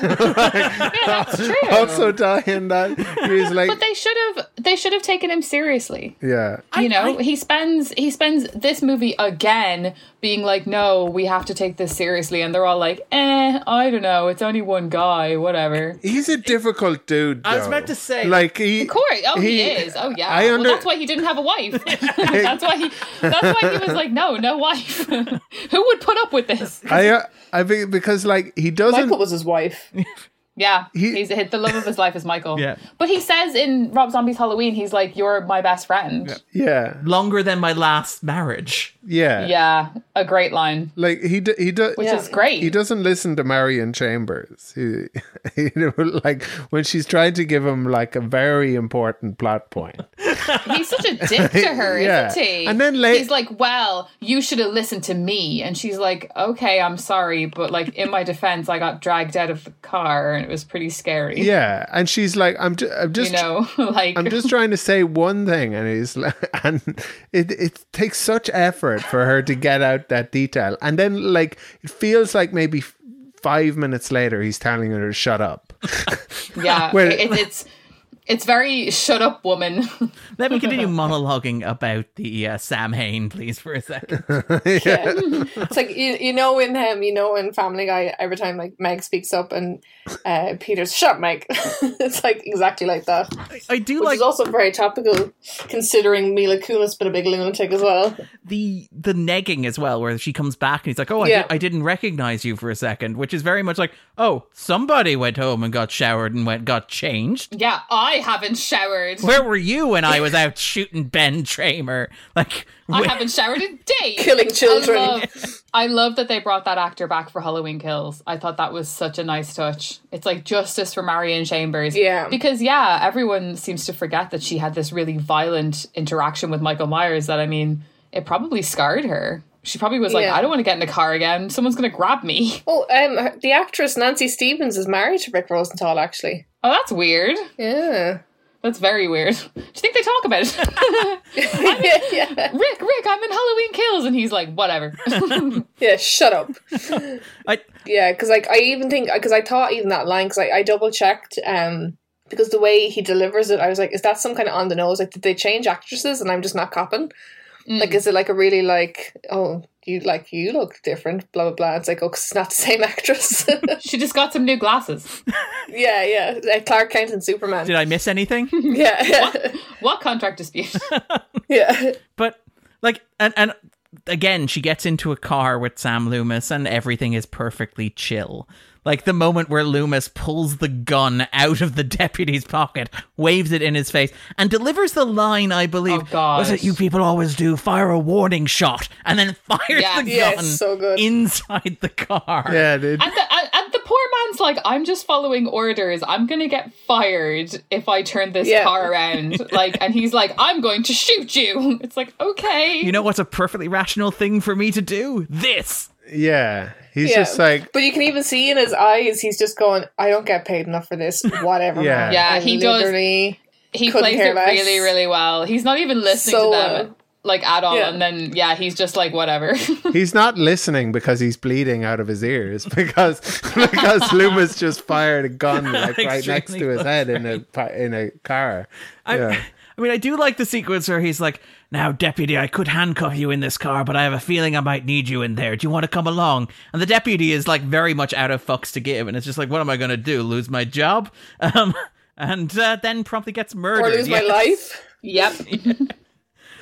That's *laughs* true. also die in that?" He's like, but they should have they should have taken him seriously. "Yeah, you know he spends he spends this movie again being like no we have to take this seriously and they're all like eh i don't know it's only one guy whatever he's a difficult dude." I was though. about to say- like he, of course oh he, is oh yeah I under- well that's why he didn't have a wife *laughs* that's why he that's why he was like no no wife who would put up with this I, uh, I think because like he doesn't. Michael was his wife. *laughs* yeah He- he's hit the love of his life is michael Yeah. but he says in rob zombie's halloween he's like you're my best friend yeah, Longer than my last marriage. yeah, yeah a great line Like he, d- he does. which Yeah. is great he doesn't listen to Marion Chambers. He, *laughs* you know, like when she's trying to give him like a very important plot point. He's such a dick to her, *laughs* Yeah. isn't he? And then he's like, "Well, you should have listened to me." And she's like, "Okay, I'm sorry, but like in my defense, I got dragged out of the car, and it was pretty scary." Yeah, and she's like, I'm, ju- I'm just, you know, *laughs* like I'm just trying to say one thing, and he's like, *laughs* and it it takes such effort for her to get out that detail, and then like it feels like maybe five minutes later he's telling her to shut up. yeah, it, it's it's very shut up, woman. *laughs* Let me continue *laughs* monologuing about the uh, Samhain, please, for a second. *laughs* Yeah. it's like you, you know in him, you know in Family Guy, every time like Meg speaks up and uh, Peter's shut up, Meg. it's like exactly like that, which I do like is also very topical, considering Mila Kunis been a big lunatic as well. the the negging as well, where she comes back and he's like, "Oh, I, Yeah. di- I didn't recognize you for a second, which is very much like, "Oh, somebody went home and got showered and went got changed." yeah, I haven't showered. Where were you when I was out shooting Ben Tramer? Like, I wh- haven't showered in days. Killing children. I love, I love that they brought that actor back for Halloween Kills. I thought that was such a nice touch. It's like justice for Marion Chambers. Yeah. Because, yeah, everyone seems to forget that she had this really violent interaction with Michael Myers that, I mean, it probably scarred her. She probably was like, Yeah. I don't want to get in a car again. Someone's going to grab me. Oh, um, the actress Nancy Stephens is married to Rick Rosenthal. Actually, Oh, that's weird. yeah, That's very weird. *laughs* Do you think they talk about it? *laughs* *laughs* yeah, Rick, Rick, I'm in Halloween Kills. And he's like, whatever. yeah. Shut up. I, Yeah, because like I even think because I thought even that line because I, I double checked um because the way he delivers it, I was like, is that some kind of on the nose? Like, did they change actresses and I'm just not copping? Like, mm. is it like a really like, oh, you like you look different, blah blah blah. It's like, oh, 'cause it's not the *laughs* same actress. She just got some new glasses. *laughs* yeah, yeah, like Clark Kent and Superman. Did I miss anything? *laughs* yeah, yeah, What contract dispute? yeah. but like and and again she gets into a car with Sam Loomis and everything is perfectly chill. Like the moment where Loomis pulls the gun out of the deputy's pocket, waves it in his face, and delivers the line, I believe, Oh, God. was it you people always do, fire a warning shot, and then fires Yeah. the Yeah, gun it's so good. inside the car. Yeah, dude. And the, and, and the poor man's like, I'm just following orders. I'm gonna get fired if I turn this Yeah. car around. *laughs* Like, and he's like, I'm going to shoot you. *laughs* It's like, okay. You know what's a perfectly rational thing for me to do? This. Yeah, he's Yeah. just like, But you can even see in his eyes, he's just going, I don't get paid enough for this. *laughs* Whatever. Yeah. man. Yeah, I he does- literally- he plays it less. really, really well. He's not even listening So to them well. like at all. Yeah. And then yeah, he's just like whatever. *laughs* he's not listening because he's bleeding out of his ears *laughs* because because Loomis just fired a gun like right next to his head in a in a car. I, Yeah. I mean, I do like the sequence where he's like, "Now, deputy, I could handcuff you in this car, but I have a feeling I might need you in there. Do you want to come along?" And the deputy is like very much out of fucks to give, and it's just like, "What am I going to do? Lose my job?" *laughs* Um, and uh, then promptly gets murdered. or lose my life. yep. *laughs*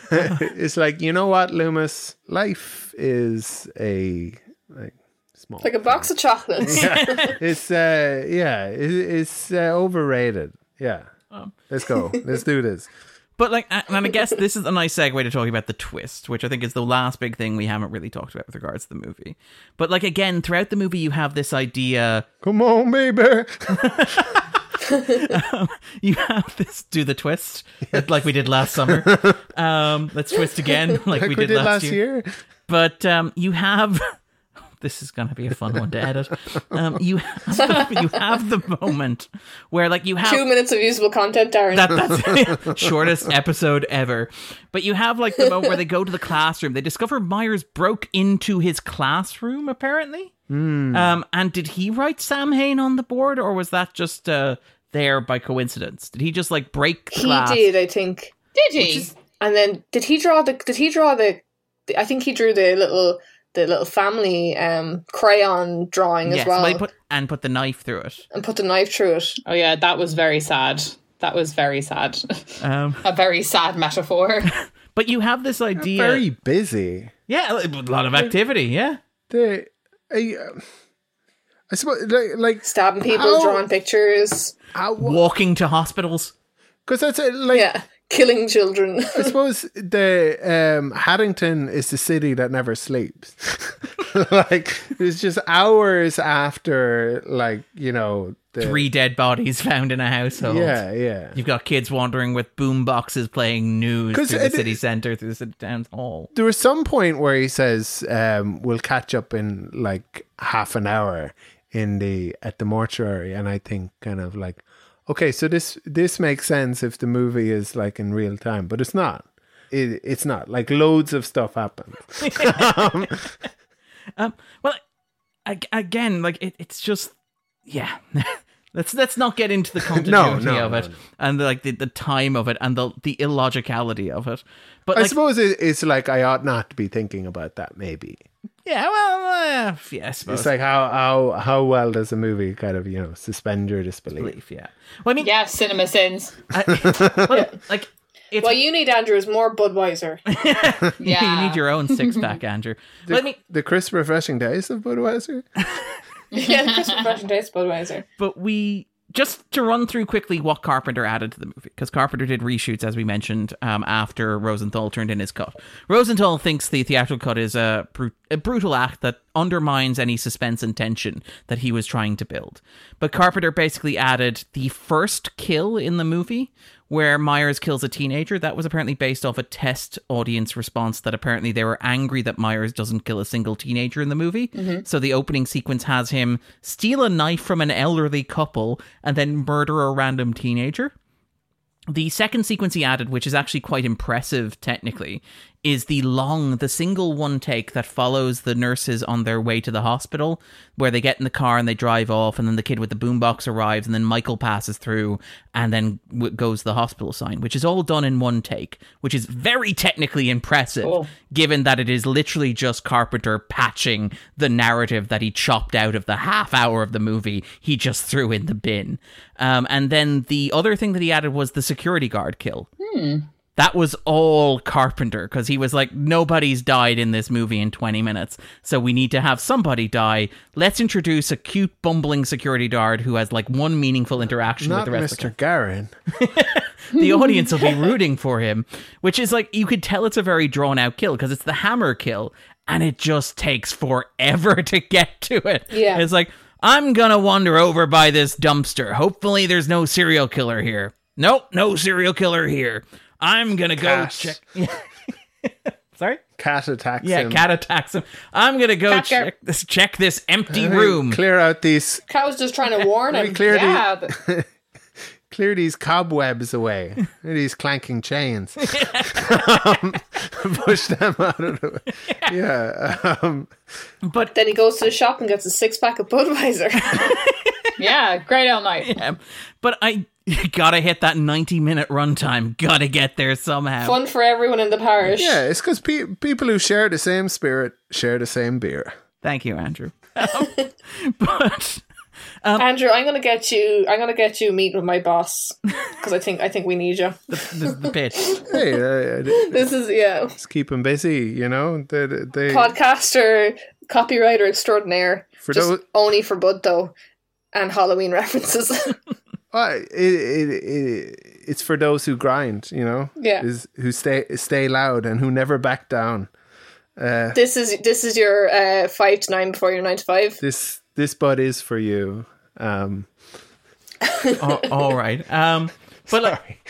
*laughs* it's like you know what, Loomis, life is a like small Like a box of chocolates. It's uh yeah, it, it's uh, overrated. Yeah, let's go. Let's do this. But like, and I guess *laughs* this is a nice segue to talking about the twist, which I think is the last big thing we haven't really talked about with regards to the movie. But like again, throughout the movie, you have this idea Come on, baby. *laughs* you have this do the twist like we did last summer. *laughs* Um, let's twist again like, Like we did, last, year. year. But um, you have this is going to be a fun one to *laughs* edit. Um, you have the, *laughs* you have the moment where like you have Two minutes of usable content, Darren. that, that's it. *laughs* shortest episode ever. But you have like the moment where they go to the classroom. They discover Myers broke into his classroom, apparently. Um, and did he write Samhain on the board, or was that just uh, there by coincidence? Did he just like break the he class? did, I think. Did he? And then did he draw the? Did he draw the? the I think he drew the little the little family um crayon drawing Yes, as well, put and put the knife through it. and put the knife through it. oh yeah, that was very sad. That was very sad. Um, *laughs* a very sad metaphor. *laughs* but you have this idea. Very busy. yeah, a lot of activity. Yeah. They, I, uh, I suppose like like Stabbing people, How- drawing pictures. Walking to hospitals. because that's uh, like Yeah, killing children. I suppose the um, Haddington is the city that never sleeps. *laughs* like it's just hours after, like you know, the, Three dead bodies found in a household. Yeah, yeah. You've got kids wandering with boom boxes playing news 'Cause through the it- city centre, through the city town hall. There was some point where he says, um, "We'll catch up in like half an hour in the at the mortuary," and I think kind of like, okay, so this this makes sense if the movie is like in real time, but it's not. It, it's not like loads of stuff happens. *laughs* Um, well, ag- again, like it, it's just, yeah. *laughs* let's let's not get into the *laughs* continuity no, of no, it no. and like the, the time of it and the the illogicality of it. But I like, suppose it, it's like I ought not to be thinking about that. Maybe yeah, well, uh, yeah, I suppose. it's like how how how well does a movie kind of you know suspend your disbelief? belief, yeah. Well, I mean, yeah, cinema sins. I- *laughs* well, like it's what you need, Andrew, is more Budweiser. *laughs* Yeah. you need your own six pack, Andrew. The, Let me. the crisp, refreshing taste of Budweiser. *laughs* yeah, the Chris Refreshing Taste Budweiser. but we just to run through quickly what Carpenter added to the movie because Carpenter did reshoots as we mentioned um, after Rosenthal turned in his cut. Rosenthal thinks the theatrical cut is a, brut- a brutal act that undermines any suspense and tension that he was trying to build. But Carpenter basically added the first kill in the movie where Myers kills a teenager. That was apparently based off a test audience response that apparently they were angry that Myers doesn't kill a single teenager in the movie. Mm-hmm. So the opening sequence has him steal a knife from an elderly couple and then murder a random teenager. the second sequence he added, which is actually quite impressive technically, is the long, the single one take that follows the nurses on their way to the hospital, where they get in the car and they drive off, and then the kid with the boombox arrives, and then Michael passes through, and then w- goes to the hospital sign, which is all done in one take, which is very technically impressive, Cool. given that it is literally just Carpenter patching the narrative that he chopped out of the half hour of the movie he just threw in the bin. Um, and then the other thing that he added was the security guard kill. That was all Carpenter because he was like, nobody's died in this movie in 20 minutes, so we need to have somebody die. Let's introduce a cute, bumbling security guard who has like one meaningful interaction with the rest of the Mr. Garin. *laughs* the audience will be *laughs* rooting for him, which is like you could tell it's a very drawn out kill because it's the hammer kill and it just takes forever *laughs* to get to it. Yeah. It's like, I'm gonna wander over by this dumpster. Hopefully there's no serial killer here. Nope, no serial killer here. I'm gonna go Cat. check. *laughs* Sorry? Cat attacks him. Yeah, him. cat attacks him. I'm gonna go Cat check this check this empty Hey, room. Clear out these Cat was just trying to warn *laughs* him. clear, Yeah, these, *laughs* clear these cobwebs away. these clanking chains. um, push them out of the way. Yeah. Um, But Then he goes to the shop and gets a six pack of Budweiser. yeah, great all night. um, but I *laughs* gotta hit that 90 minute runtime. Gotta get there somehow. Fun for everyone in the parish. yeah, it's because pe- people who share the same spirit share the same beer. Thank you, Andrew. *laughs* *laughs* Um, but Andrew, I'm gonna get you. I'm gonna get you a meet with my boss because I think I think we need you. this is the pitch. Hey, uh, This is yeah, let's keep them busy, you know? They, they, podcaster, copywriter extraordinaire. For just those- only for Bud though, and Halloween references. Uh, it, it, it, it's for those who grind, you know? Yeah. Is, who stay stay loud and who never back down. this is this is your uh, five to nine before your nine to five. This this bud is for you. Um, *laughs* Oh, all right. Um, but like, sorry.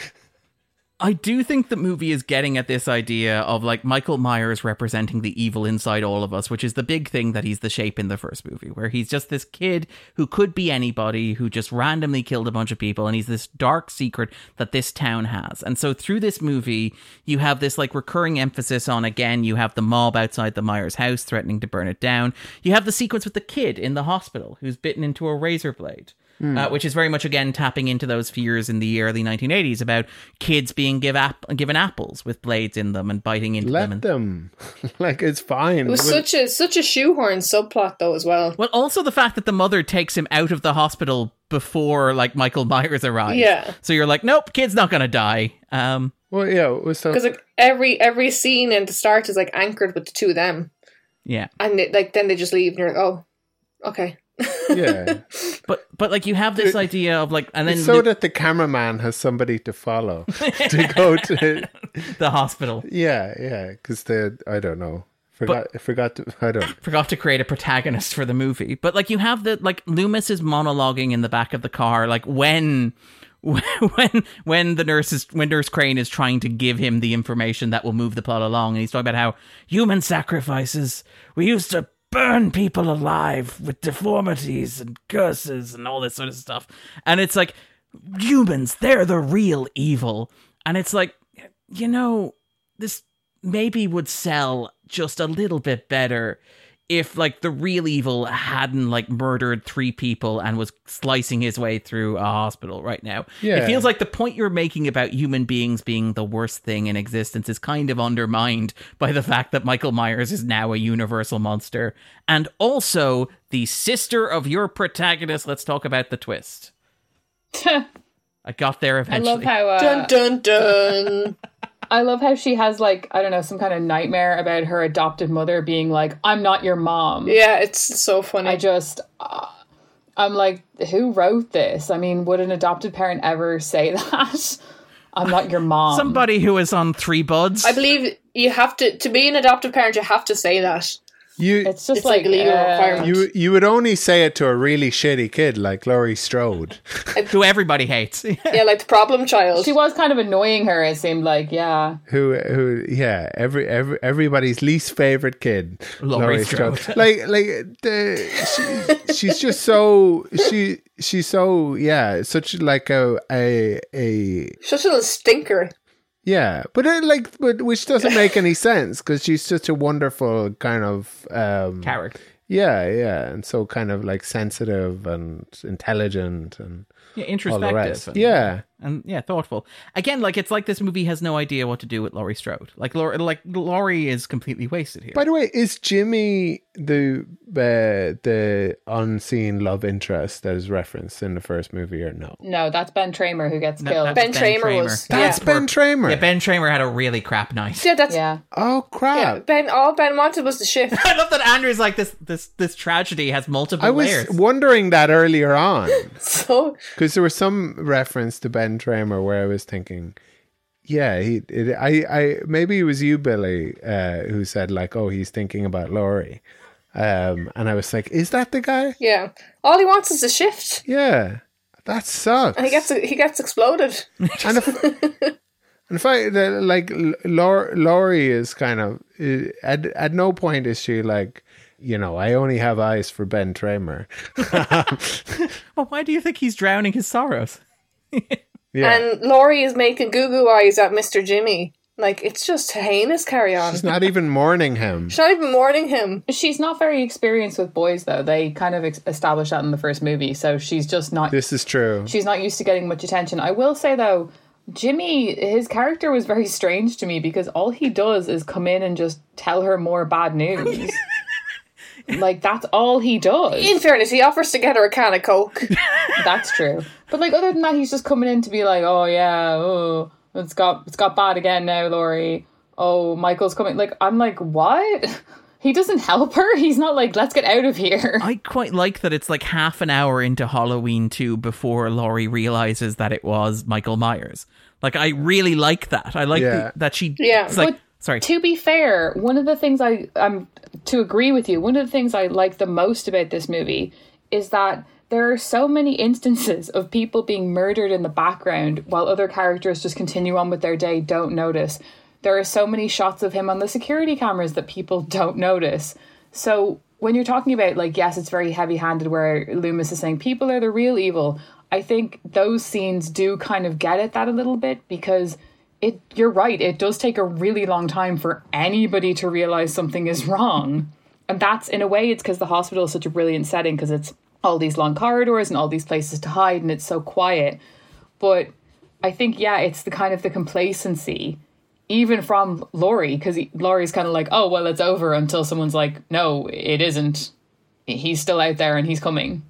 I do think the movie is getting at this idea of like Michael Myers representing the evil inside all of us, which is the big thing that he's the shape in the first movie, where he's just this kid who could be anybody who just randomly killed a bunch of people, and he's this dark secret that this town has. And so through this movie, you have this like recurring emphasis on again, you have the mob outside the Myers house threatening to burn it down. You have the sequence with the kid in the hospital who's bitten into a razor blade. Uh, which is very much again tapping into those fears in the early 1980s about kids being give app- given apples with blades in them and biting into them. Let And- them. *laughs* like, it's fine. It was such a such a shoehorn subplot though as well. well, also the fact that the mother takes him out of the hospital before like Michael Myers arrives. Yeah. So you're like, nope, kid's not gonna die. Um, well, yeah, it was so. Because like every every scene in the start is like anchored with the two of them, yeah. and it, like then they just leave, and you're like, oh, okay. Yeah. *laughs* But but like you have this idea of like, and then It's so the, that the cameraman has somebody to follow *laughs* to go to. *laughs* the hospital Yeah, yeah, because the I don't know. Forgot, forgot. To, I don't. forgot to create a protagonist for the movie. But like you have the like Loomis is monologuing in the back of the car, like when when when the nurse is when Nurse Crane is trying to give him the information that will move the plot along, and he's talking about how human sacrifices we used to burn people alive with deformities and curses and all this sort of stuff, and it's like humans, they're the real evil, and it's like you know this maybe would sell just a little bit better if like the real evil hadn't like murdered three people and was slicing his way through a hospital right now. It feels like the point you're making about human beings being the worst thing in existence is kind of undermined by the fact that Michael Myers is now a universal monster and also the sister of your protagonist. Let's talk about the twist. *laughs* I got there I eventually. love how uh, Dun dun dun. *laughs* I love how she has like I don't know some kind of nightmare about her adopted mother being like I'm not your mom. yeah, it's so funny. I just uh, I'm like who wrote this? I mean, would an adopted parent ever say *laughs* that? I'm not your mom. Somebody who is on three buds. I believe you have to to be an adoptive parent. You have to say that. You It's just It's like like, a legal uh, requirement. you you would only say it to a really shitty kid like Laurie Strode. who everybody hates. *laughs* Yeah, like the problem child. She was kind of annoying her. It seemed like, yeah. who who yeah every, every everybody's least favorite kid Laurie Strode. *laughs* like like the she, she's just so she she's so yeah, such like a a a Such a little stinker. Yeah, but it, like but which doesn't make any sense because she's such a wonderful kind of um Character. Yeah, yeah, and so kind of like sensitive and intelligent and Yeah, introspective. and- Yeah, and yeah, thoughtful. Again, like it's like this movie has no idea what to do with Laurie Strode. Like Laurie, like Laurie is completely wasted here. By the way, is Jimmy the uh, the unseen love interest that is referenced in the first movie or no? No, that's Ben Tramer who gets No, killed. that's Ben Tramer was- That's Yeah. Ben Tramer. yeah, Ben Tramer had a really crap night. Yeah, that's yeah. oh yeah. crap! Ben. All Ben wanted was the shift. *laughs* I love that Andrew's like this. This this tragedy has multiple I was layers. wondering that earlier on *laughs* so because there was some reference to Ben Tramer where I was thinking, yeah, he. It, I I maybe it was you, Billy, uh, who said like, oh, he's thinking about Laurie, um, and I was like, is that the guy? yeah, all he wants is a shift, Yeah, that sucks. and he gets he gets exploded. and if, *laughs* and if I the, like Laurie, Laurie is kind of uh, at at no point is she like you know I only have eyes for Ben Tramer. *laughs* well, why do you think he's drowning his sorrows? *laughs* Yeah, And Laurie is making goo goo eyes at Mister Jimmy. Like it's just heinous. Carry on. she's not even mourning him. She's not even mourning him. She's not very experienced with boys, though. They kind of ex- established that in the first movie, so she's just not. This is true. she's not used to getting much attention. I will say though, Jimmy, his character was very *laughs* strange to me because all he does is come in and just tell her more bad news. *laughs* like that's all he does. In fairness, he offers to get her a can of coke. *laughs* That's true. But like other than that, he's just coming in to be like, oh yeah, oh it's got it's got bad again now, Laurie. Oh, Michael's coming. Like I'm like, what? *laughs* He doesn't help her. *laughs* He's not like, let's get out of here. I quite like that it's like half an hour into Halloween 2 before Laurie realizes that it was Michael Myers. Like, I really like that. I like Yeah. the, that she. Yeah. Like, sorry. To be fair, one of the things I I'm to agree with you. One of the things I like the most about this movie is that there are so many *laughs* instances of people being murdered in the background while other characters just continue on with their day, don't notice. There are so many shots of him on the security cameras that people *laughs* don't notice. So when you're talking about like yes, it's very heavy-handed where Loomis is saying people are the real evil. I think those scenes do kind of get at that a little bit because it you're right it does take a really long time for anybody to realize something is wrong. And that's in a way it's because the hospital is such a brilliant setting because it's all these long corridors and all these places to hide and it's so quiet. But i think yeah it's the kind of the complacency even from Laurie because Laurie's kind of like oh well it's over until someone's like no it isn't. He's still out there and he's coming.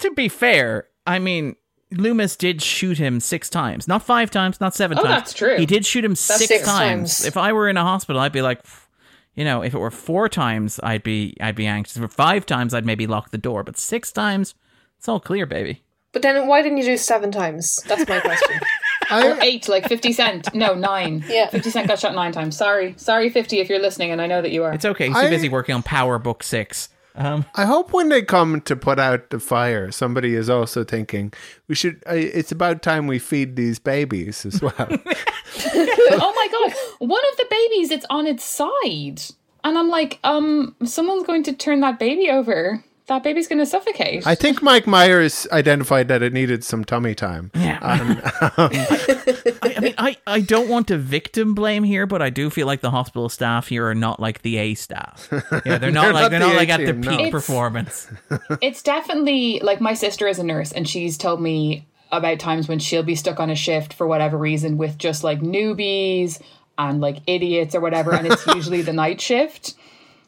To be fair, I mean, Loomis did shoot him six times. Not five times, not seven Oh, times. that's true. He did shoot him six, six times. times. If I were in a hospital, I'd be like, you know, if it were four times, I'd be I'd be anxious. If it were five times, I'd maybe lock the door. But six times, it's all clear, baby. But then why didn't you do seven times? That's my question. *laughs* or eight like 50 cent no nine *laughs* Yeah. 50 cent got shot nine times sorry sorry 50 if you're listening and I know that you are It's okay. He's too I- busy working on Power Book Six. Um, I hope when they come to put out the fire, somebody is also thinking we should. Uh, it's about time we feed these babies as *laughs* well. *laughs* oh my god one of the babies it's on its side and i'm like um someone's going to turn that baby over that baby's going to suffocate I think Mike Myers identified that it needed some tummy time. yeah. Um, *laughs* um, I, I mean, I, I don't want to victim blame here, but I do feel like the hospital staff here are not like the A staff. Yeah, they're *laughs* not They're like not they're the not A like at their team, no. peak performance. *laughs* it's definitely like my sister is a nurse and she's told me about times when she'll be stuck on a shift for whatever reason with just like newbies and like idiots or whatever and it's usually the night shift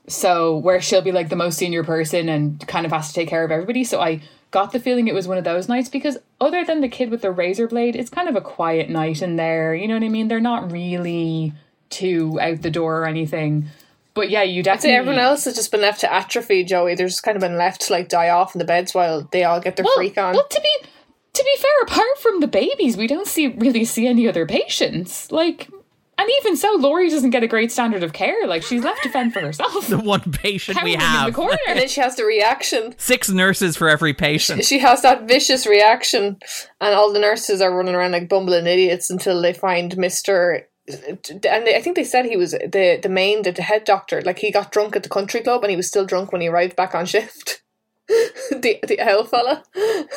so where she'll be like the most senior person and kind of has to take care of everybody so i got the feeling it was one of those nights because other than the kid with the razor blade it's kind of a quiet night in there you know what i mean they're not really too out the door or anything but yeah you definitely everyone else has just been left to atrophy, Joey. They're just kind of been left to like die off in the beds while they all get their well, freak on. Well, to be to be fair, apart from the babies, we don't see really see any other patients. Like, and even so, Laurie doesn't get a great standard of care. Like, she's left to fend for herself. *laughs* The one patient we Cowering in the have. corner. and then she has the reaction. Six nurses for every patient. She has that vicious reaction, and all the nurses are running around like bumbling idiots until they find Mister. And they, I think they said he was the the main the, the head doctor. Like he got drunk at the country club, and he was still drunk when he arrived back on shift. *laughs* the the owl fella.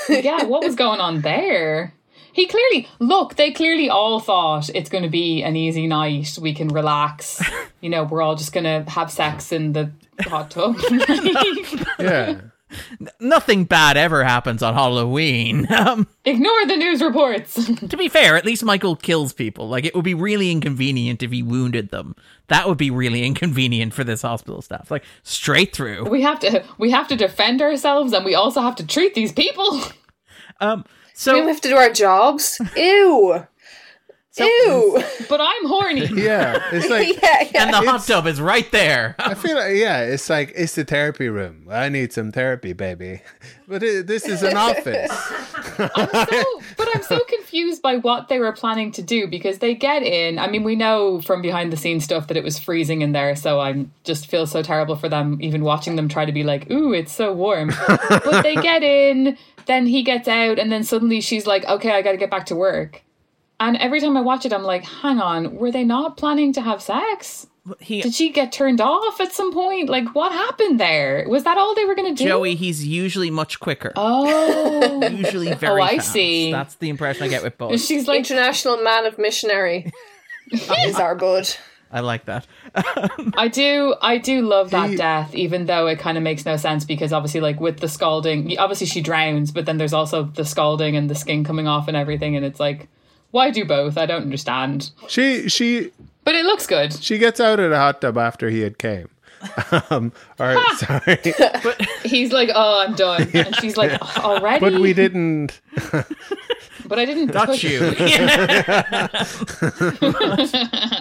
yeah, what was going on there? He clearly look. They clearly all thought it's going to be an easy night. We can relax. *laughs* You know, we're all just going to have sex in the hot tub. *laughs* Yeah. Nothing bad ever happens on Halloween. *laughs* Um, Ignore the news reports. to be fair, at least Michael kills people. Like, it would be really inconvenient if he wounded them. That would be really inconvenient for this hospital staff. Like, straight through. we have to. We have to defend ourselves, and we also have to treat these people. Um, we have to do our jobs. Ew. Ew. *laughs* But I'm horny. Yeah. It's like *laughs* yeah, yeah. and the hot it's- tub is right there. *laughs* I feel like yeah, it's like it's the therapy room. I need some therapy, baby. But it, this is an office. so, but I'm so confused by what they were planning to do because they get in. I mean, we know from behind the scenes stuff that it was freezing in there, so I just feel so terrible for them, even watching them try to be like, "Ooh, it's so warm." but they get in, then he gets out, and then suddenly she's like, "Okay, I got to get back to work." And every time I watch it, I'm like, "Hang on, were they not planning to have sex?" He, Did she get turned off at some point? Like, what happened there? Was that all they were going to do? Joey, he's usually much quicker. Oh. *laughs* usually very Oh, I fast. see. That's the impression I get with both. She's like, International Man of Missionary *laughs* He's our bud. I like that. *laughs* I do, I do love that He- death, even though it kind of makes no sense because obviously, like with the scalding, obviously she drowns, but then there's also the scalding and the skin coming off and everything, and it's like, why do both? I don't understand. She she But it looks good. she gets out of the hot tub after he had came. *laughs* Um, or sorry, *laughs* He's like, oh, I'm done, and she's like, "Oh, already. but we didn't. But I didn't Got push- you. *laughs*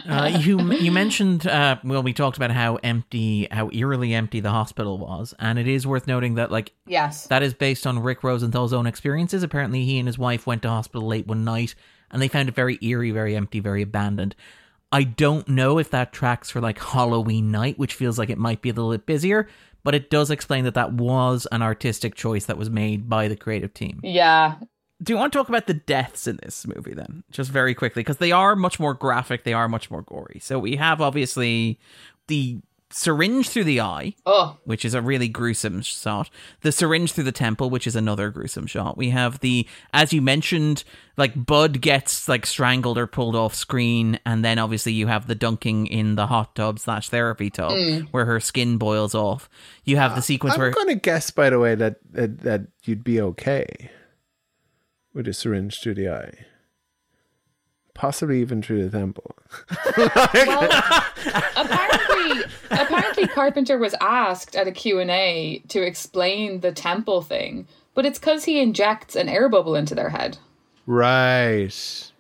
uh, you you mentioned uh, well, we talked about how empty, how eerily empty the hospital was, and it is worth noting that like Yes. that is based on Rick Rosenthal's own experiences. Apparently, he and his wife went to hospital late one night, and they found it very eerie, very empty, very abandoned. I don't know if that tracks for like Halloween night, which feels like it might be a little bit busier, but it does explain that that was an artistic choice that was made by the creative team. Yeah. Do you want to talk about the deaths in this movie then? Just very quickly, because they are much more graphic, they are much more gory. So we have obviously the syringe through the eye, Oh, which is a really gruesome shot. The syringe through the temple, which is another gruesome shot. We have the, as you mentioned, like Bud gets like strangled or pulled off screen, and then obviously you have the dunking in the hot tub slash therapy tub hmm. where her skin boils off. You have the uh, sequence where I'm going to guess, by the way, that, that that you'd be okay with a syringe through the eye, possibly even through the temple. *laughs* well, *laughs* apparently, apparently Carpenter was asked at a Q&A to explain the temple thing, but it's because he injects an air bubble into their head. Right.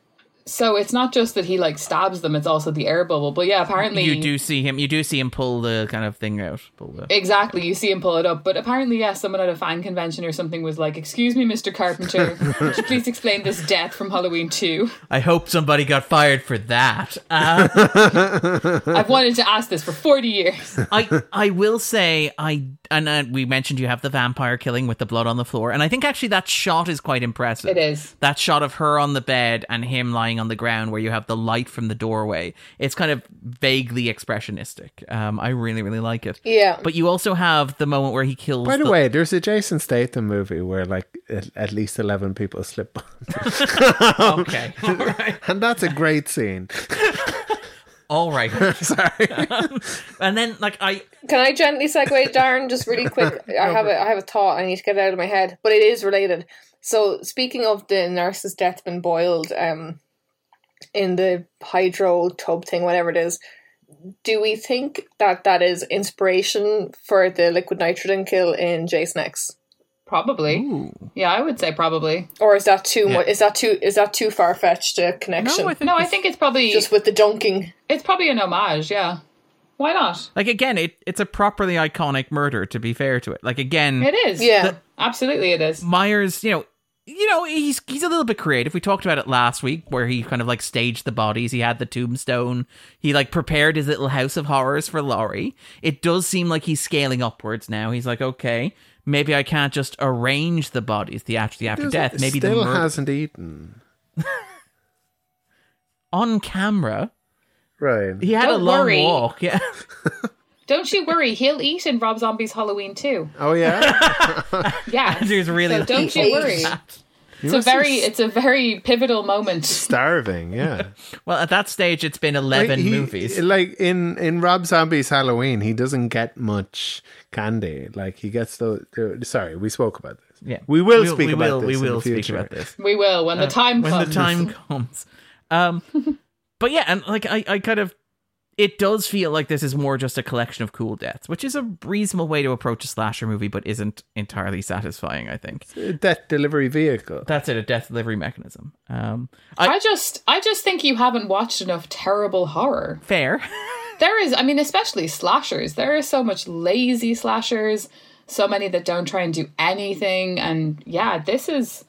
So it's not just that he like stabs them; it's also the air bubble. But yeah, apparently you do see him, you do see him pull the kind of thing out. The, exactly. You see him pull it up, but apparently, yeah, someone at a fan convention or something was like, "Excuse me, Mister Carpenter, *laughs* could you please explain this death from Halloween 2? I hope somebody got fired for that. *laughs* Uh, I've wanted to ask this for forty years." I I will say I and uh, we mentioned you have the vampire killing with the blood on the floor, and I think actually that shot is quite impressive. It is. that shot of her on the bed and him lying on the ground, where you have the light from the doorway. It's kind of vaguely expressionistic. Um, I really really like it. Yeah. But you also have the moment where he kills. By the way, there's a Jason Statham movie where like at, at least eleven people slip on, *laughs* okay, *laughs* all right, and that's a great scene. *laughs* all right. Sorry. and then like I Can I gently segue, Darren, just really quick? I have a I have a thought I need to get it out of my head, but it is related. So speaking of the nurse's death been boiled, um, in the hydro tub thing, whatever it is, do we think that that is inspiration for the liquid nitrogen kill in Jason X, Probably. Yeah, I would say probably. or is that too much? Is that too is that too far fetched a connection? no, I think No, I it's- think it's probably just with the dunking. it's probably an homage. Yeah, why not? like again, it it's a properly iconic murder. To be fair to it, like again, It is. Yeah. absolutely, it is. Myers, you know, you know, he's he's a little bit creative. We talked about it last week, where he kind of like staged the bodies. He had the tombstone. He like prepared his little house of horrors for Laurie. It does seem like he's scaling upwards now. He's like, okay, maybe I can't just arrange the bodies the after the after death. Maybe the still murder hasn't eaten. *laughs* on camera. Right. He had a Don't long worry. walk. Yeah, *laughs* Don't you worry, he'll eat in Rob Zombie's Halloween too. Oh yeah. *laughs* Yeah, Andrew's really So don't you worry. It's a must be very, it's a very pivotal moment. starving. Yeah. *laughs* Well, at that stage, it's been 11 He- movies. Like in in Rob Zombie's Halloween, he doesn't get much candy. Like he gets the. the- sorry, we spoke about this. Yeah. we will speak about this. We in will speak future. about this. We will when the time comes. when comes. the time comes. Um, *laughs* but yeah, and like I, I kind of, it does feel like this is more just a collection of cool deaths, which is a reasonable way to approach a slasher movie, but isn't entirely satisfying. I think Death delivery vehicle. that's it, a death delivery mechanism. Um, I, I just, I just think you haven't watched enough terrible horror. fair. *laughs* There is, I mean, especially slashers. There are so much lazy slashers, so many that don't try and do anything. And yeah, this is,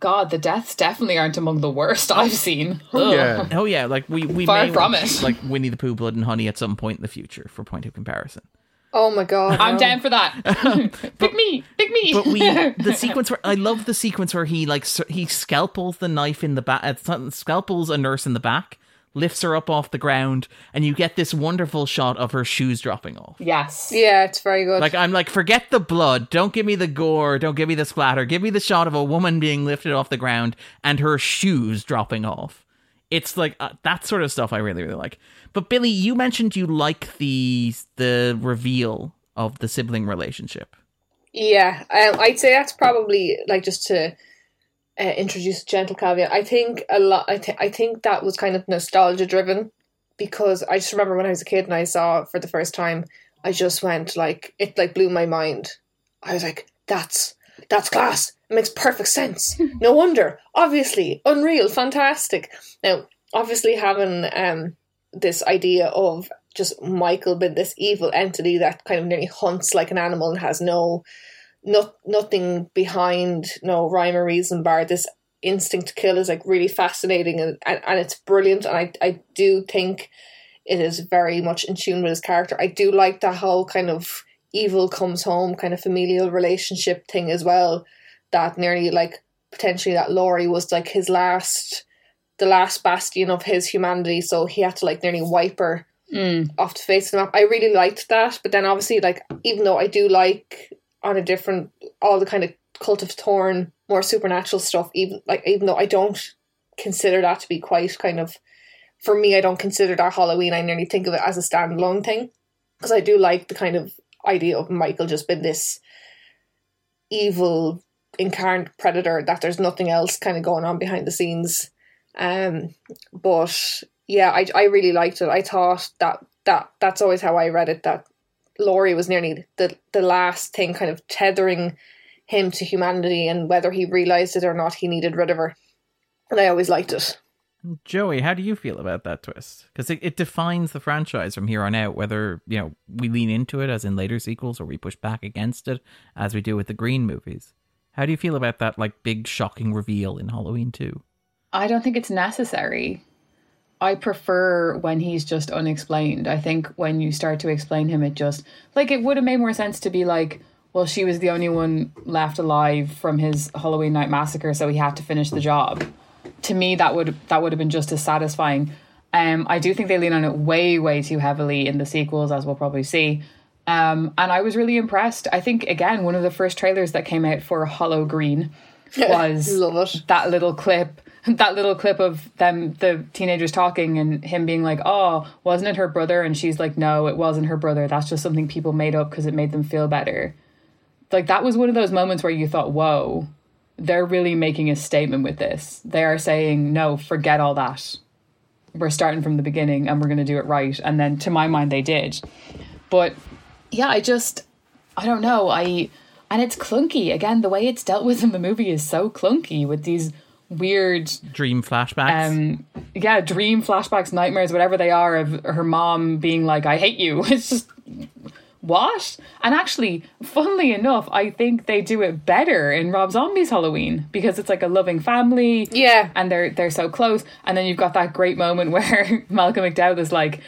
God, the deaths definitely aren't among the worst I've seen. Ugh. Yeah. oh yeah, like we we Far may from watch, it. like Winnie the Pooh, Blood and Honey at some point in the future for point of comparison. Oh my god. I'm no. down for that. *laughs* pick me, pick me. But we the *laughs* sequence where I love the sequence where he like he scalpels the knife in the back, uh, scalpels a nurse in the back, lifts her up off the ground, and you get this wonderful shot of her shoes dropping off. yes. Yeah, it's very good. Like I'm like, forget the blood. Don't give me the gore. Don't give me the splatter. Give me the shot of a woman being lifted off the ground and her shoes dropping off. It's like uh, that sort of stuff I really really like. But Billie, you mentioned you like the the reveal of the sibling relationship. Yeah, um, I'd say that's probably like just to uh, gentle caveat. I think a lot. I, th- I think that was kind of nostalgia driven because I just remember when I was a kid and I saw it for the first time. I just went like it like blew my mind. I was like, "That's that's class. It makes perfect sense. *laughs* No wonder. Obviously, unreal, fantastic." Now, obviously, having um this idea of just Michael being this evil entity that kind of nearly hunts like an animal and has no not nothing behind no rhyme or reason bar this instinct to kill is like really fascinating and, and, and it's brilliant and I, I do think it is very much in tune with his character I do like that whole kind of evil comes home kind of familial relationship thing as well that nearly like potentially that Laurie was like his last the last bastion of his humanity so he had to like nearly wipe her Mm. off the face of the map. I really liked that, but then obviously, like, even though I do like on a different, all the kind of cult of Thorn, more supernatural stuff, even like, even though I don't consider that to be quite kind of, for me, I don't consider that Halloween. I nearly think of it as a standalone thing because I do like the kind of idea of Michael just being this evil incarnate predator that there's nothing else kind of going on behind the scenes. Um, but yeah, I I really liked it. I thought that that that's always how I read it. That Laurie was nearly the the last thing, kind of tethering him to humanity, and whether he realized it or not, he needed rid of her. And I always liked it. Joey, how do you feel about that twist? Because it, it defines the franchise from here on out, whether, you know, we lean into it as in later sequels or we push back against it as we do with the Green movies. How do you feel about that, like, big shocking reveal in Halloween 2? I don't think it's necessary. I prefer when he's just unexplained. I think when you start to explain him, it just like it would have made more sense to be like, well, she was the only one left alive from his Halloween night massacre, so he had to finish the job. To me, that would that would have been just as satisfying. Um, I do think they lean on it way, way too heavily in the sequels, as we'll probably see. Um, and I was really impressed. I think again, one of the first trailers that came out for Hollow Green *laughs* was that little clip *laughs* that little clip of them the teenagers talking and him being like oh wasn't it her brother? And she's like no it wasn't her brother. That's just something people made up because it made them feel better. Like that was one of those moments where you thought whoa they're really making a statement with this. They are saying no forget all that. We're starting from the beginning and we're going to do it right. And then to my mind they did. But yeah i just i don't know. I and it's clunky. Again the way it's dealt with in the movie is so clunky with these weird Dream flashbacks? um yeah dream flashbacks nightmares whatever they are of her mom being like i hate you. *laughs* It's just what? And actually funnily enough i think they do it better in rob zombie's halloween because it's like a loving family Yeah. and they're they're so close. And then you've got that great moment *laughs* where malcolm mcdowell is like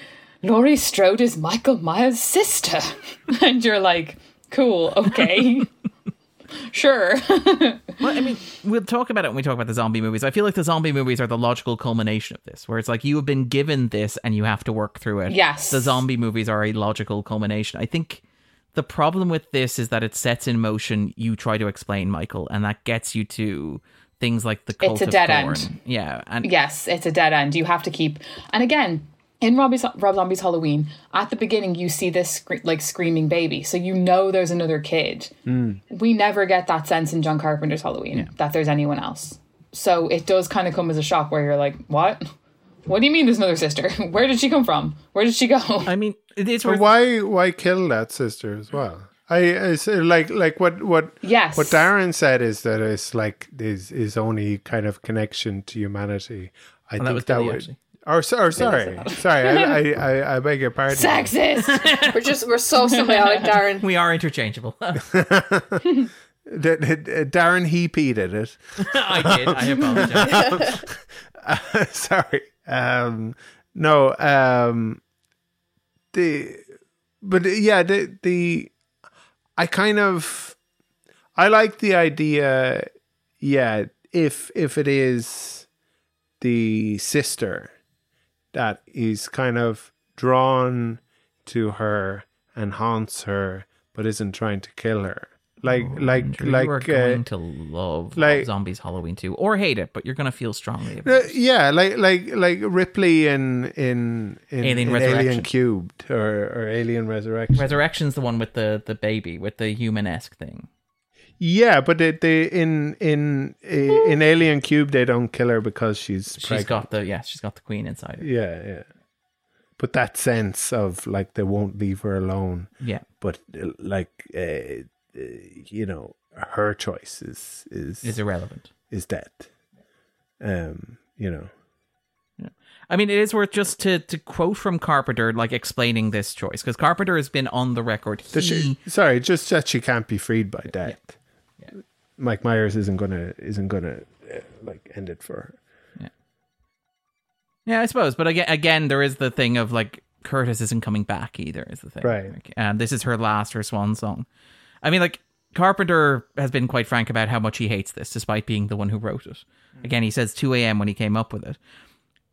laurie strode is michael myers sister. *laughs* And you're like cool okay Sure. *laughs* Well, I mean, we'll talk about it when we talk about the zombie movies. I feel like the zombie movies are the logical culmination of this, where it's like you have been given this and you have to work through it. Yes. The zombie movies are a logical culmination. I think the problem with this is that it sets in motion you try to explain, Michael, and that gets you to things like the cult It's a of dead Thorn. end. Yeah. And yes, it's a dead end. You have to keep. And again, in Robbie's, Rob Zombie's Halloween, at the beginning, you see this scre- like screaming baby, so you know there's another kid. Hmm. We never get that sense in John Carpenter's Halloween that there's anyone else. So it does kind of come as a shock where you're like, what? What do you mean there's another sister? *laughs* Where did she come from? Where did she go? I mean, it's worth why why kill that sister as well? I, I say, like like what what Yes. what Darren said is that it's like his his only kind of connection to humanity. I that think was that Billie, would. actually. Or, so- or sorry, sorry, I, I, I, I beg your pardon. Sexist. *laughs* We're just we're so symbiotic, Darren. we are interchangeable. D- d- d- Darren he peed at it. *laughs* I did. I apologize. *laughs* sorry. Um, no. Um, the but uh, yeah, the the I kind of I like the idea. Yeah, if if it is the sister that is kind of drawn to her and haunts her, but isn't trying to kill her. Like like you like are uh, going to love like- Zombies Halloween 2 or hate it, but you're going to feel strongly about Uh, it. yeah, like like like Ripley in in, in Alien in Resurrection. Alien Cubed or, or Alien Resurrection. Resurrection's the one with the, the baby, with the human esque thing. Yeah, but they, they in in in Alien Cube they don't kill her because she's She's pregnant. got the yeah, she's got the queen inside her. yeah yeah. But that sense of like they won't leave her alone, Yeah. but uh, like uh, you know her choice is is Is irrelevant. is dead. Um, you know. I mean, it is worth just to, to quote from Carpenter, like explaining this choice, because Carpenter has been on the record. He, she, sorry, just that she can't be freed by death. Mike Myers isn't gonna isn't gonna uh, like end it for her. yeah, I suppose. But again, again, there is the thing of like Curtis isn't coming back either. Is the thing, Right. Like, and this is her last, her swan song. I mean, like Carpenter has been quite frank about how much he hates this, despite being the one who wrote it. Again, he says 2 a.m. when he came up with it.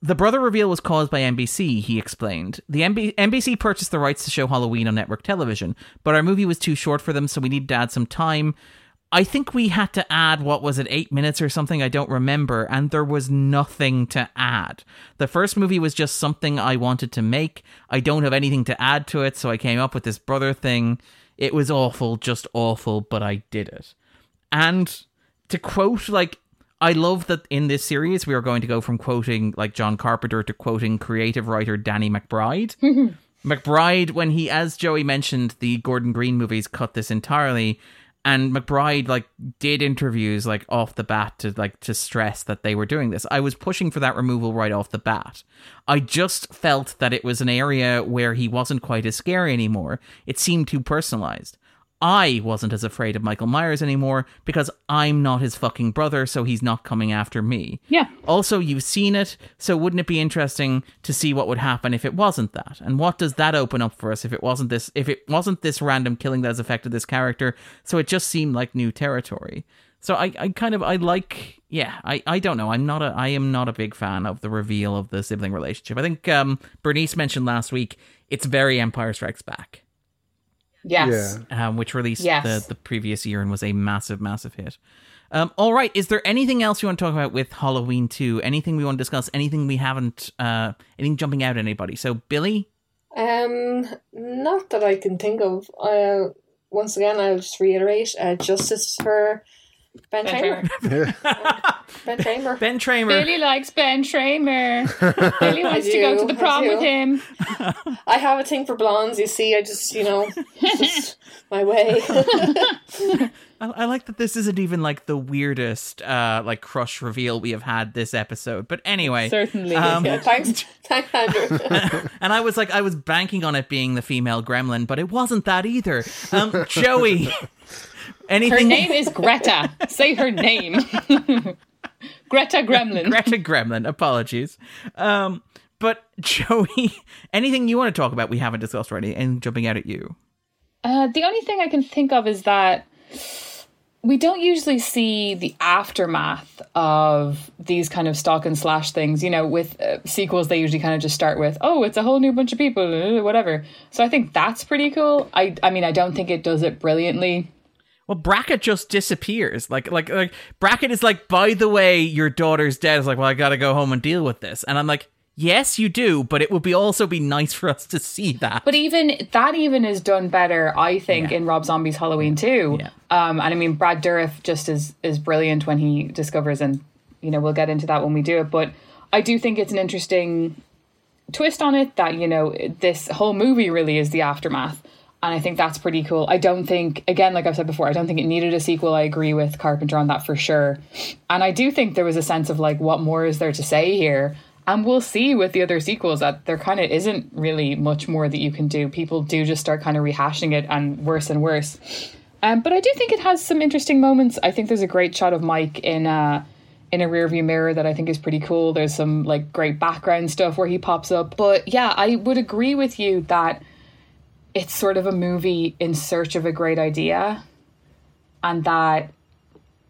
The brother reveal was caused by NBC, he explained. The MB- NBC purchased the rights to show Halloween on network television, but our movie was too short for them, so we needed to add some time. I think we had to add, what was it, eight minutes or something? I don't remember. And there was nothing to add. The first movie was just something I wanted to make. I don't have anything to add to it, so I came up with this brother thing. It was awful, just awful, but I did it. And to quote, like, I love that in this series we are going to go from quoting like John Carpenter to quoting creative writer Danny McBride. *laughs* McBride, when he, as Joey mentioned, the Gordon Green movies cut this entirely, and McBride like did interviews like off the bat to like to stress that they were doing this. I was pushing for that removal right off the bat. I just felt that it was an area where he wasn't quite as scary anymore. It seemed too personalized. I wasn't as afraid of Michael Myers anymore because I'm not his fucking brother, so he's not coming after me. Yeah. Also, you've seen it, so wouldn't it be interesting to see what would happen if it wasn't that? And what does that open up for us if it wasn't this if it wasn't this random killing that has affected this character? So it just seemed like new territory. So I, I kind of I like yeah, I, I don't know. I'm not a I am not a big fan of the reveal of the sibling relationship. I think um Bernice mentioned last week it's very Empire Strikes Back Yes. um, which released Yes. the, the previous year and was a massive, massive hit. Um, all right, is there anything else you want to talk about with Halloween 2? Anything we want to discuss? Anything we haven't, uh, anything jumping out at anybody? So, Billie? Um, not that I can think of. Uh, once again, I'll just reiterate: uh, justice for Ben, Ben Tramer. *laughs* Ben Tramer. Ben Tramer. Billie likes Ben Tramer. *laughs* Billie wants to go to the prom with him. I have a thing for blondes. You see, I just you know, it's just my way. *laughs* I, I like that this isn't even like the weirdest, uh, like crush reveal we have had this episode. But anyway. Certainly. Um, yeah, thanks, thanks, Andrew. and I was like, I was banking on it being the female gremlin, but it wasn't that either. Um, Joey. Her name is Greta. Say her name. *laughs* Greta Gremlin. Greta Gremlin. Apologies. Um, but *laughs* Joey, anything you want to talk about we haven't discussed already, and jumping out at you. Uh, the only thing I can think of is that we don't usually see the aftermath of these kind of stalk and slash things. You know, with uh, sequels, they usually kind of just start with, "Oh, it's a whole new bunch of people," *laughs* whatever. So I think that's pretty cool. I, I mean, I don't think it does it brilliantly. Well, Brackett just disappears. Like, like, like Brackett is like, by the way, your daughter's dead. Is like, well, I got to go home and deal with this. And I'm like, yes, you do, but it would be also be nice for us to see that. But even that even is done better, I think, Yeah. in Rob Zombie's Halloween 2. Yeah. Um, and I mean, Brad Dourif just is is brilliant when he discovers, and you know, we'll get into that when we do it. But I do think it's an interesting twist on it that you know this whole movie really is the aftermath. And I think that's pretty cool. I don't think, again, like I've said before, I don't think it needed a sequel. I agree with Carpenter on that for sure. And I do think there was a sense of like, what more is there to say here? And we'll see with the other sequels that there kind of isn't really much more that you can do. People do just start kind of rehashing it and worse and worse. Um, but I do think it has some interesting moments. I think there's a great shot of Mike in a, in a rearview mirror that I think is pretty cool. There's some like great background stuff where he pops up. But yeah, I would agree with you that it's sort of a movie in search of a great idea, and that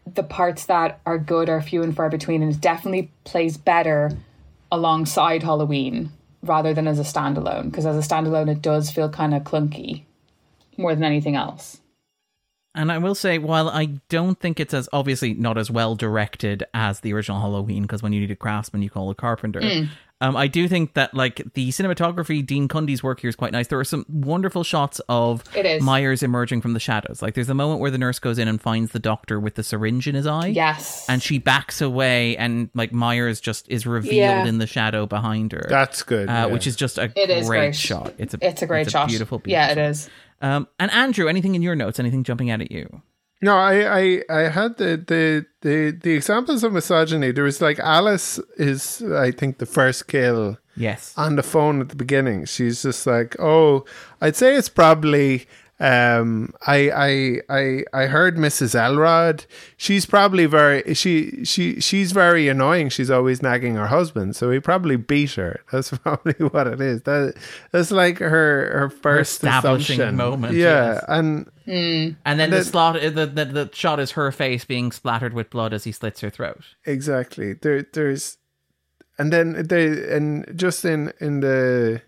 the parts that are good are few and far between, and it definitely plays better alongside Halloween rather than as a standalone. Because as a standalone, it does feel kind of clunky more than anything else. And I will say, while I don't think it's as obviously not as well directed as the original Halloween, because when you need a craftsman, you call a carpenter. Hmm. Um, I do think that like the cinematography, Dean Cundey's work here is quite nice. There are some wonderful shots of It is. Myers emerging from the shadows. Like there's a moment where the nurse goes in and finds the doctor with the syringe in his eye. Yes. And she backs away, and like Myers just is revealed Yeah. in the shadow behind her. That's good. uh, yeah. which is just a It is great, great. shot. It's a it's a great shot. beautiful, beautiful. Yeah, it is. shot. is. Um, and Andrew, anything in your notes? Anything jumping out at you? No, I, I, I had the, the, the, the examples of misogyny. There was like Alice is, I think, the first kill Yes. on the phone at the beginning. She's just like, oh, I'd say it's probably. Um, I, I, I, I heard Mrs. Elrod. She's probably very, she, she, she's very annoying. She's always nagging her husband, so he probably beat her. *laughs* That's probably what it is. That, that's like her, her first establishing assumption. moment, Yeah, yes. and And then the then- slot, the, the the shot is her face being splattered with blood as he slits her throat. exactly there there's and then they and just in in the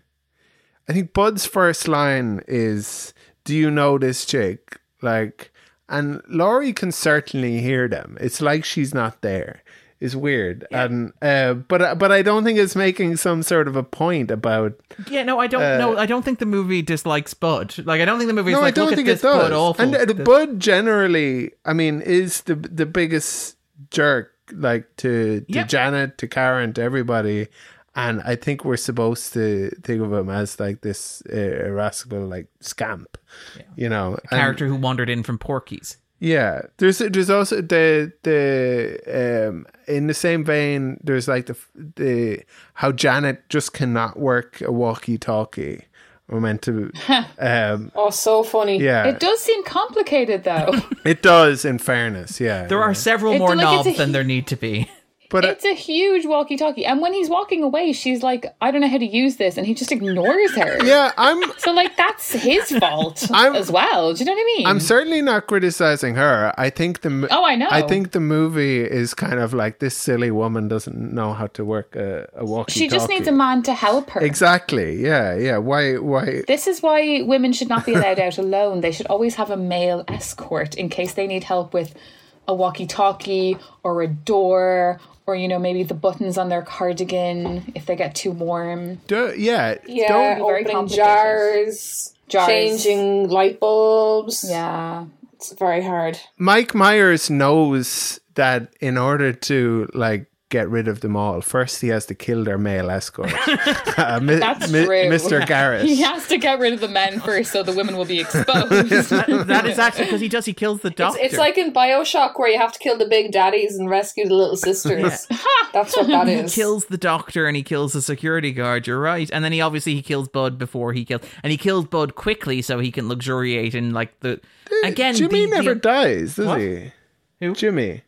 i think bud's first line is do you know this chick? Like and laurie can certainly hear them. It's like she's not there. It's weird. And uh but but i don't think it's making some sort of a point about Yeah, no, I don't. no, I don't think the movie dislikes Bud. Like, I don't think the movie is Uh, no like, i don't think it this Bud awful. and uh, bud generally i mean is the the biggest jerk like to to janet to karen to everybody and i think we're supposed to think of him as like this uh, irascible like scamp you know and- character who wandered in from Porky's. yeah, there's there's also the the um in the same vein. There's like the the how Janet just cannot work a walkie-talkie. We're meant to, *laughs* um, Oh, so funny. yeah, It does seem complicated though. *laughs* it does. In fairness, yeah, There yeah. are several It- more like, knobs than there need to be. But it's a huge walkie-talkie, and when he's walking away, she's like, "I don't know how to use this," and he just ignores her. yeah, I'm So like that's his fault *laughs* I'm- as well. Do you know what I mean? I'm certainly not criticizing her. I think the Oh, I know. I think the movie is kind of like this silly woman doesn't know how to work a, a walkie. she just needs a man to help her. Exactly. Yeah. Yeah. Why? Why? This is why women should not be allowed out alone. They should always have a male escort in case they need help with a walkie-talkie or a door or you know maybe the buttons on their cardigan if they get too warm. Do, yeah. Yeah, Don't opening jars, Jars. changing light bulbs. Yeah. It's very hard. Mike Myers knows that in order to like get rid of them all, first he has to kill their male escort, *laughs* uh, mi- That's mi- true. Mr. Garrett. He has to get rid of the men first so the women will be *laughs* exposed. that is actually because he does. He kills the doctor. it's like in Bioshock where you have to kill the big daddies and rescue the little sisters. *laughs* That's what that is. he kills the doctor and he kills the security guard. You're right. And then he obviously he kills Bud before he kills, and he kills Bud quickly so he can luxuriate in like the again. Jimmy the- never the- dies, does What? he? Who? Jimmy.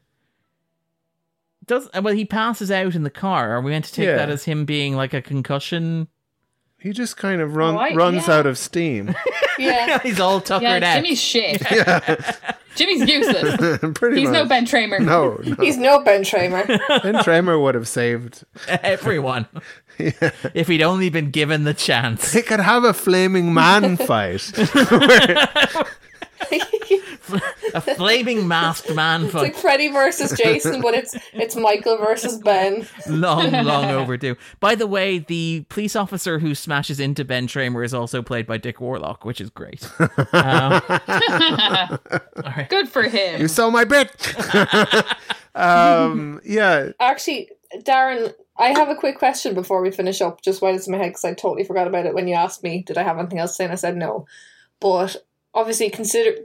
Does well. He passes out in the car. Are we meant to take Yeah. that as him being like a concussion? He just kind of run, Right, runs yeah. out of steam. *laughs* yeah. *laughs* He's all tuckered yeah, out. Jimmy's shit. *laughs* Jimmy's useless. Pretty He's much. no Ben Tramer. No, no. He's no Ben Tramer. Ben Tramer would have saved. Everyone. If he'd only been given the chance. They could have a flaming man fight. *laughs* A flaming masked man It's like. Freddy versus Jason, but it's it's Michael versus Ben. Long, *laughs* long overdue. By the way, the police officer who smashes into Ben Tramer is also played by Dick Warlock, which is great. Um, *laughs* Good for him. you saw my bit. um, yeah, Actually, Darren, I have a quick question before we finish up, just while it's in my head, because I totally forgot about it when you asked me, did I have anything else to say? And I said no. But obviously, consider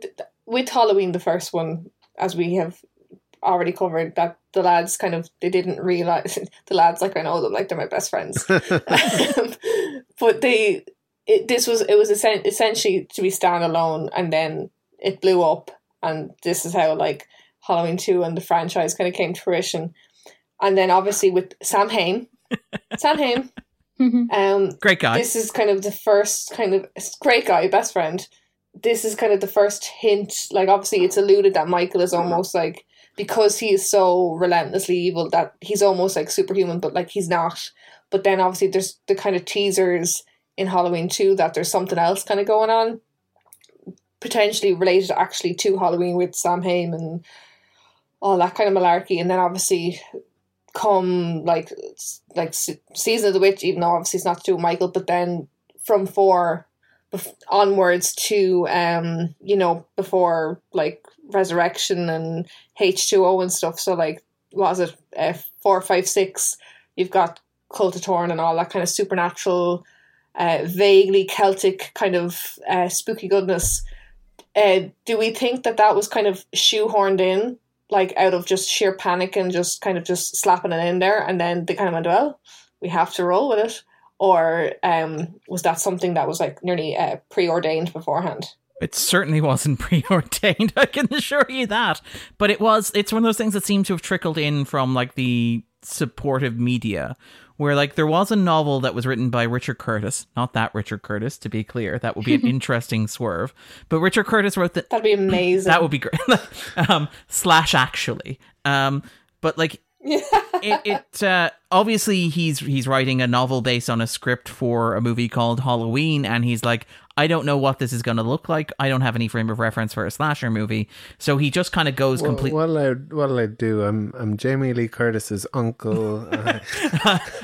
with Halloween, the first one, as we have already covered, that the lads kind of, they didn't realize, *laughs* the lads, like I know them, like they're my best friends. *laughs* but they, it, this was, it was essen- essentially to be standalone, and then it blew up, and this is how, like, Halloween 2 and the franchise kind of came to fruition. And then obviously with Sam Hain, *laughs* Sam Hain, um, great guy. this is kind of the first kind of great guy, best friend. This is kind of the first hint. Like obviously, it's alluded that Michael is almost like because he is so relentlessly evil that he's almost like superhuman, but like he's not. But then obviously, there's the kind of teasers in Halloween two that there's something else kind of going on, potentially related actually to Halloween with Sam Hain and all that kind of malarkey. And then obviously come like like se- season of the witch even though obviously it's not to do michael but then from four onwards to um you know before like resurrection and h2o and stuff. So like was it? Uh, four five six you've got cult of Thorn and all that kind of supernatural uh vaguely celtic kind of uh spooky goodness. Uh do we think that that was kind of shoehorned in like out of just sheer panic and just kind of just slapping it in there and then they kind of went well we have to roll with it or um was that something that was like nearly uh, preordained beforehand It certainly wasn't *laughs* preordained, I can assure you that. But it was it's one of those things that seem to have trickled in from like the supportive media. Where like there was a novel that was written by Richard Curtis, not that Richard Curtis, to be clear. That would be an *laughs* interesting swerve. But Richard Curtis wrote that. that'd be *clears throat* amazing that would be great. *laughs* um, slash actually. Um, but like it, it uh, obviously he's he's writing a novel based on a script for a movie called Halloween, and he's like, I don't know what this is going to look like. I don't have any frame of reference for a slasher movie, so he just kind of goes Well, complete. what'll I what'll I do? I'm I'm Jamie Lee Curtis's uncle. *laughs*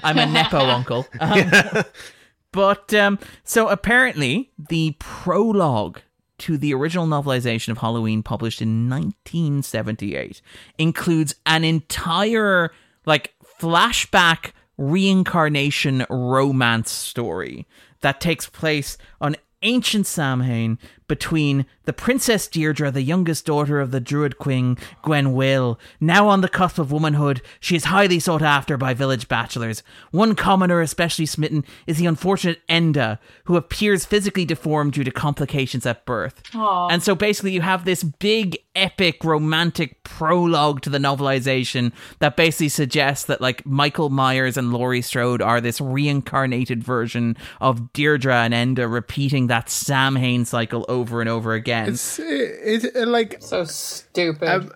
I'm a nepo uncle. *laughs* Um, But um, so apparently, the prologue to the original novelization of Halloween, published in 1978, includes an entire like flashback reincarnation romance story that takes place on ancient Samhain between the Princess Deirdre, the youngest daughter of the Druid Queen Gwenwyl. Now on the cusp of womanhood, she is highly sought after by village bachelors. One commoner especially smitten is the unfortunate Enda, who appears physically deformed due to complications at birth. And so basically, you have this big, epic, romantic prologue to the novelization that basically suggests that like Michael Myers and Laurie Strode are this reincarnated version of Deirdre and Enda repeating that Sam Samhain cycle over and over again. it's it, it like So stupid. Um,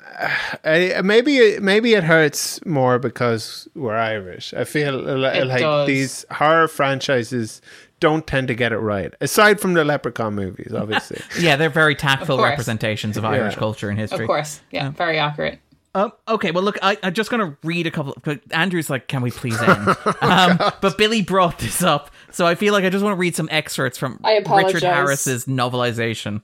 I, maybe it, maybe it hurts more because we're Irish. I feel li- It like does. these horror franchises don't tend to get it right. Aside from the Leprechaun movies, obviously. *laughs* yeah, they're very tactful course. representations of Irish culture and history. of course. Yeah, very accurate. Um, okay, well, look, I, I'm just going to read a couple. But Andrew's like, "Can we please end?" *laughs* um, but Billie brought this up, so I feel like I just want to read some excerpts from Richard Harris's novelization.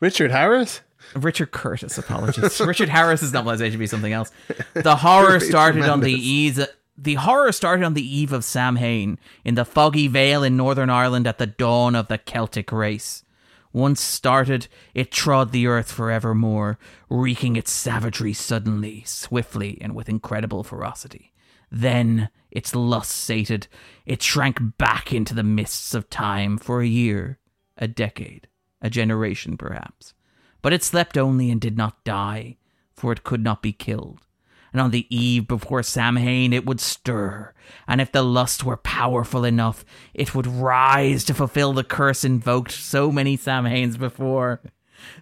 Richard Harris. Richard Curtis, apologies. *laughs* Richard Harris's novelization would be something else. The horror started on the ease. The horror started on the eve of Samhain in the foggy vale in Northern Ireland at the dawn of the Celtic race. Once started, it trod the earth forevermore, wreaking its savagery suddenly, swiftly, and with incredible ferocity. Then, its lust sated, it shrank back into the mists of time for a year, a decade, a generation perhaps. But it slept only and did not die, for it could not be killed. And on the eve before Samhain it would stir, and if the lust were powerful enough, it would rise to fulfill the curse invoked so many Samhains before.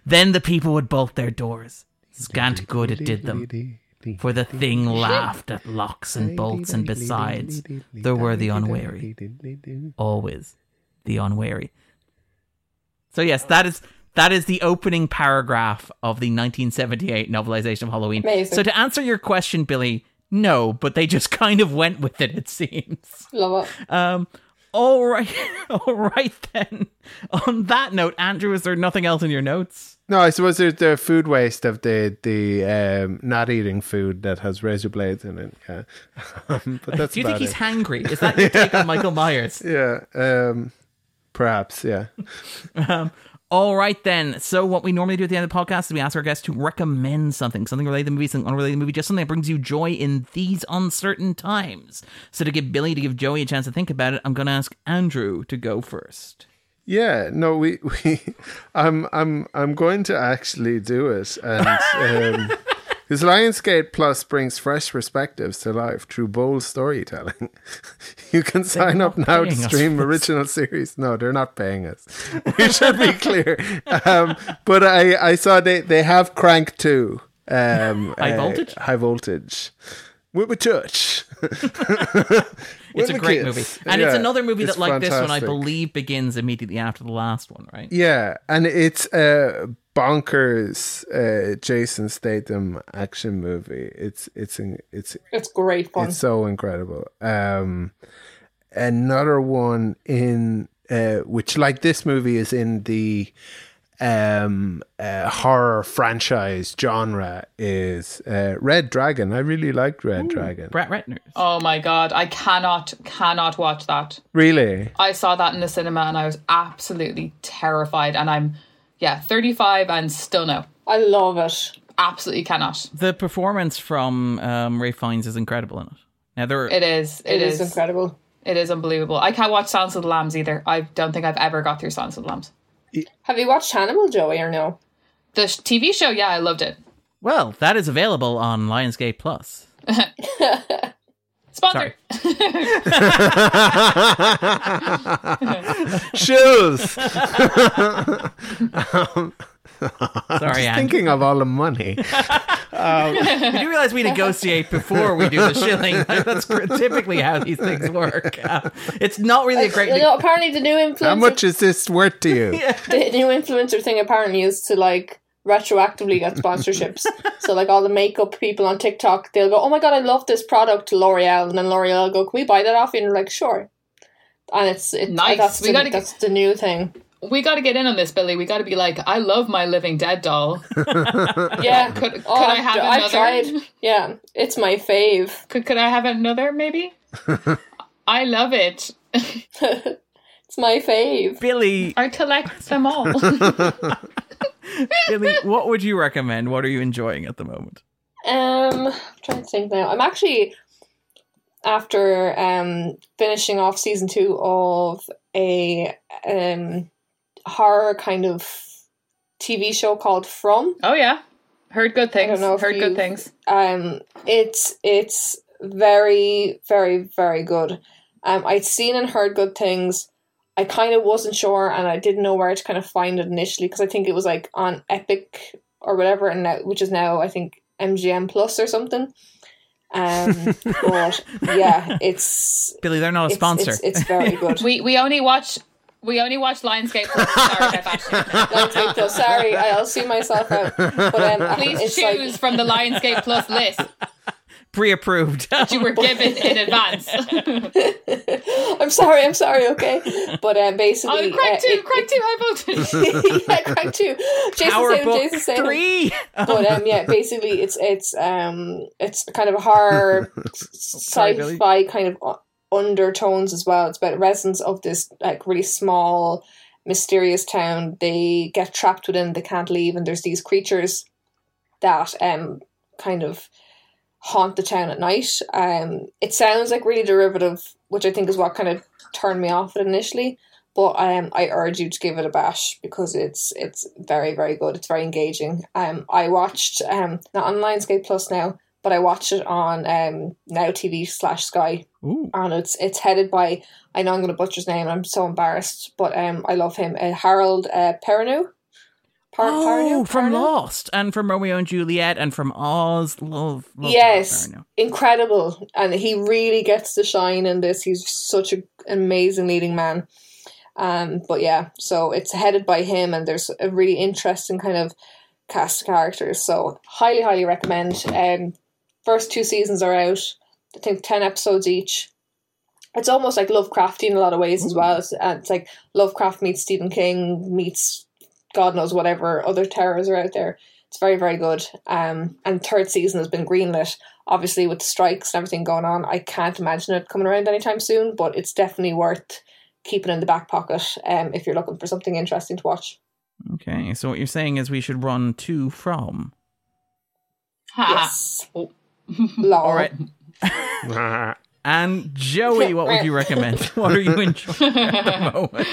Then the people would bolt their doors, Scant good it did them. For the thing laughed at locks and bolts, and besides, there were the unwary. Always the unwary. So yes, that is that is the opening paragraph of the 1978 novelization of Halloween. Amazing. So to answer your question, Billie, no, but they just *laughs* kind of went with it. It seems. Love it. Um, all right, *laughs* all right then. On that note, Andrew, is there nothing else in your notes? No, I suppose there's the food waste of the the um, not eating food that has razor blades in it. Yeah, um, *laughs* but that's Do you think about he's it. hangry? Is that your take on Michael Myers? yeah, um, perhaps. Yeah. Um, all right then. So what we normally do at the end of the podcast is we ask our guests to recommend something, something related to the movie, something unrelated to the movie, just something that brings you joy in these uncertain times. So to give Billie to give Joey a chance to think about it, I'm going to ask Andrew to go first. Yeah, no, we, *laughs* we I'm I'm I'm going to actually do it, and um, *laughs* because Lionsgate Plus brings fresh perspectives to life through bold storytelling. *laughs* You can sign up now to stream original series. No, they're not paying us. *laughs* We should be clear. Um, but I I saw they they have Crank two. Um, High uh, voltage? high voltage. With *laughs* a touch. It's a great movie. And it's another movie it's that, like this one, I believe begins immediately after the last one, right? Yeah, and it's a bonkers uh, Jason Statham action movie. It's it's it's It's great fun. it's so incredible. Um, another one in uh, which like this movie is in the um uh, horror franchise genre is uh, Red Dragon. I really liked Red Dragon. Brett Ratner. Oh my god, I cannot, cannot watch that. Really? I saw that in the cinema and I was absolutely terrified. And I'm, yeah, 35 and still no. I love it. Absolutely cannot. The performance from um, Ralph Fiennes is incredible in it. Now there, are- It is. it is, incredible. It is unbelievable. I can't watch Silence of the Lambs either. I don't think I've ever got through Silence of the Lambs. Have you watched Hannibal, Joey, or no? The TV show, yeah, I loved it. well, that is available on Lionsgate Plus. *laughs* Sponsor. *laughs* *laughs* Shoes. *laughs* Sorry, Andrew. Thinking of all the money. *laughs* We do realize we negotiate before we do the shilling. *laughs* That's typically how these things work. Uh, it's not really a great. You know, apparently the new influencer, How much is this worth to you? the new influencer thing apparently is to like retroactively get sponsorships. so like all the makeup people on TikTok, they'll go, "Oh my god, I love this product L'Oreal," and then L'Oreal will go, "Can we buy that off you?" And you're like, "Sure." And it's it, Nice. That's We the, gotta get- that's the new thing. We got to get in on this, Billie. We got to be like, I love my living dead doll. *laughs* Yeah. Could, could Oh, I I've, have another? Tried. Yeah, it's my fave. *laughs* Could, could I have another, maybe? *laughs* I love it. It's my fave. Billie, I collect them all. Billie, what would you recommend? What are you enjoying at the moment? Um, I'm trying to think now. I'm actually after um finishing off season two of a um horror kind of TV show called From. oh, yeah. Heard good things. I don't know if Heard good things. Um, it's it's very very very good. Um, I'd seen and heard good things. I kind of wasn't sure, and I didn't know where to kind of find it initially because I think it was like on Epix or whatever, and now, which is now I think MGM Plus or something. Um, *laughs* but yeah, it's Billie, they're not a it's, sponsor. It's, it's very *laughs* good. We we only watch we only watch Lionsgate. Plus. *laughs* Sorry about that. Lionsgate Plus. Sorry, I'll see myself out. But um, Please choose like from the Lionsgate Plus list Pre-approved. that you were *laughs* given in advance. *laughs* I'm sorry, I'm sorry. Okay, but um, basically, Oh, Crank uh, two, it- Crank two, high voltage. yeah, Crank two. Jason Power Statham, Jason Statham. Three. But um, yeah, basically, it's it's um, it's kind of a horror, Sorry, Billie. sci-fi kind of u- undertones as well. It's about residents of this like really small, mysterious town. They get trapped within, they can't leave, and there's these creatures that um kind of haunt the town at night. Um, it sounds like really derivative, which I think is what kind of turned me off it initially. But um, I urge you to give it a bash because it's it's very very good. It's very engaging. Um, I watched um not on Lionsgate Plus now, but I watched it on um Now TV slash Sky, Ooh. and it's it's headed by I know I'm going to butcher his name. I'm so embarrassed, but um I love him. Uh, Harold uh, Perrineau. Par- oh, from? Lost and from Romeo and Juliet and from Oz. Love, love Yes, incredible, and he really gets to shine in this. He's such an amazing leading man. Um, but yeah, so it's headed by him, and there's a really interesting kind of cast of characters. So highly, highly recommend. Um, first two seasons are out. I think ten episodes each. It's almost like Lovecrafty in a lot of ways as well. It's, uh, it's like Lovecraft meets Stephen King meets God knows whatever other terrors are out there. It's very, very good. Um, and third season has been greenlit. Obviously, with the strikes and everything going on, I can't imagine it coming around anytime soon. But it's definitely worth keeping in the back pocket um, if you're looking for something interesting to watch. Okay, so what you're saying is we should run to from. Ha. Yes. Oh. *laughs* Lol. All right. *laughs* And Joey, what would you recommend? *laughs* What are you enjoying at the moment?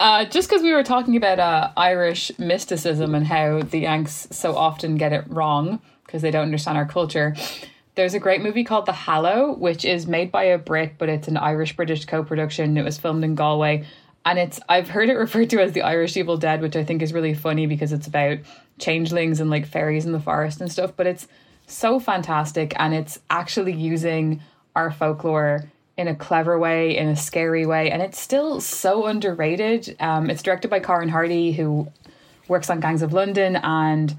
Uh, just because we were talking about uh, Irish mysticism and how the Yanks so often get it wrong because they don't understand our culture, there's a great movie called The Hallow, which is made by a Brit, but it's an Irish British co production. It was filmed in Galway. And it's I've heard it referred to as the Irish Evil Dead, which I think is really funny because it's about changelings and like fairies in the forest and stuff. But it's so fantastic and it's actually using our folklore in a clever way, in a scary way, and it's still so underrated. Um, it's directed by Corin Hardy, who works on Gangs of London, and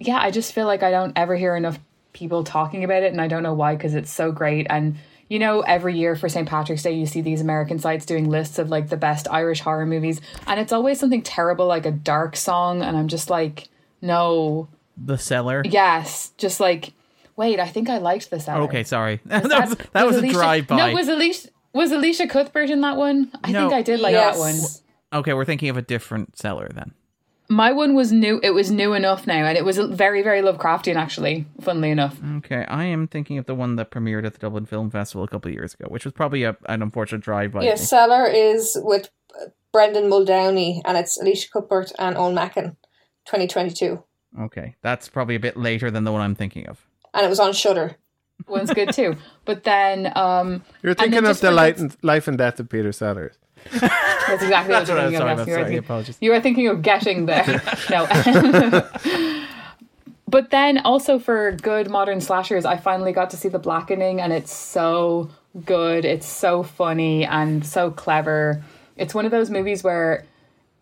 yeah, I just feel like I don't ever hear enough people talking about it, and I don't know why because it's so great. And you know, every year for St. Patrick's Day, you see these American sites doing lists of like the best Irish horror movies, and it's always something terrible like a dark song, and I'm just like, no, The Cellar. yes, just like. Wait, I think I liked the this. Okay, sorry. *laughs* that was, that was, a Elisha- drive by. No, was Elisha was Elisha Cuthbert in that one? I No. think I did like yes. that one. okay, we're thinking of a different Cellar then. My one was new. It was new enough now, and it was very, very Lovecraftian. Actually, funnily enough, Okay, I am thinking of the one that premiered at the Dublin Film Festival a couple of years ago, which was probably a, an unfortunate drive by. Yeah, Cellar is with Brendan Muldowney, and it's Elisha Cuthbert and Eoin Macken, 2022. Okay, that's probably a bit later than the one I'm thinking of. And it was on Shudder. one's good too. But then, um, You're And then thinking of the for life and, life and death of Peter Sellers. that's exactly That's what what I you're was thinking sorry of. about. yes, you were Sorry, thinking- apologies. You were thinking of getting there. *laughs* no. *laughs* but then also for good modern slashers, I finally got to see The Blackening, and it's so good. It's so funny and so clever. It's one of those movies where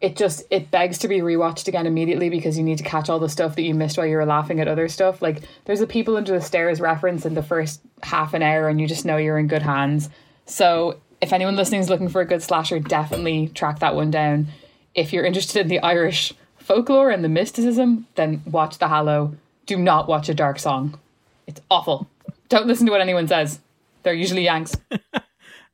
it just it begs to be rewatched again immediately because you need to catch all the stuff that you missed while you were laughing at other stuff. Like there's a people under the stairs reference in the first half an hour, and you just know you're in good hands. So if anyone listening is looking for a good slasher, definitely track that one down. If you're interested in the Irish folklore and the mysticism, then watch The Hallow. Do not watch a dark song. It's awful. Don't listen to what anyone says. They're usually Yanks. *laughs*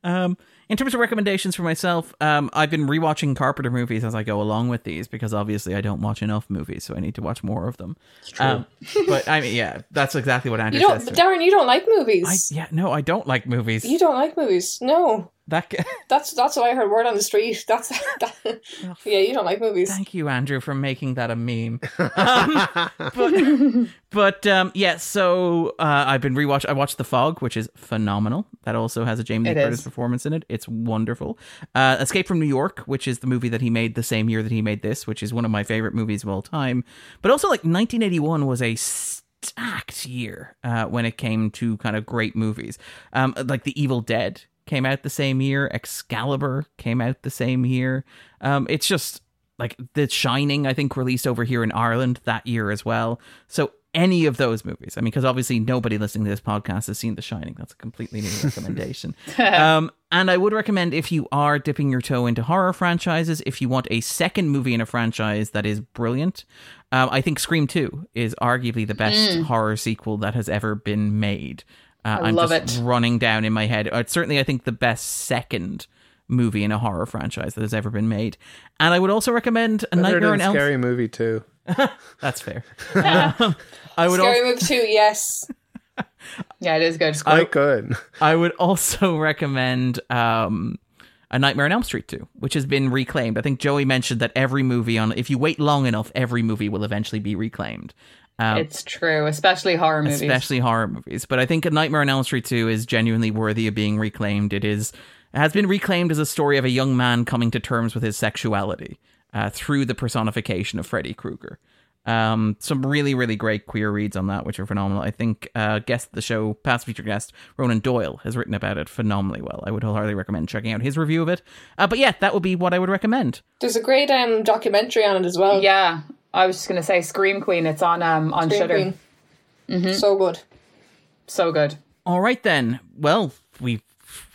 Um, in terms of recommendations for myself, um, I've been rewatching Carpenter movies as I go along with these because obviously I don't watch enough movies, so I need to watch more of them. Um, but I mean, yeah, that's exactly what Andrew You don't, says. Darren, you don't like I, movies. yeah, no, I don't like movies. You don't like movies. No. That g- *laughs* That's that's what I heard word on the street. That's *laughs* that, yeah, you don't like movies. Thank you, Andrew, for making that a meme. *laughs* Um, but but um, yeah, so uh, I've been rewatch. I watched The Fog, which is phenomenal. That also has a Jamie Lee Curtis performance in it. It's wonderful. Uh, Escape from New York, which is the movie that he made the same year that he made this, which is one of my favorite movies of all time. But also, like 1981 was a stacked year uh, when it came to kind of great movies. Um, like The Evil Dead came out the same year. Excalibur came out the same year. Um, it's just like The Shining, I think, released over here in Ireland that year as well. So any of those movies, I mean, because obviously nobody listening to this podcast has seen The Shining. That's a completely new *laughs* recommendation. um, and I would recommend if you are dipping your toe into horror franchises, if you want a second movie in a franchise that is brilliant, um, I think Scream 2 is arguably the best horror sequel that has ever been made. Uh, I I'm love just it. running down in my head. Uh, It's certainly, I think, the best second movie in a horror franchise that has ever been made. And I would also recommend A Nightmare than on Elm. Scary Movie too. *laughs* That's fair. *laughs* Um, I would Scary also, Movie too. Yes. *laughs* Yeah, it is good. Quite good. I would also recommend um, A Nightmare on Elm Street 2, which has been reclaimed. I think Joey mentioned that every movie on if you wait long enough, every movie will eventually be reclaimed. Um, It's true, especially horror movies. especially horror movies. But I think A Nightmare on Elm Street 2 is genuinely worthy of being reclaimed. It is it has been reclaimed as a story of a young man coming to terms with his sexuality. uh, through the personification of Freddy Krueger. Um, some really, really great queer reads on that, which are phenomenal. I think uh, guest the show, past feature guest Ronan Doyle, has written about it phenomenally well. I would wholeheartedly recommend checking out his review of it. Uh, but yeah, that would be what I would recommend. There's a great um documentary on it as well. Yeah, I was just gonna say Scream Queen. It's on um on Scream Shudder. Queen. So good. So good. All right then. Well, we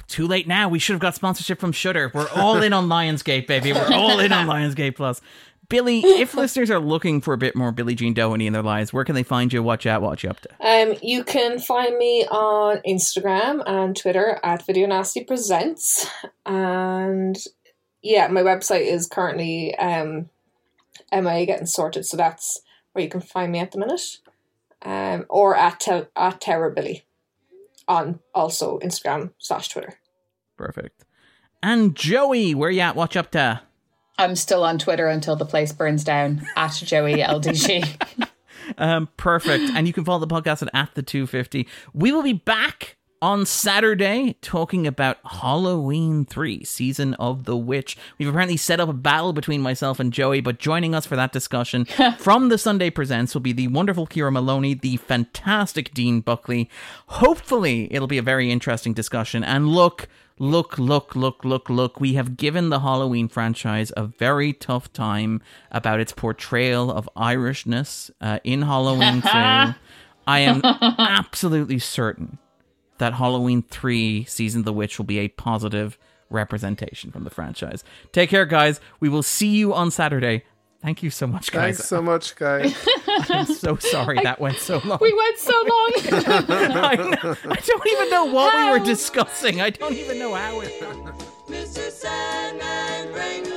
too late now. We should have got sponsorship from Shudder. We're all in on Lionsgate, baby. We're all in on *laughs* Lionsgate Plus. Billie, if listeners are looking for a bit more Billie Jean Doheny in their lives, where can they find you? Watch out, watch you up to? Um, you can find me on Instagram and Twitter at Video Nasty Presents, and yeah, my website is currently um, MA getting sorted, so that's where you can find me at the minute, um, or at te- at Terror on also Instagram slash Twitter. Perfect. And Joey, where you at? Watch up to? I'm still on Twitter until the place burns down at Joey LDG. *laughs* Um, perfect. and you can follow the podcast at, at the 250. We will be back on Saturday talking about Halloween 3, Season of the Witch. We've apparently set up a battle between myself and Joey, but joining us for that discussion *laughs* from the Sunday Presents will be the wonderful Kira Maloney, the fantastic Dean Buckley. Hopefully, it'll be a very interesting discussion. And look, look, look, look, look, look. We have given the Halloween franchise a very tough time about its portrayal of Irishness uh, in Halloween *laughs* 2. I am *laughs* absolutely certain that Halloween 3 Season of the Witch will be a positive representation from the franchise. Take care, guys. We will see you on Saturday. Thank you so much, guys. Thanks so much, guys. *laughs* I'm so sorry that went so long. we went so long. *laughs* I, know- I don't even know what we were discussing. I don't even know how it. *laughs* Mr. Sandman.